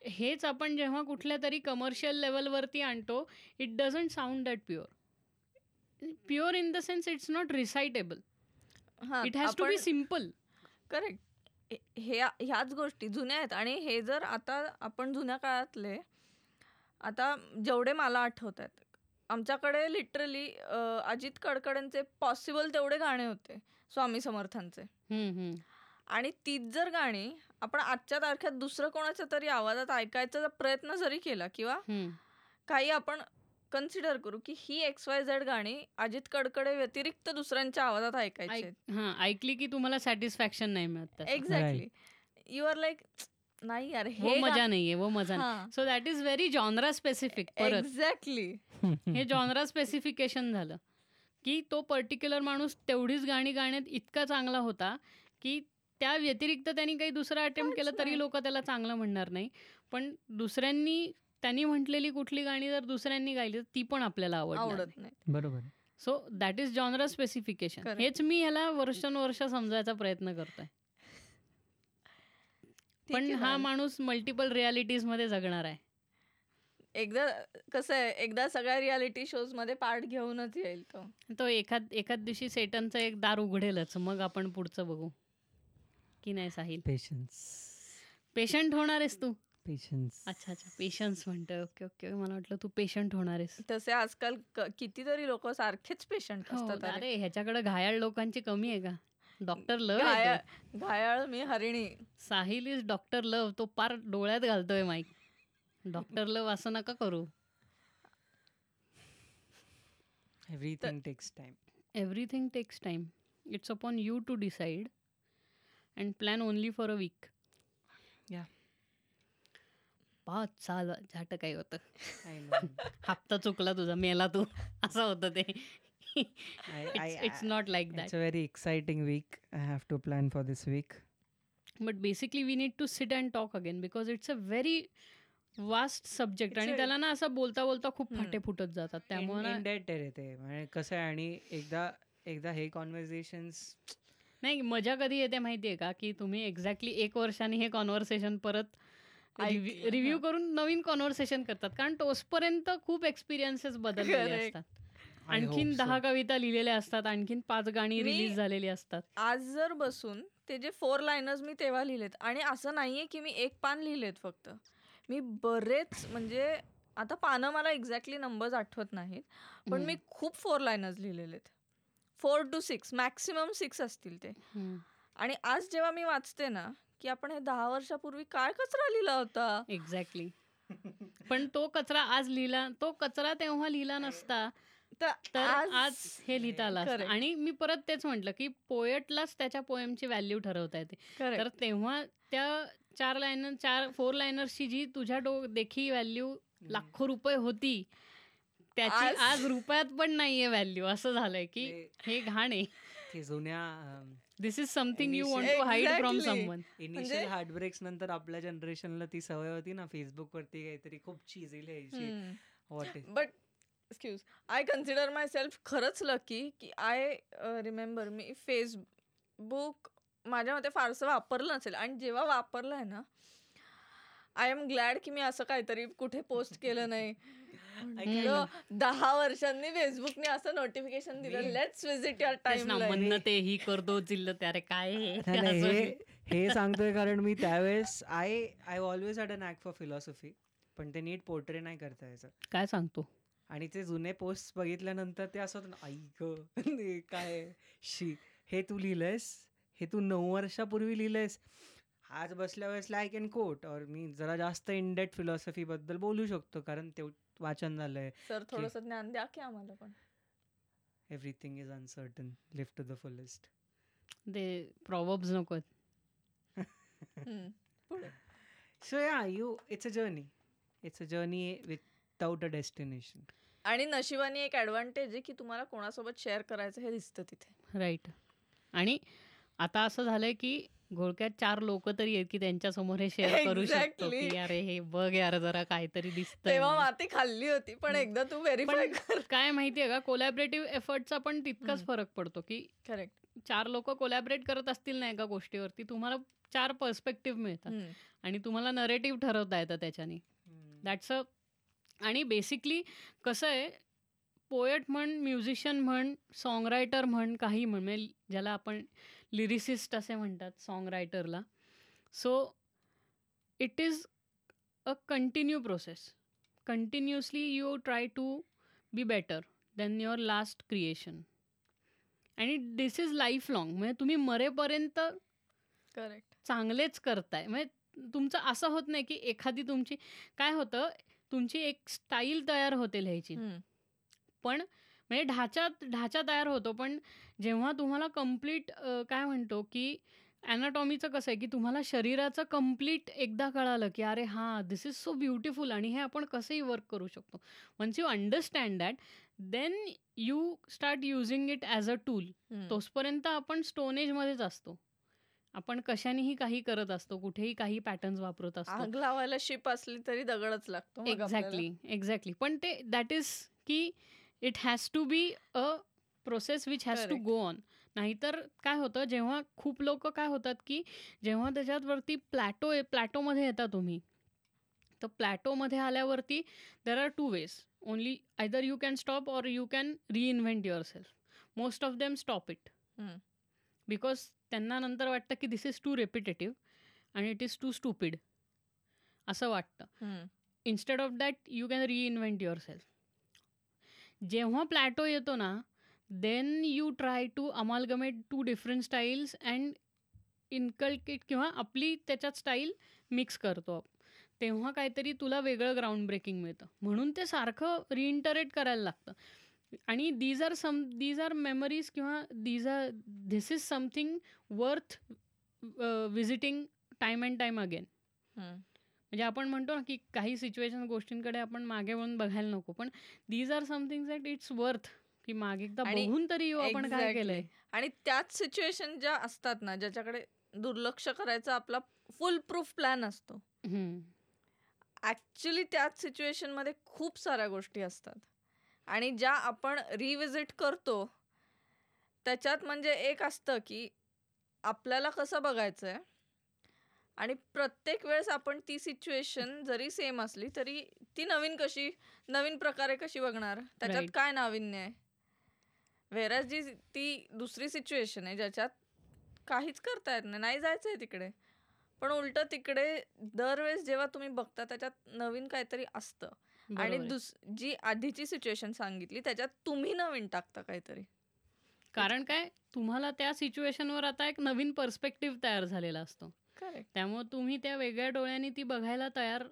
हेच आपण जेव्हा कुठल्या तरी कमर्शियल लेवलवरती आणतो it doesn't sound that pure pure in the sense it's not recitable it has to be simple correct हे ह्याच गोष्टी जुन्या आहेत आणि हे जर आता आपण जुन्या काळातले आता जेवढे मला आठवत आहेत आमच्याकडे लिटरली अजित कडकडेंचे पॉसिबल तेवढे गाणे होते स्वामी समर्थांचे. आणि तीच जर गाणी आपण आजच्या तारखेत दुसरं कोणाच्या तरी आवाजात ऐकायचा प्रयत्न जरी केला किंवा. काही आपण कन्सिडर करू की ही एक्स वाय झेड गाणी अजित कडकडे व्यतिरिक्त दुसऱ्यांच्या आवाजात ऐकायची ऐक- हा ऐकली की तुम्हाला सॅटिस्फॅक्शन नाही मिळत. एक्झॅक्टली यू आर लाईक नाही यार हे मजा नाहीये वो मजा नाही. So that is very genre specific exactly हे जॉनरा स्पेसिफिकेशन झालं की तो पर्टिक्युलर माणूस तेवढीच गाणी गाण्यात इतका चांगला होता की त्या व्यतिरिक्त त्यांनी काही दुसरा अटेम्प्ट केलं तरी. लोक त्याला चांगलं म्हणणार नाही. पण दुसऱ्यांनी त्यांनी म्हटलेली कुठली गाणी जर दुसऱ्यांनी गायली तर ती पण आपल्याला आवडणार आवडत नाही. बरोबर. So that is genre specification. हेच मी ह्याला वर्षानुवर्ष समजायचा प्रयत्न करतोय. पण हा. माणूस मल्टिपल रियालिटीजमध्ये जगणार आहे. एकदा कसं आहे एकदा सगळ्या रियालिटी शोजमध्ये पार्ट घेऊनच येईल तो. तो एखाद एखाद दिवशी सेटनचं एक दार उघडेलच मग आपण पुढचं बघू. की नाही साहिल? पेशन्स पेशंट होणार आहेस तू. पेशन्स. अच्छा अच्छा. पेशन्स म्हणतोय. Okay okay. मला वाटलं तू पेशंट होणार आहेस तसे आजकाल क- कितीतरी लोक सारखेच पेशंट हो, असतात. अरे. अरे ह्याच्याकडे घायाळ लोकांची कमी आहे का? डॉक्टर लव घायाळ घायाळ मी हरिणी. साहिल इज डॉक्टर लव तो पार डोळ्यात घालतोय माईक. डॉक्टर लव असं नका करू. Everything takes time. Everything takes time it's upon you to decide and plan only for a week Yeah. पाच साल झाट काय होतं. हप्ता चुकला तुझा मेला तू असं होतं ते it's not like it's that a very exciting week. I have to plan for this week. But basically we need to sit and talk again because it's a very vast subject आणि त्याला ना असं बोलता बोलता खूप. फाटे फुटत जातात त्यामुळे म्हणजे कसं आहे आणि एकदा एकदा हे कॉन्व्हर्सेशन्स नाही मजा कधी येते माहितीये का की तुम्ही एक्झॅक्टली एक वर्षाने हे कॉन्व्हर्सेशन परत रिव्ह्यू. करून नवीन कॉन्व्हर्सेशन करतात. कारण तोचपर्यंत खूप एक्सपिरियन्सेस बदललेले. असतात. आणखीन दहा कविता लिहिलेल्या असतात. आणखीन पाच गाणी रिलीज झालेली असतात. आज जर बसून ते जे फोर लाईनर्स मी तेव्हा लिहिलेत आणि असं नाहीये की मी एक पान लिहिलेत फक्त. मी बरेच म्हणजे आता पानं मला एक्झॅक्टली नंबर्स आठवत नाहीत पण मी खूप four liners लिहिलेलेत. Four to six maximum six असतील ते. आणि आज जेव्हा मी वाचते ना की आपण हे दहा वर्षापूर्वी काय कचरा लिहिला होता? एक्झॅक्टली पण तो कचरा आज लिहिला तो कचरा तेव्हा लिहिला नसता तर आज हे लिहिता आलं. आणि मी परत तेच म्हटलं की पोएटलाच त्याच्या पोएमची व्हॅल्यू ठरवता येते. तर तेव्हा त्या चार लाईनर चार फोर लाईनर्सची जी तुझ्या डो देखी व्हॅल्यू लाखो रुपये होती त्याची आज- रुपयात पण नाहीये व्हॅल्यू असं झालंय की हे घाण आहे. जुन्या this is something you want to hide from. Someone initial heartbreaks नंतर आपल्या जनरेशनला ती सवय होती ना फेसबुक वरती काहीतरी खूप चीजी लिहायची. What but excuse I consider my self खरंच लकी की आय रिमेंबर मी फेसबुक माझ्या मते फारसं वापरलं नसेल. आणि जेव्हा वापरलं आहे ना आय एम ग्लॅड की मी असं काहीतरी कुठे पोस्ट केलं नाही. दहा वर्षांनी फेसबुकने असं नोटिफिकेशन दिलं लेट्स विजिट युअर टाइम म्हणणं ते ही करतो चिल्ल त्यारे काय हे? नाही, नाही, असं. हे हे सांगतोय कारण मी त्यावेळेस I I always had a knack for philosophy पण ते नीट पोर्ट्रे नाही करता यायचं. काय सांगतो? आणि ते जुने पोस्ट बघितल्यानंतर ते असं होतं ना, आई ग हे काय शी हे तू लिहिलंयस? हे तू नऊ वर्षापूर्वी लिहिलंयस? आज बसल्या वेळेस लाईक अँड कोट और मी जरा जास्त इनडेट फिलॉसॉफी बद्दल बोलू शकतो कारण ते वाचन झालंय सर थोडस ज्ञान द्या की आम्हाला पण. Everything is uncertain live to the fullest ते प्रॉब्स नको so yeah you it's a journey it's a journey without a destination आणि नशिबाने एक ऍडव्हान्टेज आहे की तुम्हाला कोणासोबत शेअर करायचं हे दिसतं तिथे. राईट आणि आता असं झालंय की घोळक्यात चार लोक तरी आहेत की त्यांच्यासमोर हे शेअर करू शकतो Exactly. की अरे हे बघ यार जरा काहीतरी दिसतंय तेव्हा. माती खाल्ली होती पण. एकदा तू व्हेरीफाय पण कर काय माहितीये का कोलॅबरेटिव्ह एफर्टचा पण तितकाच हम्म. फरक पडतो की करेक्ट चार लोक कोलॅबरेट करत असतील ना एका गोष्टीवरती तुम्हाला चार पर्स्पेक्टिव्ह मिळतात आणि तुम्हाला नरेटिव्ह ठरवता येतं त्याच्याने दॅट्स अ आणि बेसिकली कसं आहे पोएट म्हण म्युझिशियन म्हण सॉन्ग रायटर म्हण काही म्हण म्हणजे ज्याला आपण लिरिसिस्ट असे म्हणतात song रायटरला so it is a continue process continuously you try to be better than your last creation आणि दिस इज लाईफ लाँग म्हणजे तुम्ही मरेपर्यंत करेक्ट चांगलेच करताय. म्हणजे तुमचं असं होत नाही की एखादी तुमची काय होतं तुमची एक स्टाईल तयार होते लिहायची. पण म्हणजे ढाचा ढाचा तयार होतो. पण जेव्हा तुम्हाला कंप्लीट काय म्हणतो की ॲनाटॉमीचं कसं आहे की तुम्हाला शरीराचं कंप्लीट एकदा कळालं की अरे हां दिस इज सो ब्युटिफुल आणि हे आपण कसंही वर्क करू शकतो. Once you understand that then you start using it as a tool तोचपर्यंत आपण स्टोनेजमध्येच असतो. आपण कशानेही काही करत असतो कुठेही काही पॅटर्न्स वापरत असतो. आग लावायला शिप असली तरी दगडच लागतो. एक्झॅक्टली एक्झॅक्टली पण ते दॅट इज की it has to be a process which has to. Go on नाहीतर काय होतं जेव्हा खूप लोक काय होतात की जेव्हा त्याच्यावरती प्लॅटो प्लॅटोमध्ये येता तुम्ही. तर प्लॅटोमध्ये आल्यावरती there are two ways only either you can stop or you can reinvent your self most of them stop it. Because त्यांना नंतर वाटतं की दिस इज टू रेपिटेटिव्ह आणि इट इज टू स्टुपिड असं वाटतं. Instead of that you can reinvent your self जेव्हा plateau येतो ना then you try to amalgamate two different styles and inculcate किंवा आपली त्याच्यात स्टाईल मिक्स करतो तेव्हा काहीतरी तुला वेगळं ग्राउंड ब्रेकिंग मिळतं. म्हणून ते सारखं रिइंटरेट करायला लागतं. आणि these are some these are memories किंवा these are this is something worth visiting time and time again म्हणजे आपण म्हणतो ना की काही सिच्युएशन गोष्टींकडे आपण मागे वळून बघायला नको पण these are something that it's worth की मागे एकदा बघून तरी येऊ आपण काय. केलंय आणि त्याच सिच्युएशन ज्या असतात ना ज्याच्याकडे दुर्लक्ष करायचा आपला फुल प्रूफ प्लॅन असतो. ऍक्च्युली त्याच सिच्युएशनमध्ये खूप साऱ्या गोष्टी असतात आणि ज्या आपण रिव्हिजिट करतो त्याच्यात म्हणजे एक असतं की आपल्याला कसं बघायचंय आणि प्रत्येक वेळेस आपण ती सिच्युएशन जरी सेम असली तरी ती नवीन कशी नवीन प्रकारे कशी बघणार? त्याच्यात Right. काय नाविन्य आहे? वेरॅज जी ती दुसरी सिच्युएशन आहे ज्याच्यात काहीच करता येत नाही नाही जायचंय तिकडे. पण उलट तिकडे दरवेळेस जेव्हा तुम्ही बघता त्याच्यात नवीन काहीतरी असतं. आणि आहे. दुस जी आधीची सिच्युएशन सांगितली त्याच्यात तुम्ही नवीन टाकता काहीतरी. कारण काय तुम्हाला त्या सिच्युएशनवर आता एक नवीन पर्स्पेक्टिव्ह तयार झालेला असतो. त्यामुळे तुम्ही त्या वेगळ्या डोळ्यांनी ती बघायला तयार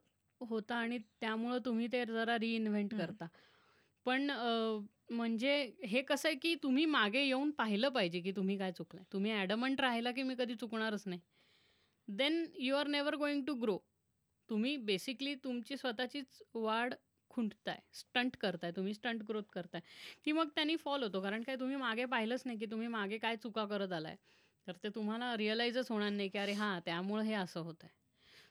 होता आणि त्यामुळं तुम्ही ते जरा रिइन्व्हेंट. करता. पण म्हणजे हे कसं आहे की तुम्ही मागे येऊन पाहिलं पाहिजे की तुम्ही काय चुकलाय. तुम्ही ॲडमंट राहिला की मी कधी चुकणारच नाही. Then you are never going to grow तुम्ही बेसिकली तुमची स्वतःचीच वाढ खुंटताय स्टंट करताय तुम्ही स्टंट ग्रोथ करताय. की मग त्यांनी फॉल होतो. कारण काय तुम्ही मागे पाहिलंच नाही की तुम्ही मागे काय चुका करत आलाय. तर ते तुम्हाला रिअलाईजच होणार नाही की अरे हां त्यामुळं हे असं होत आहे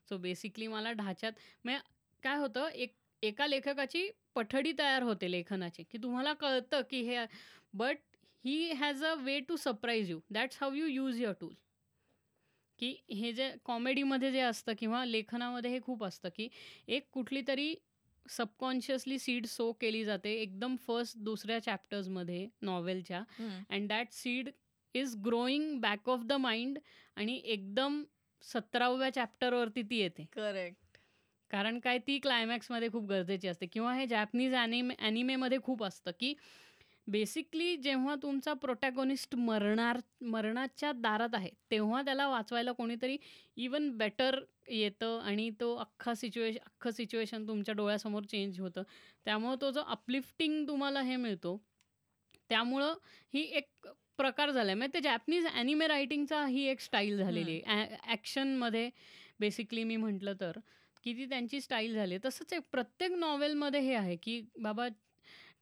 सो बेसिकली मला ढाच्यात म्हणजे काय होतं एक एका लेखकाची पठडी तयार होते लेखनाची की तुम्हाला कळतं की हे but he has a way to surprise you that's how you use your tool की हे जे कॉमेडीमध्ये जे असतं किंवा लेखनामध्ये हे खूप असतं की एक कुठली तरी सबकॉन्शियसली सीड सो केली जाते एकदम फर्स्ट दुसऱ्या चॅप्टर्समध्ये नॉवेलच्या and that seed is growing back of the mind आणि एकदम सतराव्या चॅप्टरवरती ती येते. करेक्ट कारण काय ती क्लायमॅक्समध्ये खूप गरजेची असते. किंवा हे जॅपनीज ॲनिमे ॲनिमेमध्ये खूप असतं की बेसिकली जेव्हा तुमचा प्रोटॅगॉनिस्ट मरणार मरणाच्या दारात आहे तेव्हा त्याला वाचवायला कोणीतरी इवन बेटर येतं आणि तो अख्खा सिच्युएशन अख्खं सिच्युएशन तुमच्या डोळ्यासमोर चेंज होतं. त्यामुळं तो जो अपलिफ्टिंग तुम्हाला हे मिळतो त्यामुळं ही एक प्रकार झाला आहे म्हणजे ते जॅपनीज ॲनिमे रायटिंगचा ही एक स्टाईल झालेली आहे. ॲक्शनमध्ये बेसिकली मी म्हटलं तर की ती त्यांची स्टाईल झाली तसंच एक प्रत्येक नॉवेलमध्ये हे आहे की बाबा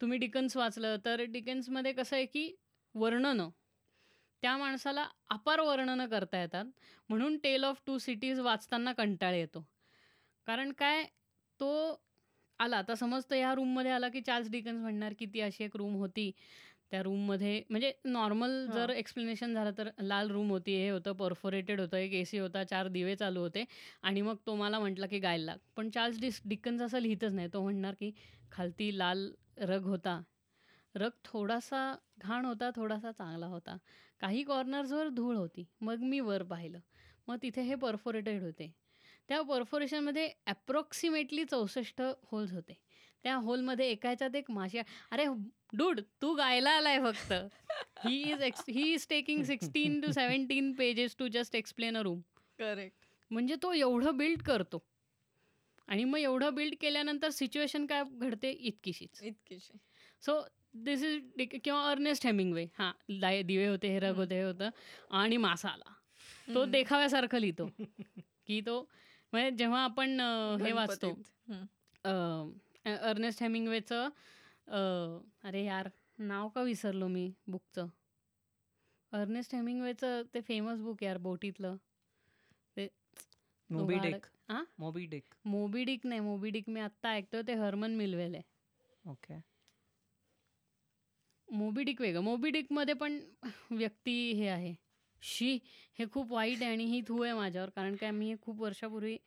तुम्ही डिकन्स वाचलं तर डिकन्समध्ये कसं आहे की वर्णनं. त्या माणसाला अपार वर्णनं करता येतात. म्हणून टेल ऑफ टू सिटीज वाचताना कंटाळ येतो. कारण काय तो आला. आता समजतं ह्या रूममध्ये आला की चार्ल्स डिकन्स म्हणणार की ती अशी एक रूम होती. त्या रूममध्ये म्हणजे नॉर्मल हां. जर एक्सप्लेनेशन झालं तर लाल रूम होती हे होतं परफोरेटेड होतं एक ए सी होता चार दिवे चालू होते आणि मग तो मला म्हटला की गायला. लाग पण चार्ल्स डिस डिकन्स असं लिहितच नाही. तो म्हणणार की खालती लाल रग होता. रग थोडासा घाण होता थोडासा चांगला होता. काही कॉर्नर्सवर धूळ होती. मग मी वर पाहिलं. मग तिथे हे परफोरेटेड होते. त्या परफोरेशनमध्ये अप्रॉक्सिमेटली चौसष्ट होल्स होते. त्या होलमध्ये एका ह्याच्यात एक माशी अरे डूड तू गायला आलाय फक्त. He is he is taking sixteen to seventeen pages to just explain a room correct म्हणजे तो एवढं बिल्ड करतो. आणि मग एवढं बिल्ड केल्यानंतर सिच्युएशन काय घडते? इतकीशीच. इतकीशी. सो दिस इज किंवा अर्नेस्ट हेमिंगवे हां लाय दिवे होते हे रग होते हे होतं. आणि मासा आला तो. देखाव्यासारखं लिहितो. की तो म्हणजे जेव्हा आपण हे वाचतो. अर्नेस्ट हेमिंगवेचं अं, अरे यार नाव का विसरलो मी बुकचं? अर्नेस्ट हेमिंगवेचं ते फेमस बुक यार बोटीतलं. ते तो मोबी डिक हा? मोबी डिक मोबीडिक नाही मोबीडिक मी आत्ता ऐकतोय ते हर्मन मिल्वेल आहे. ओके मोबीडिक वेगळं. मोबीडिकमध्ये पण व्यक्ती हे आहे. शी हे खूप वाईट आहे आणि ही थू आहे माझ्यावर कारण काय मी हे खूप वर्षापूर्वी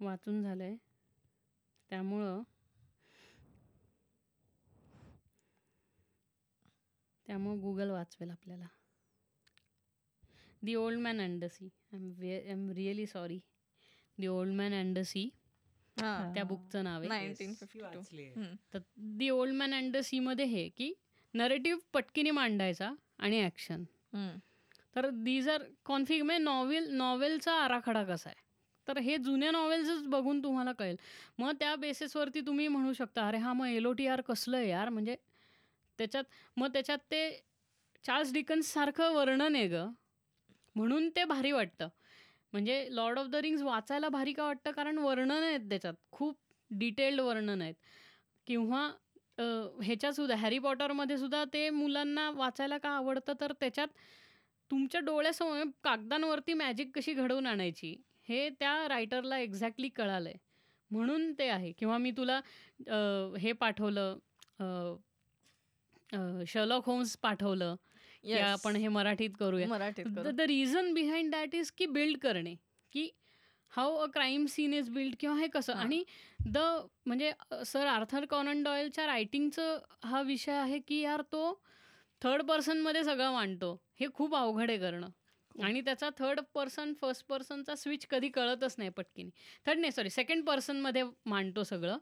वाचून झालं आहे त्यामुळं त्यामुळं गुगल वाचवेल आपल्याला the old man and the sea I am way I am really sorry the old man and the sea. त्या बुकचं नाव आहे नाही. Yes, 1952. वाचली आहे. हम्म. तर दी ओल्ड मॅन अँड द सीमध्ये हे की नरेटिव्ह पटकीने मांडायचा आणि ॲक्शन हम्म. तर दीज आर कॉन्फिग म्हणजे नॉवेल नॉवेलचा आराखडा कसा आहे तर हे जुन्या नॉवेल्सच बघून तुम्हाला कळेल मग त्या बेसिसवरती तुम्ही म्हणू शकता अरे हा मग एल ओ टी आर कसलं आहे यार म्हणजे त्याच्यात मग त्याच्यात ते चार्ल्स डिकन्ससारखं वर्णन आहे ग. म्हणून ते भारी वाटतं. म्हणजे लॉर्ड ऑफ द रिंग्स वाचायला भारी का वाटतं? कारण वर्णन आहेत त्याच्यात. खूप डिटेल्ड वर्णन आहेत. किंवा ह्याच्यातसुद्धा हॅरी पॉटरमध्ये सुद्धा ते मुलांना वाचायला का आवडतं? तर त्याच्यात तुमच्या डोळ्यासमोर कागदांवरती मॅजिक कशी घडवून आणायची? हे त्या रायटरला एक्झॅक्टली कळालं आहे म्हणून ते आहे. किंवा मी तुला हे पाठवलं शर्लॉक होम्स पाठवलं की Yes. आपण हे मराठीत करूया. मराठीत. The reason behind that is की बिल्ड करणे की how a crime scene is build किंवा हे कसं. आणि द म्हणजे सर आर्थर कॉनन डॉयलच्या रायटिंगचं हा विषय आहे की यार तो थर्ड पर्सनमध्ये सगळं मांडतो. हे खूप अवघड आहे करणं. आणि त्याचा थर्ड पर्सन फर्स्ट पर्सनचा स्विच कधी कळतच नाही पटकीने. थर्ड नाही सॉरी सेकंड पर्सनमध्ये मांडतो सगळं.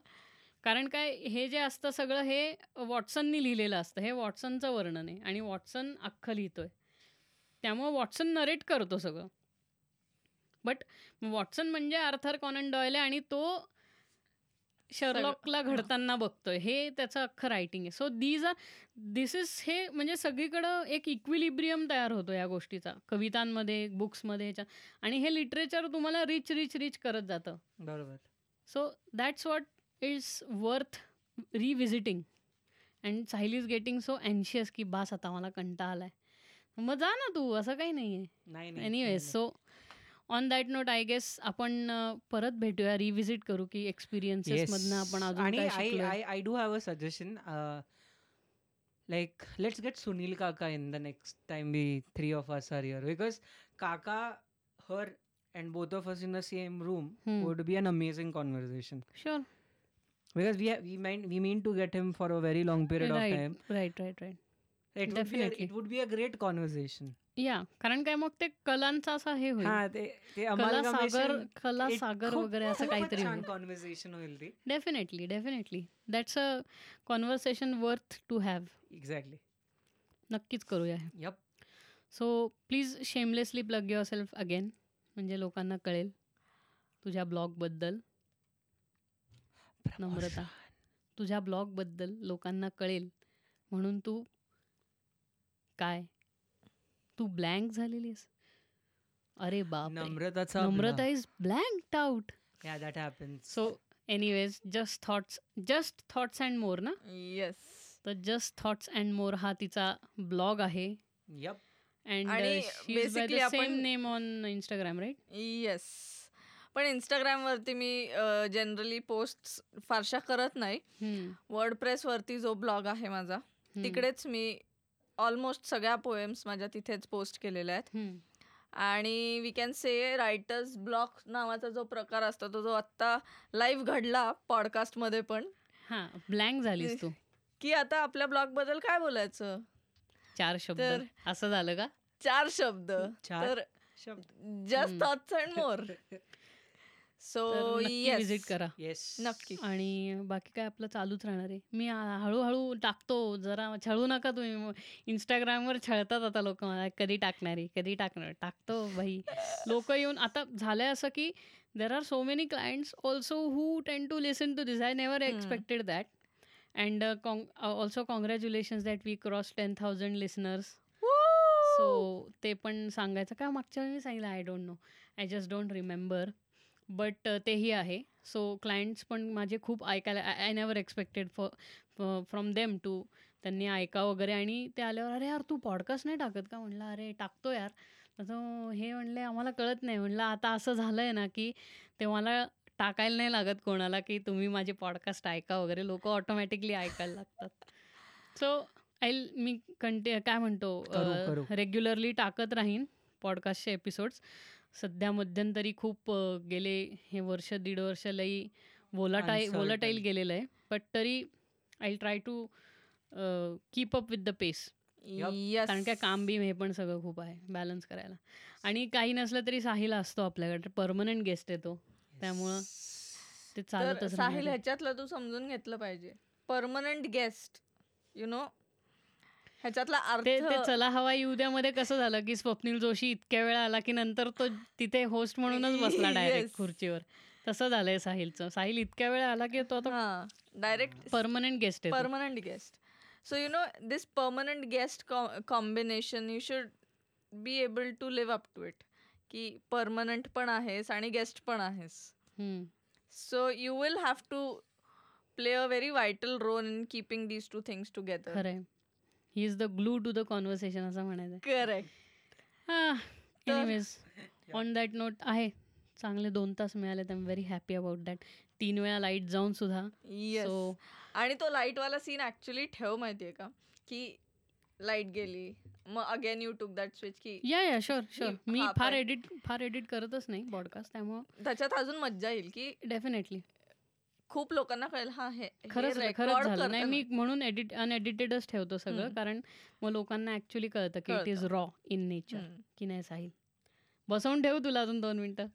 कारण काय हे जे असतं सगळं हे वॉटसननी लिहिलेलं असतं. हे वॉटसनचं वर्णन आहे आणि वॉटसन अख्खं लिहितोय. त्यामुळं वॉटसन नरेट करतो सगळं. बट वॉटसन म्हणजे आर्थर कॉनन डॉयल आहे आणि तो शर्लॉकला. घडताना बघतोय. हे त्याचं अख्खं रायटिंग आहे. So these are this is हे म्हणजे सगळीकडं एक इक्विलिब्रियम तयार होतो या गोष्टीचा. कवितांमध्ये बुक्समध्ये आणि हे लिटरेचर तुम्हाला रिच रिच रिच करत जातं. बरोबर. So that's what is worth revisiting and Sahil is getting so अँशियस की बास आता मला कंटाळा आलाय. मग जा ना तू असं काही नाही आहे anyways so on that note I guess आपण परत भेटूया रिव्हिजिट करू की एक्सपिरियन्सेस मधनं आपण आणि I. I I do have a suggestion like let's get sunil kaka in the next time we three of us are here. Because kaka her and both of us in the same room Hmm. would be an amazing conversation. Sure. Because we ha- we might we mean to get him for a very long period of Right, time. right, right, right. it would be a, Definitely. it would be a great conversation. या कारण काय मग ते कलांचा असा हे होईल. कला सागर कला सागर वगैरे असं काहीतरी कॉन्व्हर्सेशन होईल. ती. Definitely definitely that's a conversation worth to have exactly नक्कीच करूया. Yup so please shamelessly plug your self again म्हणजे लोकांना कळेल तुझ्या ब्लॉगबद्दल नम्रता. तुझ्या ब्लॉगबद्दल लोकांना कळेल. म्हणून तू काय? तू ब्लँक झालेलीस अरे बाप नम्रताचा Namrata is blank out yeah that happens so anyways just thoughts just thoughts and more ना येस तर जस्ट थॉट्स अँड मोर हा तिचा ब्लॉग आहे. Yup and same name on Instagram right yes पण इंस्टाग्रामवरती मी जनरली पोस्ट फारशा करत नाही. वर्ड प्रेसवरती जो ब्लॉग आहे माझा तिकडेच मी ऑलमोस्ट सगळ्या पोएम्स माझ्या तिथेच पोस्ट केलेल्या आहेत. आणि we can say writers blog नावाचा जो प्रकार असतो तो जो आत्ता लाईव्ह घडला पॉडकास्टमध्ये पण. हा ब्लँक झालीस तू. की आता आपल्या ब्लॉगबद्दल काय बोलायचं? चार शब्द. असं झालं का? चार शब्द. चार तर शब्द. Just. Thoughts and more so visit करा. येस. नक्की. आणि बाकी काय आपलं चालूच राहणार आहे. मी हळूहळू टाकतो. जरा छळू नका तुम्ही. इंस्टाग्रामवर छळतात आता लोक मला. कधी टाकणारी? कधी टाकणार? टाकतो भाई. लोक येऊन आता झालंय असं की there are so many clients also who tend to listen to this I never. Expected that and also congratulations that we cross ten thousand listeners so ते पण सांगायचं का? मागच्या वेळी मी सांगितलं I don't know I just don't remember but तेही आहे. सो क्लायंट्स पण माझे खूप ऐकायला I never expected for from them to त्यांनी ऐका वगैरे आणि ते आल्यावर अरे यार तू पॉडकास्ट नाही टाकत का? म्हणलं अरे टाकतो यार. तो हे म्हणले आम्हाला कळत नाही. म्हणलं आता असं झालं आहे ना की ते मला टाकायला नाही लागत कोणाला की तुम्ही माझे पॉडकास्ट ऐका वगैरे. लोक ऑटोमॅटिकली ऐकायला लागतात. सो आय मी कंटे काय म्हणतो. रेग्युलरली टाकत राहीन पॉडकास्टचे एपिसोड्स सध्या मध्यंतरी खूप गेले हे वर्ष दीड वर्ष लई वोलाटाईल. वोलाटाईल गेलेलं आहे. बट तरी I try to keep up with the pace yes कारण काय काम बी हे पण सगळं खूप आहे बॅलन्स करायला. आणि काही नसलं तरी साहिल असतो आपल्याकडे परमनंट गेस्ट येतो. त्यामुळं ते तर चालतच साहिल. ह्याच्यातलं तू समजून घेतलं पाहिजे. परमनंट गेस्ट यु नो ह्याच्यातला अर्थ ते चला हवा येऊ द्यामध्ये कसं झालं की स्वप्नील जोशी इतक्या वेळा आला की नंतर तो तिथे होस्ट म्हणूनच बसला डायरेक्ट. खुर्चीवर. तसं झालंय साहिलचं साहिल इतक्या वेळा आला की तो आता डायरेक्ट परमनंट गेस्ट आहे permanent guest. So you know this permanent guest co- combination you should be able to live up to it. की परमनंट पण आहेस आणि गेस्ट पण आहेस. So you will have to play a very vital role in keeping these two things together खरंय. He is the glue to the conversation असं म्हणायचं correct anyways on that note आहे. चांगले दोन तास मिळाले I am very happy about that तीन वेळा लाइट जाऊन सुद्धा. येस सो आणि तो लाइट वाला सीन ऍक्च्युली ठेव माहितीये का? की लाइट गेली. मग again you took that switch की या या शुअर शुअर मी- फार एडिट फार एडिट करतच नाही पॉडकास्ट त्यामुळं त्याच्यात अजून मज्जा येईल की डेफिनेटली खूप लोकांना कळेल हा हे खरंच खरंच झालं. नाही मी म्हणून एडिट अनएडिटेडच ठेवतो सगळं. कारण मग लोकांना ऍक्च्युली कळतं की it is. Raw in nature. की नाही साहिल? बसवून ठेव तुला अजून दोन मिनिटं?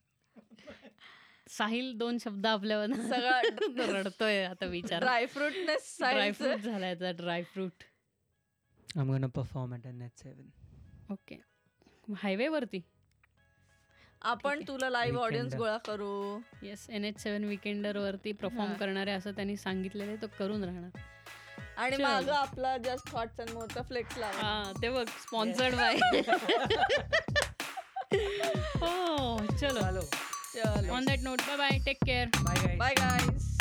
साहिल दोन शब्द आपल्यावर सगळा रडतोय आता विचार. Dry fruitness dry fruit dry fruit I'm gonna perform at an net seven. Okay highway वरती? आपण तुला लाईव्ह ऑडियन्स. गोळा करू yes N H seven weekender वरती परफॉर्म. करणारे असं त्यांनी सांगितलेलं आहे तो करून राहणार आणि. माग आपला जस्ट थॉट्स अँड मोरचा फ्लेक्स लावा हा ते बघ स्पॉन्सर्ड बाय हो चलो. चलो on that note bye bye take care Bye guys. Bye guys